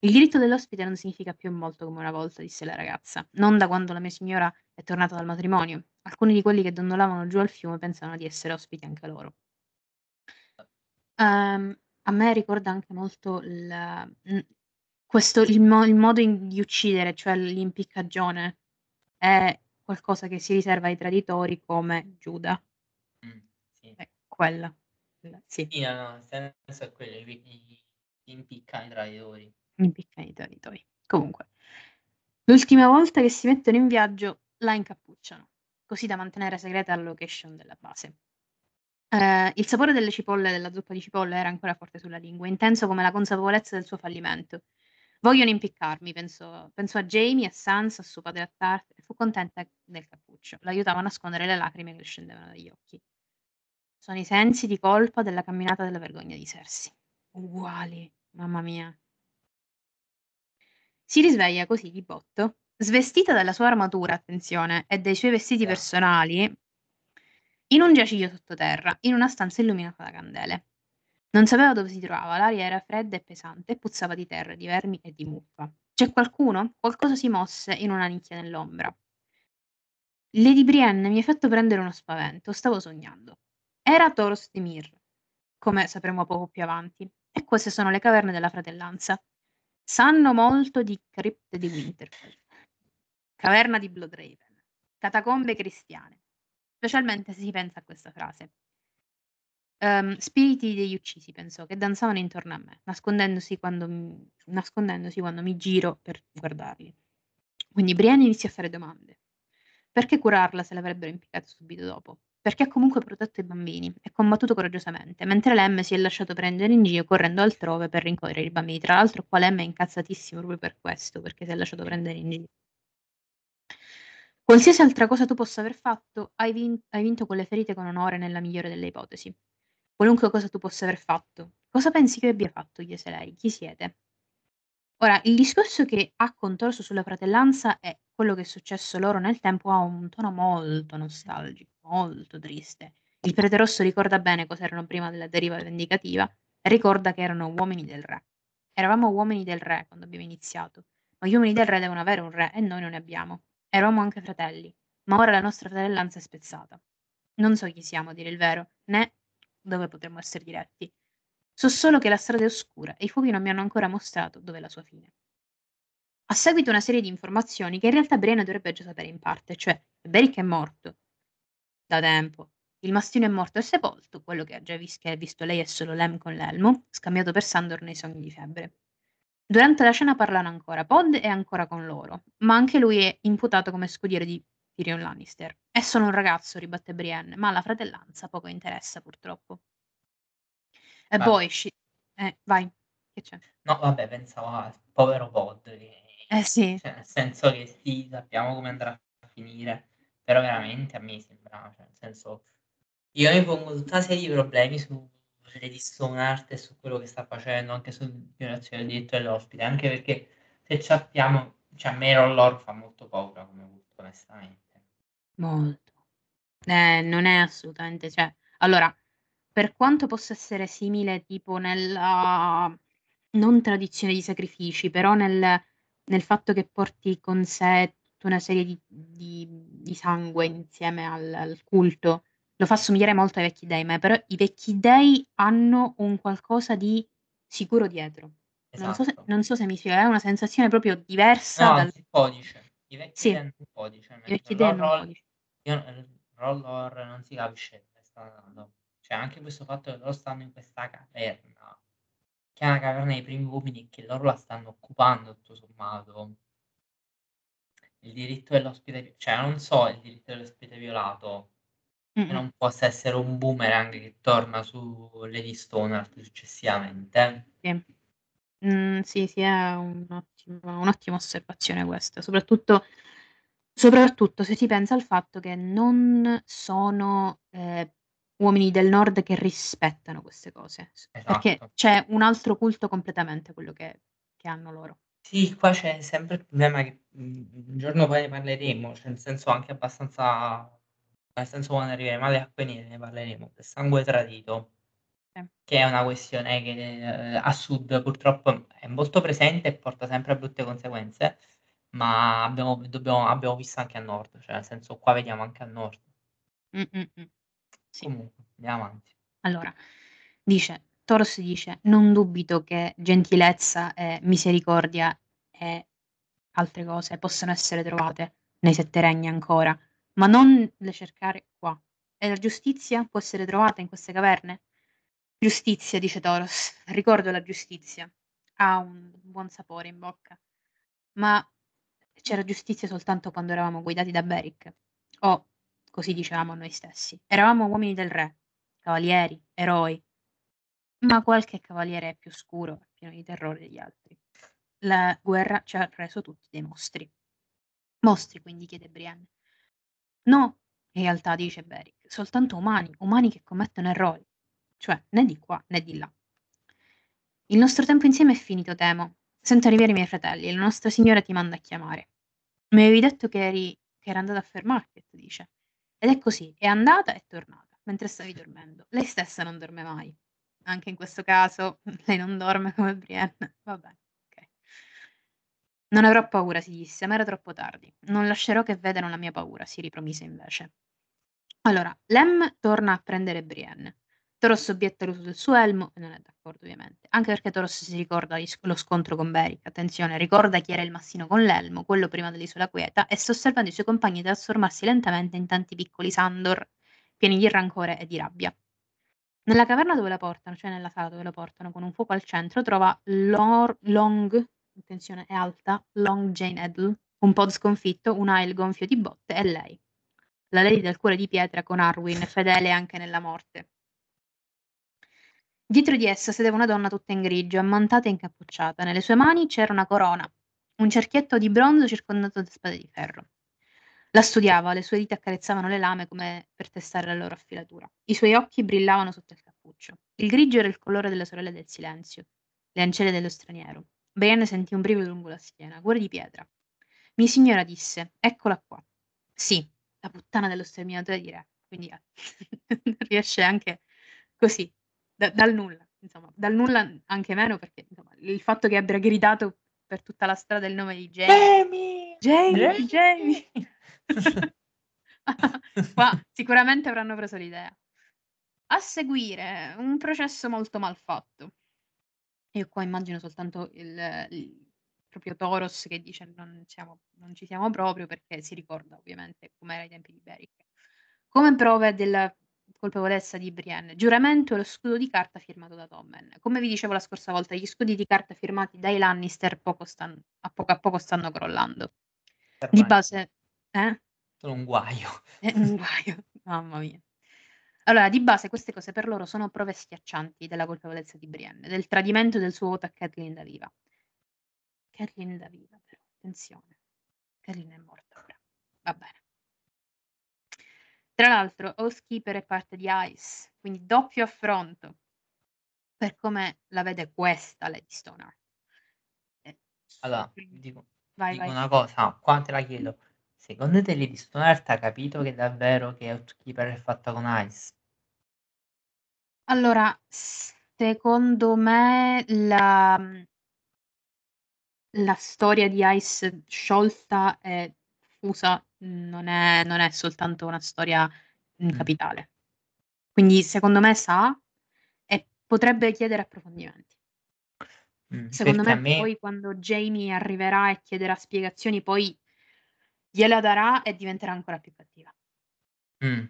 Il diritto dell'ospite non significa più molto come una volta, disse la ragazza. Non da quando la mia signora è tornata dal matrimonio. Alcuni di quelli che dondolavano giù al fiume pensavano di essere ospiti anche loro. Ehm, a me ricorda anche molto mhmm, questo il mo il modo in di uccidere, cioè l'impiccagione, è qualcosa che si riserva ai traditori come Giuda. Mh, sì. È quella. sì. Sì, no, no, il senso è quello, i i impiccano i traditori. Impiccano i traditori. Comunque, l'ultima volta che si mettono in viaggio la incappucciano, così da mantenere segreta la location della base. Ehm, il sapore delle cipolle della zuppa di cipolle era ancora forte sulla lingua, intenso come la consapevolezza del suo fallimento. "Vogliono impiccarmi", pensò pensò a Jamie, a Sansa, a suo padre a Tart e fu contenta del cappuccio. L'aiutava a nascondere le lacrime che le scendevano dagli occhi. Sono i sensi di colpa della camminata della vergogna di Cersei. Uguali, mamma mia. Si risveglia così di botto, svestita dalla sua armatura, attenzione, e dei suoi vestiti Eh. personali in un giaciglio sottoterra, in una stanza illuminata da candele. Non sapeva dove si trovava, l'aria era fredda e pesante e puzzava di terra, di vermi e di muffa. C'è qualcuno? Qualcosa si mosse in una nicchia nell'ombra. Lady Brienne mi ha fatto prendere uno spavento, stavo sognando. Era Thoros di Mir, come sapremo poco più avanti, e queste sono le caverne della fratellanza. Sanno molto di Crypt di Winterfell, caverna di Bloodraven, catacombe cristiane, specialmente se si pensa a questa frase. Ehm, spiriti degli uccisi, pensò, che danzavano intorno a me, nascondendosi quando m nascondendosi quando mi giro per guardarli. Quindi Brienne iniziò a fare domande. Perché curarla se l'avrebbero impiccata subito dopo? Perché ha comunque protetto i bambini e combattuto coraggiosamente, mentre Lem si è lasciato prendere in giro correndo altrove per rincorrere i bambini. Tra l'altro qua Lem è incazzatissimo proprio per questo, perché si è lasciato prendere in giro. Qualsiasi altra cosa tu possa aver fatto, hai vin hai vinto quelle ferite con onore nella migliore delle ipotesi. Qualunque cosa tu possa aver fatto. Cosa pensi che abbia fatto? chiese lei. Chi siete? Ora, il discorso che ha con Torso sulla fratellanza e quello che è successo loro nel tempo ha un tono molto nostalgico, molto triste. Il prete rosso ricorda bene cos'erano prima della deriva vendicativa e ricorda che erano uomini del re. Eravamo uomini del re quando abbiamo iniziato, ma gli uomini del re devono avere un re e noi non ne abbiamo. Eravamo anche fratelli, ma ora la nostra fratellanza è spezzata. Non so chi siamo, a dire il vero, né dove potremmo essere diretti. So solo che la strada è oscura e i fuochi non mi hanno ancora mostrato dov'è la sua fine. A seguito una serie di informazioni che in realtà Brienne dovrebbe già sapere in parte, cioè Beric è morto da tempo, il mastino è morto e sepolto, quello che ha già vis- che ha visto lei è solo Lem con l'elmo, scambiato per Sandor nei sogni di febbre. Durante la scena parlano ancora, Pod è ancora con loro, ma anche lui è imputato come scudiero di Tyrion Lannister. È solo un ragazzo, ribatte Brienne, ma la fratellanza poco interessa purtroppo. E poi sci- eh, vai, che c'è? No, vabbè, pensavo al povero Pod Eh sì, cioè, nel senso che sì, sappiamo come andrà a finire, però veramente a me sembra, cioè, nel senso, io mi pongo tutta una serie di problemi su Lady Stoneheart e su quello che sta facendo, anche su violazione del diritto dell'ospite, anche perché se sappiamo, cioè a me Rollor fa molto paura come culto, onestamente. Molto. Eh, non è assolutamente, cioè, allora, per quanto possa essere simile tipo nella non tradizione di sacrifici, però nel, nel fatto che porti con sé tutta una serie di, di- di sangue insieme al, al culto, lo fa somigliare molto ai vecchi dei, ma però i vecchi dei hanno un qualcosa di sicuro dietro. Non so se, Esatto. non so se mi spiego, è una sensazione proprio diversa No, dal... il codice. I vecchi Sì. hanno un codice, I mentre vecchi dei hanno un codice. Io- Rollor non si capisce dove sta andando. Cioè, anche questo fatto che loro stanno in questa caverna, che è una caverna dei primi uomini che loro la stanno occupando, tutto sommato. Il diritto dell'ospite, cioè non so il diritto dell'ospite violato, che non possa essere un boomerang che torna su Lady Stoneheart successivamente. Sì. Mhmm, sì, sì, è un'ottima un'ottima osservazione questa, soprattutto soprattutto se si pensa al fatto che non sono, ehm, uomini del nord che rispettano queste cose, s perché Esatto. c'è un altro culto completamente quello che che hanno loro. Sì, qua c'è sempre il problema che, mhmm, un giorno poi ne parleremo, cioè nel senso anche abbastanza nel senso quando arriveremo alle acque nere ne parleremo, del sangue tradito, Sì. che è una questione che, ehm, a sud purtroppo è molto presente e porta sempre a brutte conseguenze, ma abbiamo dobbiamo abbiamo visto anche a nord, cioè nel senso qua vediamo anche a nord. Mh. Sì. Comunque, andiamo avanti. Allora, dice Toros dice: "Non dubito che gentilezza e misericordia e altre cose possano essere trovate nei 7 regni ancora, ma non le cercare qua. E la giustizia può essere trovata in queste caverne?" "Giustizia", dice Toros, "ricordo la giustizia. Ha un buon sapore in bocca. Ma c'era giustizia soltanto quando eravamo guidati da Beric. O così dicevamo noi stessi. Eravamo uomini del re, cavalieri, eroi. Ma qualche cavaliere è più scuro e pieno di terrore degli altri. La guerra ci ha reso tutti dei mostri. Mostri, quindi chiede Brienne. No, in realtà dice Beric, soltanto umani, umani che commettono errori. Cioè, né di qua né di là. Il nostro tempo insieme è finito, temo. Sento arrivare i miei fratelli la nostra signora ti manda a chiamare. Mi avevi detto che eri che era andata a Fair Market, dice. Ed è così, è andata e tornata, mentre stavi dormendo. Lei stessa non dorme mai. Anche in questo caso lei non dorme come Brienne. Va bene, okay. Non avrò paura, si disse, ma era troppo tardi. Non lascerò che vedano la mia paura, si ripromise invece. Allora, Lem torna a prendere Brienne. Toros obietta l'uso del suo elmo e non è d'accordo ovviamente, anche perché Toros si ricorda lo scontro con Beric. Attenzione, ricorda chi era il massino con l'elmo, quello prima dell'isola quieta, e sta osservando i suoi compagni trasformarsi lentamente in tanti piccoli Sandor, pieni di rancore e di rabbia. Nella caverna dove la portano, cioè nella sala dove la portano, con un fuoco al centro, trova Lor Long attenzione è alta, Long Jane Edel, un pod sconfitto, un Aile gonfio di botte e lei. La lady del cuore di pietra con Arwyn, fedele anche nella morte. Dietro di essa sedeva una donna tutta in grigio, ammantata e incappucciata. Nelle sue mani c'era una corona, un cerchietto di bronzo circondato da spade di ferro. La studiava, le sue dita accarezzavano le lame come per testare la loro affilatura. I suoi occhi brillavano sotto il cappuccio. Il grigio era il colore delle sorelle del silenzio, le ancelle dello straniero. Brienne sentì un brivido lungo la schiena. Cuore di pietra. Mia signora disse: Eccola qua. Sì, la puttana dello sterminatore di re. Quindi riesce anche così, da dal nulla, insomma, dal nulla anche meno perché insomma, il fatto che abbia gridato per tutta la strada il nome di Jaime. Jamie! Jamie, Jamie. Qua sicuramente avranno preso l'idea. A seguire, un processo molto mal fatto. Io qua immagino soltanto il il proprio Toros che dice: "Non siamo non ci siamo proprio", perché si ricorda ovviamente com'era ai tempi di Beric. Come prove della colpevolezza di Brienne, giuramento e lo scudo di carta firmato da Tommen. Come vi dicevo la scorsa volta, gli scudi di carta firmati dai Lannister poco stan a poco a poco stanno crollando. Di base eh? sono un guaio. È un guaio, mamma mia. Allora, di base queste cose per loro sono prove schiaccianti della colpevolezza di Brienne, del tradimento del suo voto a Catelyn da viva. Catelyn da viva però, attenzione. Catelyn è morta ora. Va bene. Tra l'altro Housekeeper è parte di Ice, quindi doppio affronto per come la vede questa Lady Stoneheart. Eh, Allora, dico vai, dico vai. una cosa, qua te la chiedo. Secondo te Lady Stoneheart ha capito che davvero che Housekeeper è fatta con Ice? Allora, secondo me la la storia di Ice sciolta e fusa non è non è soltanto una storia, mhmm, Mh. capitale. Quindi secondo me sa e potrebbe chiedere approfondimenti. Secondo me me poi quando Jaime arriverà e chiederà spiegazioni poi gliela darà e diventerà ancora più cattiva. Mh.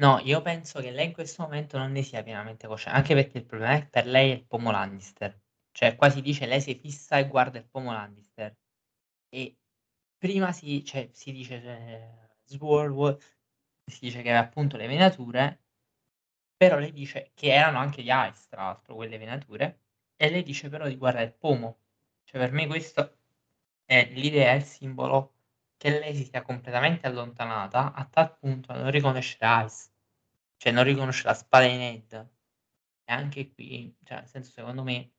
No, io penso che lei in questo momento non ne sia pienamente coscia anche perché il problema è per lei è il pomo Lannister. Cioè qua si dice lei si fissa e guarda il pomo Lannister. E prima si cioè si dice cioè Sword si dice che appunto le venature, però lei dice che erano anche di Ice tra l'altro quelle venature, E lei dice però di guardare il pomo. Cioè per me questo è l'idea, il simbolo che lei si sia completamente allontanata a tal punto da non riconoscere Ice. Cioè non riconosce la spada in Ed. E anche qui, cioè nel senso secondo me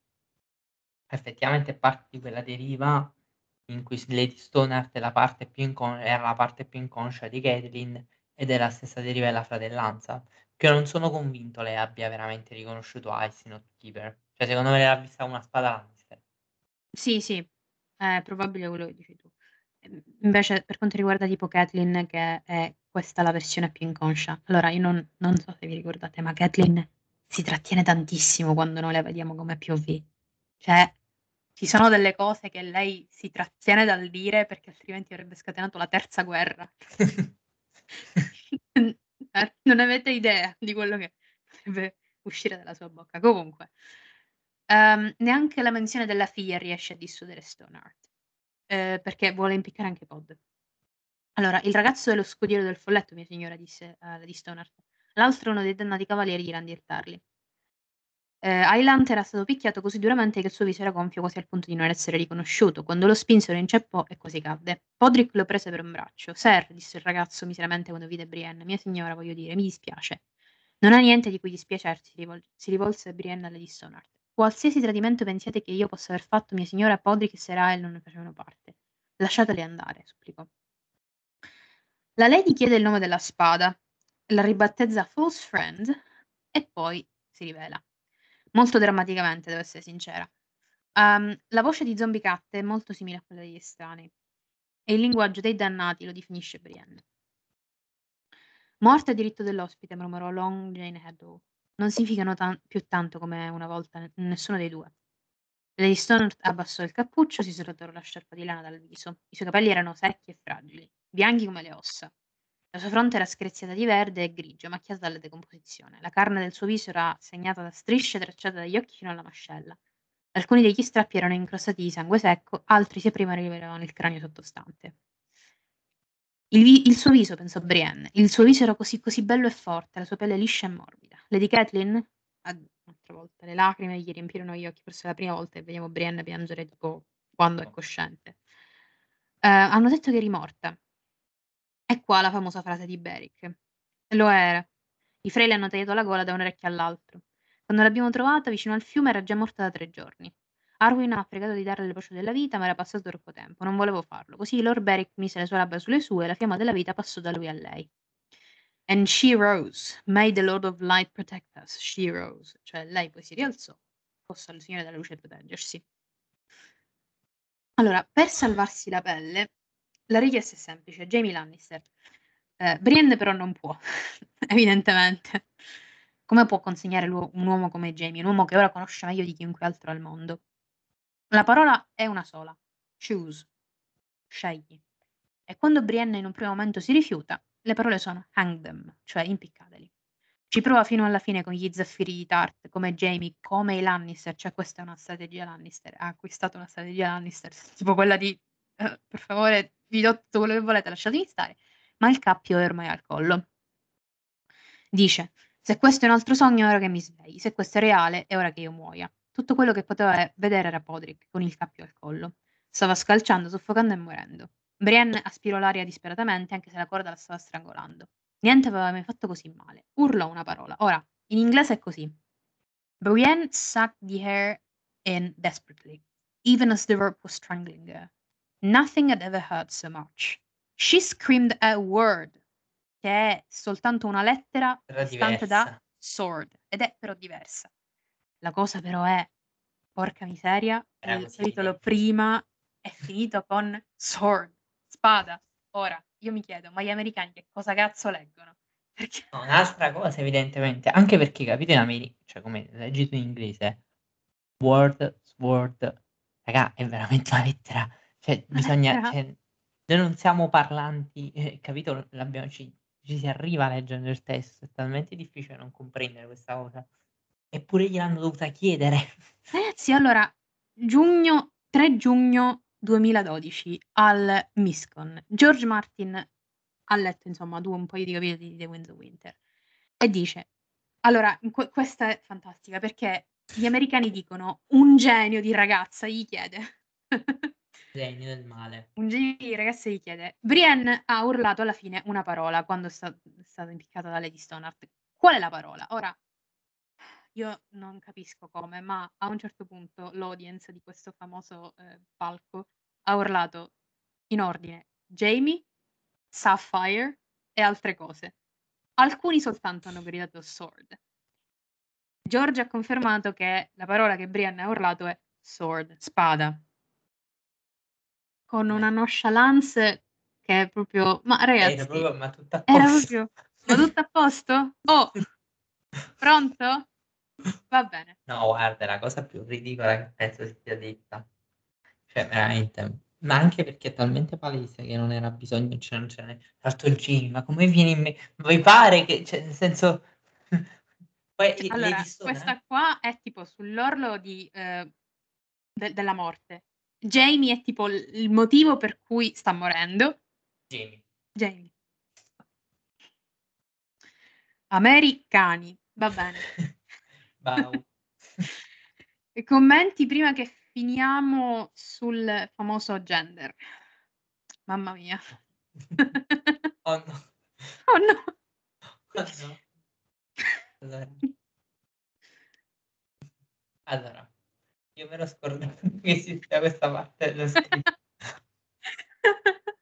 effettivamente parte di quella deriva in cui Lady Stoneheart incon- era la parte più inconscia di Catelyn ed è la stessa deriva della fratellanza. Che non sono convinto lei abbia veramente riconosciuto Ice in Keeper. Cioè, secondo me l'ha vista una spada Lannister. Sì, sì, è probabile quello che dici tu. Ehm, invece, per quanto riguarda tipo Catelyn, che è questa la versione più inconscia. Allora, io non, non so se vi ricordate, ma Catelyn si trattiene tantissimo quando noi la vediamo come POV. Cioè, ci sono delle cose che lei si trattiene dal dire perché altrimenti avrebbe scatenato la terza guerra. Non avete idea di quello che potrebbe uscire dalla sua bocca. Comunque, um, neanche la menzione della figlia riesce a dissuadere Stoneheart, eh, perché vuole impiccare anche Pod. Allora, il ragazzo dello scudiero del folletto, mia signora, disse uh, Lady Stoneheart. L'altro è uno dei dannati cavalieri di Randy Tarly. Eh, Hylant era stato picchiato così duramente che il suo viso era gonfio quasi al punto di non essere riconosciuto. Quando lo spinsero inceppò e quasi cadde. Podrick lo prese per un braccio. Sir, disse il ragazzo miseramente quando vide Brienne, mia signora, voglio dire, mi dispiace. Non ha niente di cui dispiacersi, rivol- si rivolse Brienne alla Dissonart. Qualsiasi tradimento pensiate che io possa aver fatto, mia signora, Podrick e Serael non ne facevano parte. Lasciateli andare, supplicò. La lady chiede il nome della spada, la ribattezza False Friend e poi si rivela. Molto drammaticamente, devo essere sincera. Um, la voce di Zombie Cat è molto simile a quella degli estranei e il linguaggio dei dannati lo definisce Brienne. Morte a diritto dell'ospite, mormorò Long Jane Haddow. Non significano tan- più tanto come una volta, nessuno dei due. Lady Stone abbassò il cappuccio, si srotolò la sciarpa di lana dal viso. I suoi capelli erano secchi e fragili, bianchi come le ossa. La sua fronte era screziata di verde e grigio, macchiata dalla decomposizione. La carne del suo viso era segnata da strisce tracciate dagli occhi fino alla mascella. Alcuni degli strappi erano incrostati di sangue secco, altri si aprivano e rivelavano il cranio sottostante. Il, vi- il, suo viso, pensò Brienne, il suo viso era così, così bello e forte, la sua pelle liscia e morbida. Lady Kathleen, un'altra volta, le lacrime gli riempirono gli occhi, forse la prima volta che vediamo Brienne piangere tipo quando è cosciente. Uh, hanno detto che eri morta. E qua la famosa frase di Beric. Lo era. I frei le hanno tagliato la gola da un orecchio all'altro. Quando l'abbiamo trovata vicino al fiume era già morta da tre giorni. Arwin ha pregato di darle le voce della vita, ma era passato troppo tempo, non volevo farlo. Così Lord Beric mise le sue labbra sulle sue e la fiamma della vita passò da lui a lei. And she rose. May the Lord of Light protect us. She rose. Cioè lei poi si rialzò. Possa il Signore della Luce proteggersi. Allora, per salvarsi la pelle, la richiesta è semplice, Jamie Lannister. Eh, Brienne però non può, evidentemente. Come può consegnare un uomo come Jamie, un uomo che ora conosce meglio di chiunque altro al mondo? La parola è una sola, choose, scegli. E quando Brienne in un primo momento si rifiuta, le parole sono hang them, cioè impiccateli. Ci prova fino alla fine con gli zaffiri di Tart, come Jamie, come i Lannister, cioè questa è una strategia Lannister, ha acquistato una strategia Lannister, tipo quella di, uh, per favore, vi do tutto quello che volete, lasciatemi stare, ma il cappio è ormai al collo. Dice, se questo è un altro sogno è ora che mi svegli, se questo è reale è ora che io muoia. Tutto quello che poteva vedere era Podrick, con il cappio al collo. Stava scalciando, soffocando e morendo. Brienne aspirò l'aria disperatamente, anche se la corda la stava strangolando. Niente aveva mai fatto così male. Urlò una parola. Ora, in inglese è così. Brienne sucked the air in desperately, even as the rope was strangling her. Nothing had ever hurt so much. She screamed a word, che è soltanto una lettera stante da sword, ed è però diversa. La cosa però è, porca miseria, Era il titolo prima è finito con sword, spada. Ora, io mi chiedo, ma gli americani che cosa cazzo leggono? Perché... No, un'altra cosa evidentemente, anche perché capite in America, cioè come leggi tu in inglese, word, sword, raga, è veramente una lettera cioè, bisogna cioè, noi non siamo parlanti, eh, capito? L'abbiamo ci ci si arriva leggendo il testo, è talmente difficile non comprendere questa cosa. Eppure gliel'hanno dovuta chiedere. Ragazzi, allora, giugno 3 giugno 2012 al Miscon, George Martin ha letto, insomma, due un paio di capitoli di The Winds of Winter e dice allora, que questa è fantastica perché Gli americani dicono un genio di ragazza gli chiede. Genio del male. Un genio di ragazza gli chiede. Brienne ha urlato alla fine una parola quando è, sta- è stata impiccata da Lady Stoneheart. Qual è la parola? Ora, io non capisco come, ma a un certo punto l'audience di questo famoso eh, palco ha urlato in ordine Jamie, Sapphire e altre cose. Alcuni soltanto hanno gridato sword. George ha confermato che la parola che Brienne ha urlato è sword, spada. Con una nonchalance che è proprio... Ma ragazzi... Era proprio, ma tutto a posto. proprio... Ma tutto a posto? Oh! Pronto? Va bene. No, guarda, è la cosa più ridicola che penso si sia detta. Cioè, veramente. Ma anche perché è talmente palese che non era bisogno, cioè non ce n'è. Tra l'altro Gini, ma come viene in me? Vi pare che, cioè, nel senso... Poi i- Allora, questa qua è tipo sull'orlo di, eh, de- della morte. Jamie è tipo il motivo per cui sta morendo. Jamie. Jamie. Americani, va bene. E commenti prima che finiamo sul famoso gender. Mamma mia. Oh no. oh no. Oh no. Allora. Allora, io me l'ho scordato che esisteva questa parte dello scritto.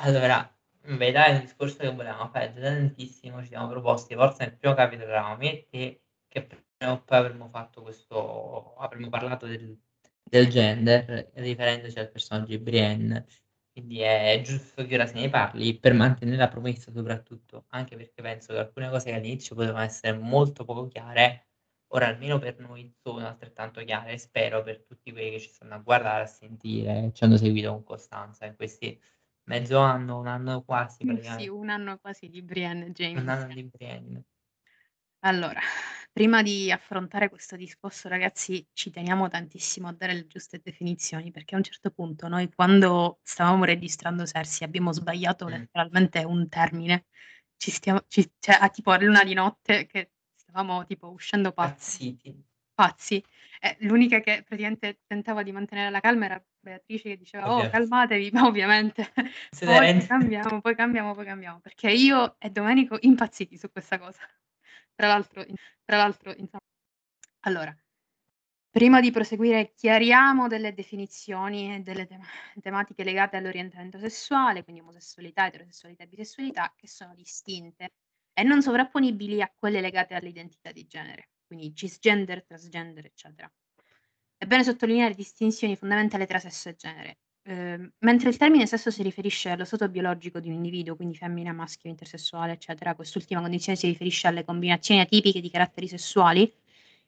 Allora, in verità è un discorso che volevamo fare da tantissimo, ci siamo proposti, forse nel primo capitolo eravamo me e te, che prima o poi avremmo fatto questo, avremmo parlato del, del gender, riferendoci al personaggio di Brienne, quindi è giusto che ora se ne parli per mantenere la promessa soprattutto, anche perché penso che alcune cose che all'inizio potevano essere molto poco chiare, ora almeno per noi sono altrettanto chiare, e spero per tutti quelli che ci stanno a guardare, a sentire, ci hanno seguito con costanza in questi mezzo anno, un anno quasi Mm, Sì, un anno quasi di Brienne e un anno di Brienne. Allora, prima di affrontare questo discorso, ragazzi, ci teniamo tantissimo a dare le giuste definizioni, perché a un certo punto noi quando stavamo registrando Sersi abbiamo sbagliato Mm. letteralmente un termine. Ci stiamo, ci- cioè, a tipo a luna di notte che stavamo tipo uscendo pazzi. Pazziti. pazzi. Eh, l'unica che praticamente tentava di mantenere la calma era Beatrice che diceva, oh, Ovviamente. calmatevi, ma ovviamente poi cambiamo, poi cambiamo, poi cambiamo, perché io e Domenico impazziti su questa cosa. Tra l'altro, in- tra l'altro, insomma. Allora, prima di proseguire, chiariamo delle definizioni e delle tem- tematiche legate all'orientamento sessuale, quindi omosessualità, eterosessualità e bisessualità, che sono distinte e non sovrapponibili a quelle legate all'identità di genere, quindi cisgender, transgender, eccetera. È bene sottolineare distinzioni fondamentali tra sesso e genere. Ehm, mentre il termine sesso si riferisce allo stato biologico di un individuo, quindi femmina, maschio, intersessuale, eccetera, quest'ultima condizione si riferisce alle combinazioni atipiche di caratteri sessuali,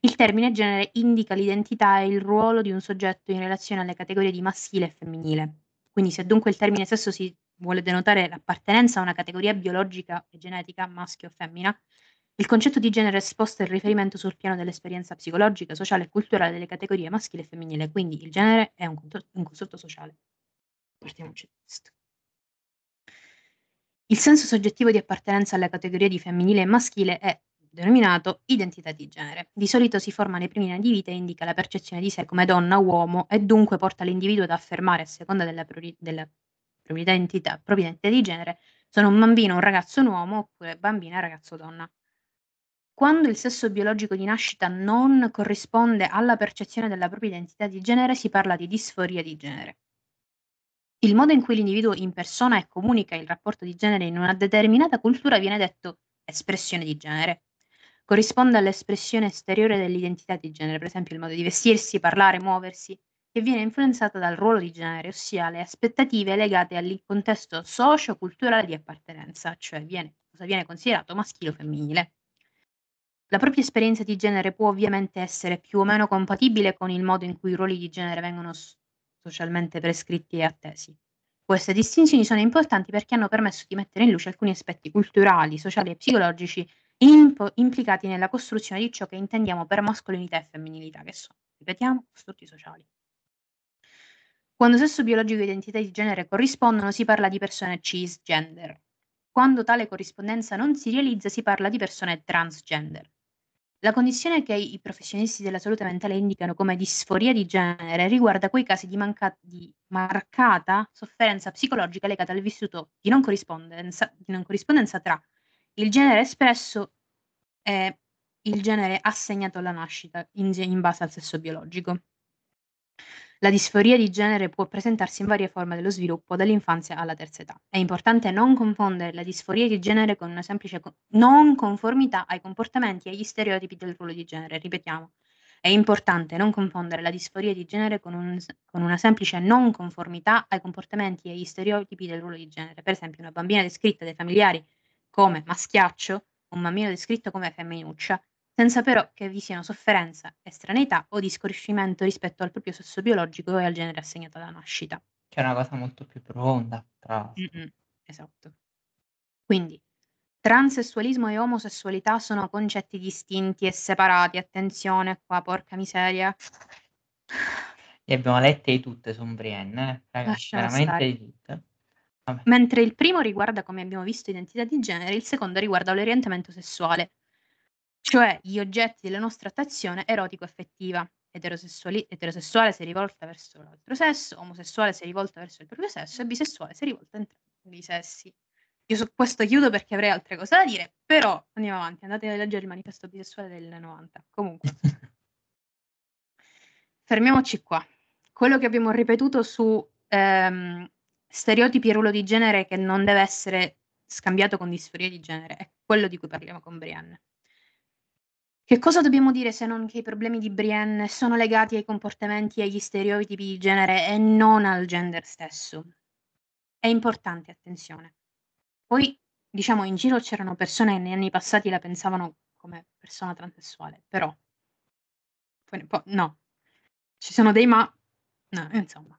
il termine genere indica l'identità e il ruolo di un soggetto in relazione alle categorie di maschile e femminile. Quindi se dunque il termine sesso si vuole denotare l'appartenenza a una categoria biologica e genetica, maschio o femmina, il concetto di genere sposta il riferimento sul piano dell'esperienza psicologica, sociale e culturale delle categorie maschile e femminile, quindi il genere è un, un costrutto sociale. Partiamoci da questo. Il senso soggettivo di appartenenza alla categoria di femminile e maschile è denominato identità di genere. Di solito si forma nei primi anni di vita e indica la percezione di sé come donna o uomo e dunque porta l'individuo ad affermare a seconda della, propria, della propria identità, propria identità di genere sono un bambino, un ragazzo, un uomo oppure bambina, ragazzo, donna. Quando il sesso biologico di nascita non corrisponde alla percezione della propria identità di genere, si parla di disforia di genere. Il modo in cui l'individuo impersona e comunica il rapporto di genere in una determinata cultura viene detto espressione di genere. Corrisponde all'espressione esteriore dell'identità di genere, per esempio il modo di vestirsi, parlare, muoversi, che viene influenzata dal ruolo di genere, ossia le aspettative legate al contesto socio-culturale di appartenenza, cioè viene, cosa viene considerato maschile o femminile. La propria esperienza di genere può ovviamente essere più o meno compatibile con il modo in cui i ruoli di genere vengono socialmente prescritti e attesi. Queste distinzioni sono importanti perché hanno permesso di mettere in luce alcuni aspetti culturali, sociali e psicologici imp- implicati nella costruzione di ciò che intendiamo per mascolinità e femminilità, che sono, ripetiamo, costrutti sociali. Quando sesso biologico e identità di genere corrispondono, si parla di persone cisgender. Quando tale corrispondenza non si realizza, si parla di persone transgender. La condizione che i professionisti della salute mentale indicano come disforia di genere riguarda quei casi di, manca- di marcata sofferenza psicologica legata al vissuto di non corrispondenza, di non corrispondenza tra il genere espresso e il genere assegnato alla nascita in, in base al sesso biologico. La disforia di genere può presentarsi in varie forme dello sviluppo, dall'infanzia alla terza età. È importante non confondere la disforia di genere con una semplice non conformità ai comportamenti e agli stereotipi del ruolo di genere. Ripetiamo, è importante non confondere la disforia di genere con, un, con una semplice non conformità ai comportamenti e agli stereotipi del ruolo di genere. Per esempio, una bambina descritta dai familiari come maschiaccio, un bambino descritto come femminuccia, senza però che vi siano sofferenza, estraneità o disconoscimento rispetto al proprio sesso biologico e al genere assegnato alla nascita. Che è una cosa molto più profonda, tra l'altro. Mm-mm, esatto. Quindi, transessualismo e omosessualità sono concetti distinti e separati. Attenzione qua, porca miseria. Le abbiamo lette di tutte su Brienne, eh? Ragazzi, veramente stare. di tutte. Vabbè. Mentre il primo riguarda, come abbiamo visto, identità di genere, il secondo riguarda l'orientamento sessuale cioè gli oggetti della nostra attrazione erotico-affettiva. Eterosessuali- eterosessuale se rivolta verso l'altro sesso, omosessuale se rivolta verso il proprio sesso e bisessuale se rivolta a entrambi i sessi. Io su questo chiudo perché avrei altre cose da dire, però andiamo avanti, andate a leggere il manifesto bisessuale del 90. Comunque, fermiamoci qua. Quello che abbiamo ripetuto su ehm, stereotipi e ruolo di genere che non deve essere scambiato con disforia di genere è quello di cui parliamo con Brianne. Che cosa dobbiamo dire se non che i problemi di Brienne sono legati ai comportamenti e agli stereotipi di genere e non al gender stesso? È importante, attenzione. Poi, diciamo, in giro c'erano persone che negli anni passati la pensavano come persona transessuale, però no, ci sono dei ma, no, insomma.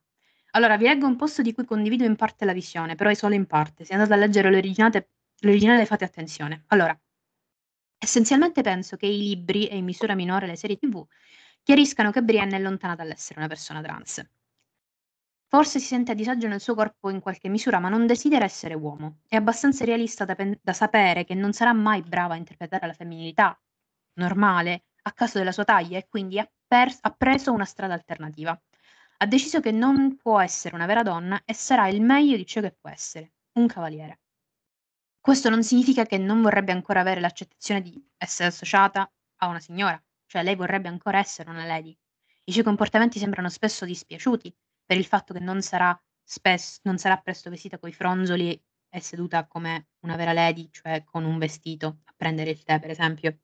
Allora, vi leggo un post di cui condivido in parte la visione, però è solo in parte. Se andate a leggere l'originale, l'originale fate attenzione. Allora, Essenzialmente penso che i libri, e in misura minore le serie TV, chiariscano che Brienne è lontana dall'essere una persona trans. Forse si sente a disagio nel suo corpo in qualche misura, ma non desidera essere uomo. È abbastanza realista da, pen- da sapere che non sarà mai brava a interpretare la femminilità normale a caso della sua taglia e quindi ha, pers- ha preso una strada alternativa. Ha deciso che non può essere una vera donna e sarà il meglio di ciò che può essere, un cavaliere. Questo non significa che non vorrebbe ancora avere l'accettazione di essere associata a una signora, cioè lei vorrebbe ancora essere una lady. I suoi comportamenti sembrano spesso dispiaciuti per il fatto che non sarà, spes- non sarà presto vestita coi fronzoli e seduta come una vera lady, cioè con un vestito a prendere il tè, per esempio.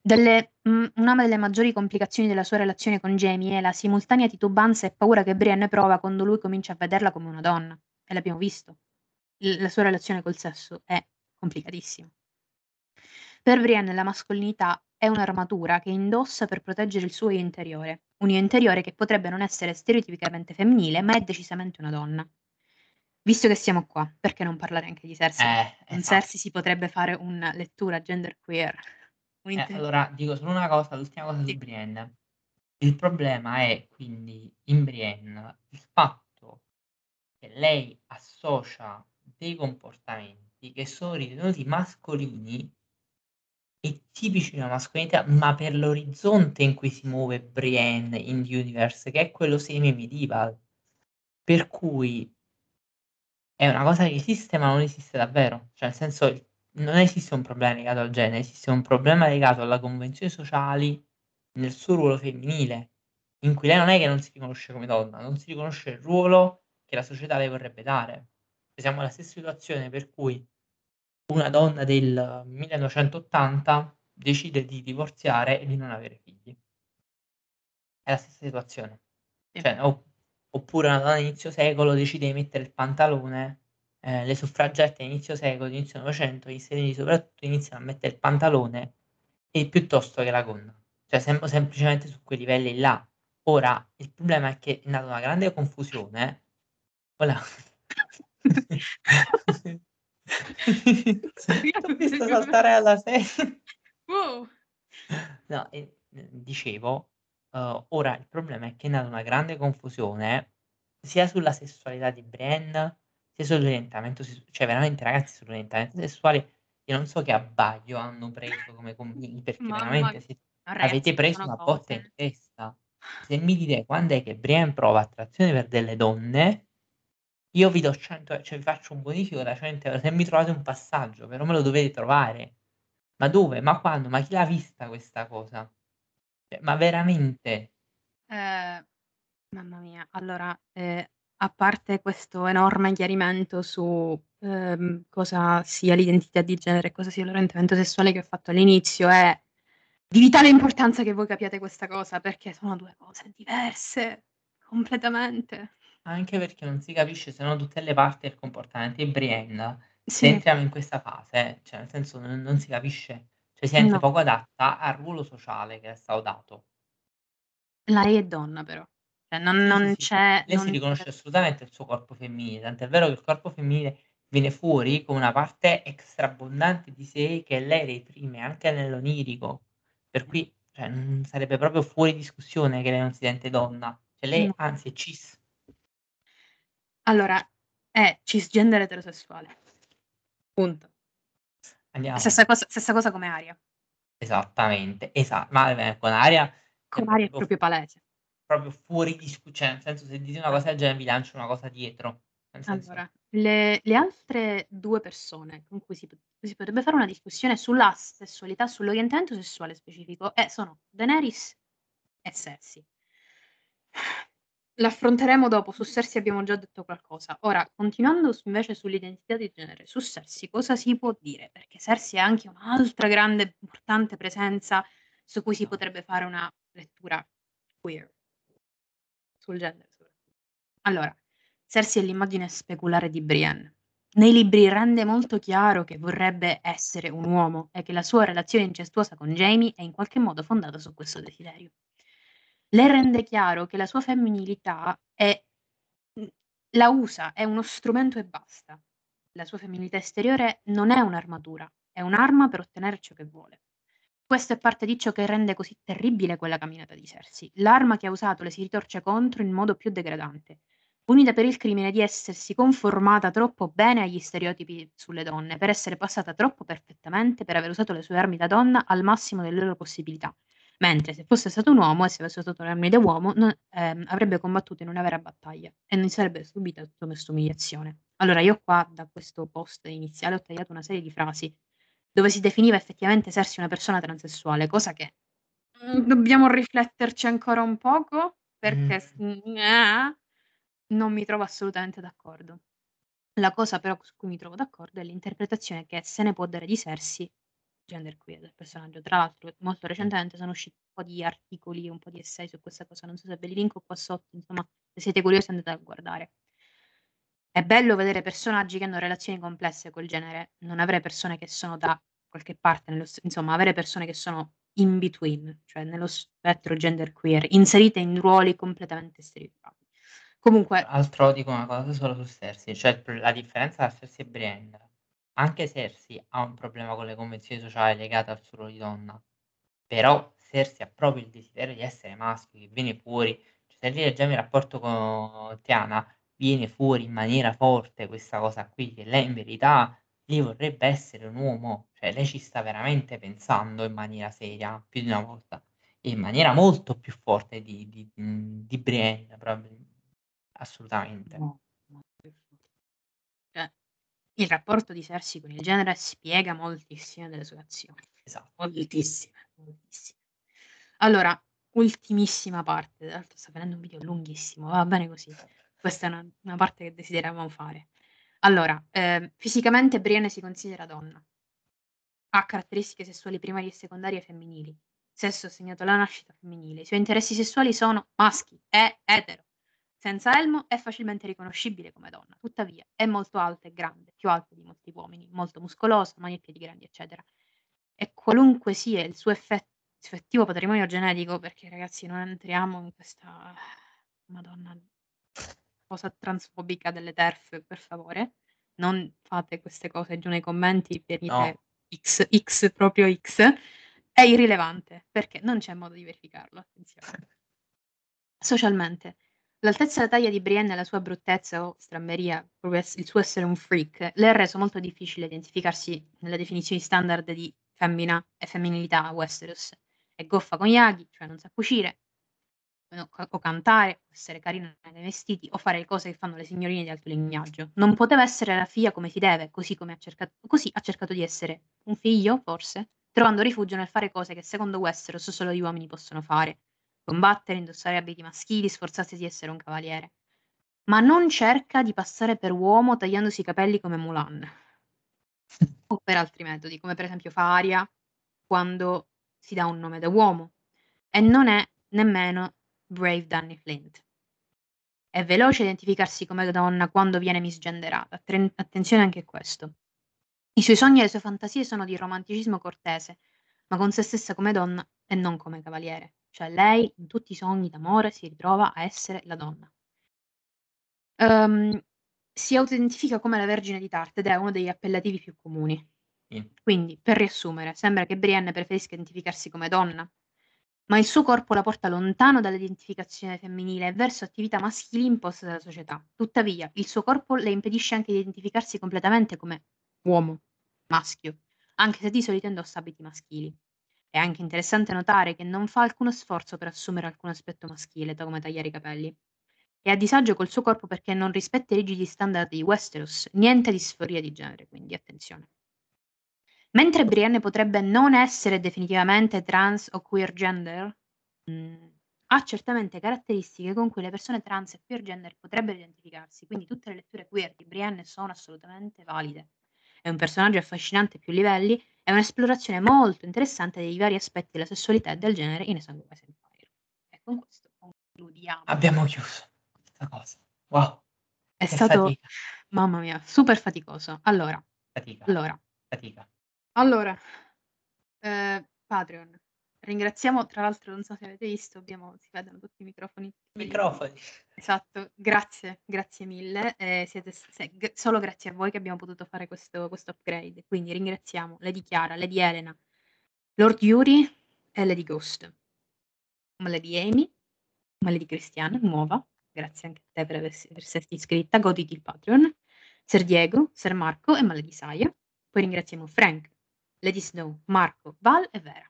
Delle, mh, mm, una delle maggiori complicazioni della sua relazione con Jamie è la simultanea titubanza e paura che Brienne prova quando lui comincia a vederla come una donna. E l'abbiamo visto la sua relazione col sesso è complicatissima. Per Brienne la mascolinità è un'armatura che indossa per proteggere il suo io interiore, un io interiore che potrebbe non essere stereotipicamente femminile, ma è decisamente una donna. Visto che siamo qua, perché non parlare anche di Cersei? Eh, Con esatto. Cersei si potrebbe fare una lettura genderqueer. Un eh, allora, dico solo una cosa, l'ultima cosa sì. su Brienne. Il problema è quindi in Brienne il fatto che lei associa dei comportamenti che sono ritenuti mascolini e tipici della mascolinità, ma per l'orizzonte in cui si muove Brienne in The Universe, che è quello semi-medieval. Per cui è una cosa che esiste, ma non esiste davvero. Cioè, nel senso, non esiste un problema legato al genere, esiste un problema legato alla convenzioni sociali nel suo ruolo femminile, in cui lei non è che non si riconosce come donna, non si riconosce il ruolo che la società le vorrebbe dare siamo nella stessa situazione per cui una donna del 1980 decide di divorziare e di non avere figli. È la stessa situazione. Cioè, opp- oppure una donna inizio secolo decide di mettere il pantalone, eh, le suffragette inizio secolo, inizio Novecento, gli sedini soprattutto iniziano a mettere il pantalone e piuttosto che la gonna. Cioè, siamo semplicemente su quei livelli là. Ora, il problema è che è nata una grande confusione. Voilà. Ho visto saltare alla serie. Wow. No, e, dicevo, uh, ora il problema è che è nata una grande confusione sia sulla sessualità di Brienne, sia sull'orientamento, cioè veramente ragazzi sull'orientamento sessuale io non so che abbaglio hanno preso come convegni, perché Mamma veramente si No avete ragazzi, preso una botta in testa. Se mi dite quand'è che Brienne prova attrazione per delle donne, io vi do 100 e cioè vi faccio un bonifico da 100 €. Se mi trovate un passaggio, però me lo dovete trovare. Ma dove? Ma quando? Ma chi l'ha vista questa cosa? Cioè, ma veramente? Ehm, mamma mia. Allora, ehm, a parte questo enorme chiarimento su, ehm, cosa sia l'identità di genere e cosa sia l'orientamento sessuale che ho fatto all'inizio, è di vitale importanza che voi capiate questa cosa, perché sono 2 cose diverse, completamente. Anche perché non si capisce se no tutte le parti del comportamento di Brienne, se Sì. entriamo in questa fase, cioè nel senso non non si capisce, cioè si sente No. poco adatta al ruolo sociale che è stato dato. Lei è donna però, cioè non Sì, sì, non sì. c'è Lei si non riconosce c'è assolutamente il suo corpo femminile, tant'è vero che il corpo femminile viene fuori come una parte extra abbondante di sé che lei reprime anche nell'onirico. Per cui, cioè, mhmm, sarebbe proprio fuori discussione che lei non si sente donna. Cioè lei No. anzi è cis. Allora, è cisgender eterosessuale. Punto. Andiamo Stessa cosa stessa cosa come Arya. Esattamente, esa ma eh, con Arya Con Arya è proprio palese. proprio fuori discu cioè nel senso se dite una cosa del genere vi lancio una cosa dietro. Allora, le le altre 2 persone con cui si si potrebbe fare una discussione sulla sessualità, sull'orientamento sessuale specifico, eh, sono Daenerys e Cersei. L'affronteremo dopo, su Cersei abbiamo già detto qualcosa. Ora, continuando su invece sull'identità di genere, su Cersei cosa si può dire? Perché Cersei è anche un'altra grande, importante presenza su cui si No. potrebbe fare una lettura queer. Sul gender soprattutto. Allora, Cersei è l'immagine speculare di Brienne. Nei libri rende molto chiaro che vorrebbe essere un uomo e che la sua relazione incestuosa con Jaime è in qualche modo fondata su questo desiderio. Le rende chiaro che la sua femminilità è mhmm, la usa, è uno strumento e basta. La sua femminilità esteriore non è un'armatura, è un'arma per ottenere ciò che vuole. Questo è parte di ciò che rende così terribile quella camminata di Cersei. L'arma che ha usato le si ritorce contro in modo più degradante, punita per il crimine di essersi conformata troppo bene agli stereotipi sulle donne, per essere passata troppo perfettamente, per aver usato le sue armi da donna al massimo delle loro possibilità. Mentre se fosse stato un uomo e se avesse usato le armi da uomo, non ehm, avrebbe combattuto in una vera battaglia e non sarebbe subita tutta questa umiliazione. Allora io qua da questo post iniziale ho tagliato una serie di frasi dove si definiva effettivamente Cersei una persona transessuale, cosa che, mhmm, dobbiamo rifletterci ancora un poco perché mhmm, ah, non mi trovo assolutamente d'accordo. La cosa però su cui mi trovo d'accordo è l'interpretazione che se ne può dare di Cersei, genderqueer del personaggio. Tra l'altro molto recentemente sono usciti un po' di articoli, un po' di essay su questa cosa, non so se ve li linko qua sotto, insomma, se siete curiosi andate a guardare. È bello vedere personaggi che hanno relazioni complesse col genere, non avere persone che sono da qualche parte nello insomma avere persone che sono in between, cioè nello spettro genderqueer, inserite in ruoli completamente stereotipati. Comunque Tra l'altro dico una cosa solo su Cersei, cioè la differenza tra Cersei e Brienne, anche Cersei ha un problema con le convenzioni sociali legate al suo ruolo di donna, però Cersei ha proprio il desiderio di essere maschio, che viene fuori, cioè se lei leggiamo il rapporto con Thyana, viene fuori in maniera forte questa cosa qui, che lei in verità lei vorrebbe essere un uomo, cioè lei ci sta veramente pensando in maniera seria, più di una volta, e in maniera molto più forte di di di Brienne probabil assolutamente. No, il rapporto di Cersei con il genere spiega moltissime delle sue azioni. Esatto. Moltissime, moltissime. Allora, ultimissima parte, tra l'altro sta venendo un video lunghissimo, va bene così. Questa è una una parte che desideravamo fare. Allora, ehm, fisicamente Brienne si considera donna. Ha caratteristiche sessuali primarie e secondarie femminili. Sesso assegnato alla nascita femminile. I suoi interessi sessuali sono maschi, è etero. Senza elmo è facilmente riconoscibile come donna, tuttavia è molto alta e grande, più alta di molti uomini, molto muscolosa, mani e piedi grandi, eccetera. E qualunque sia il suo effe effettivo patrimonio genetico, perché ragazzi non entriamo in questa madonna cosa transfobica delle TERF, per favore. Non fate queste cose giù nei commenti, venite No. X, X proprio X, è irrilevante, perché non c'è modo di verificarlo, attenzione. Socialmente, L'altezza e la taglia di Brienne e la sua bruttezza o stramberia, proprio il suo essere un freak, le ha reso molto difficile identificarsi nelle definizioni standard di femmina e femminilità a Westeros. È goffa con gli aghi, cioè non sa cucire, o cantare, o essere carina nei vestiti, o fare le cose che fanno le signorine di alto lignaggio. Non poteva essere la figlia come si deve, così come ha cercato, così ha cercato di essere un figlio, forse, trovando rifugio nel fare cose che secondo Westeros solo gli uomini possono fare combattere, indossare abiti maschili, sforzarsi di essere un cavaliere. Ma non cerca di passare per uomo tagliandosi i capelli come Mulan. o per altri metodi, come per esempio fa Aria quando si dà un nome da uomo. E non è nemmeno Brave Danny Flint. È veloce identificarsi come donna quando viene misgenderata. attenzione anche a questo. I suoi sogni e le sue fantasie sono di romanticismo cortese, ma con se stessa come donna e non come cavaliere. Cioè lei in tutti i sogni d'amore si ritrova a essere la donna. Ehm, si autoidentifica come la Vergine di Tarte ed è uno degli appellativi più comuni. Sì. Quindi, per riassumere, sembra che Brienne preferisca identificarsi come donna, ma il suo corpo la porta lontano dall'identificazione femminile e verso attività maschili imposte dalla società. Tuttavia, il suo corpo le impedisce anche di identificarsi completamente come uomo, maschio, anche se di solito indossa abiti maschili. È anche interessante notare che non fa alcuno sforzo per assumere alcun aspetto maschile, come tagliare i capelli. È a disagio col suo corpo perché non rispetta i rigidi standard di Westeros, niente di sforia di genere, quindi attenzione. Mentre Brienne potrebbe non essere definitivamente trans o queer gender, mh, mm, ha certamente caratteristiche con cui le persone trans e queer gender potrebbero identificarsi, quindi tutte le letture queer di Brienne sono assolutamente valide. È un personaggio affascinante a più livelli è un'esplorazione molto interessante dei vari aspetti della sessualità e del genere in A Song of Ice and Fire. E con questo concludiamo. Abbiamo chiuso questa cosa. Wow. È che stato, fatica. mamma mia, super faticoso. Allora, fatica. Allora, fatica. Allora, eh, Patreon. Ringraziamo, tra l'altro, non so se avete visto, abbiamo, si vedono tutti i microfoni. Microfoni. Esatto, grazie, grazie mille. Eh, siete, se, g- solo grazie a voi che abbiamo potuto fare questo, questo upgrade. Quindi ringraziamo Lady Chiara, Lady Elena, Lord Yuri e Lady Ghost. Lady Amy, Lady Cristiana, nuova. Grazie anche a te per, aversi, per esserti iscritta. Goditi il Patreon. Ser Diego, Ser Marco e Maledi Saya. Poi ringraziamo Frank, Lady Snow, Marco, Val e Vera.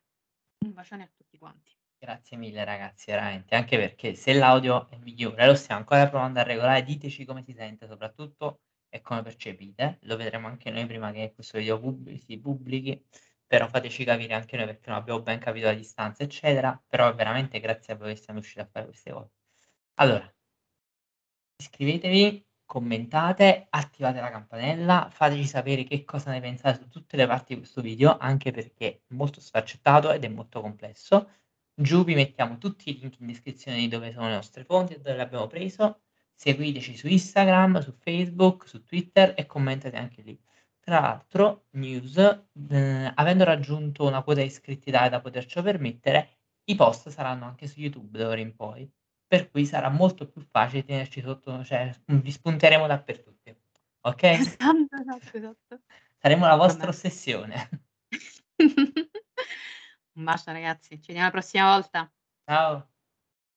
Un bacione a tutti quanti. Grazie mille ragazzi, veramente, anche perché se l'audio è migliore, lo stiamo ancora provando a regolare, diteci come si sente soprattutto e come percepite, lo vedremo anche noi prima che questo video pub- si pubblichi, però fateci capire anche noi perché non abbiamo ben capito la distanza, eccetera, però veramente grazie a voi che siamo riusciti a fare queste cose. Allora, iscrivetevi, commentate, attivate la campanella, fateci sapere che cosa ne pensate su tutte le parti di questo video, anche perché è molto sfaccettato ed è molto complesso. Giù vi mettiamo tutti i link in descrizione di dove sono le nostre fonti e dove l'abbiamo preso. Seguiteci su Instagram, su Facebook, su Twitter e commentate anche lì. Tra l'altro, news, eh, avendo raggiunto una quota di iscritti tale da poterci permettere, i post saranno anche su YouTube da ora in poi per cui sarà molto più facile tenerci sotto, cioè vi spunteremo dappertutto. Ok? Esatto, esatto, esatto. Saremo la vostra Vabbè. ossessione. Un bacio ragazzi, ci vediamo la prossima volta. Ciao.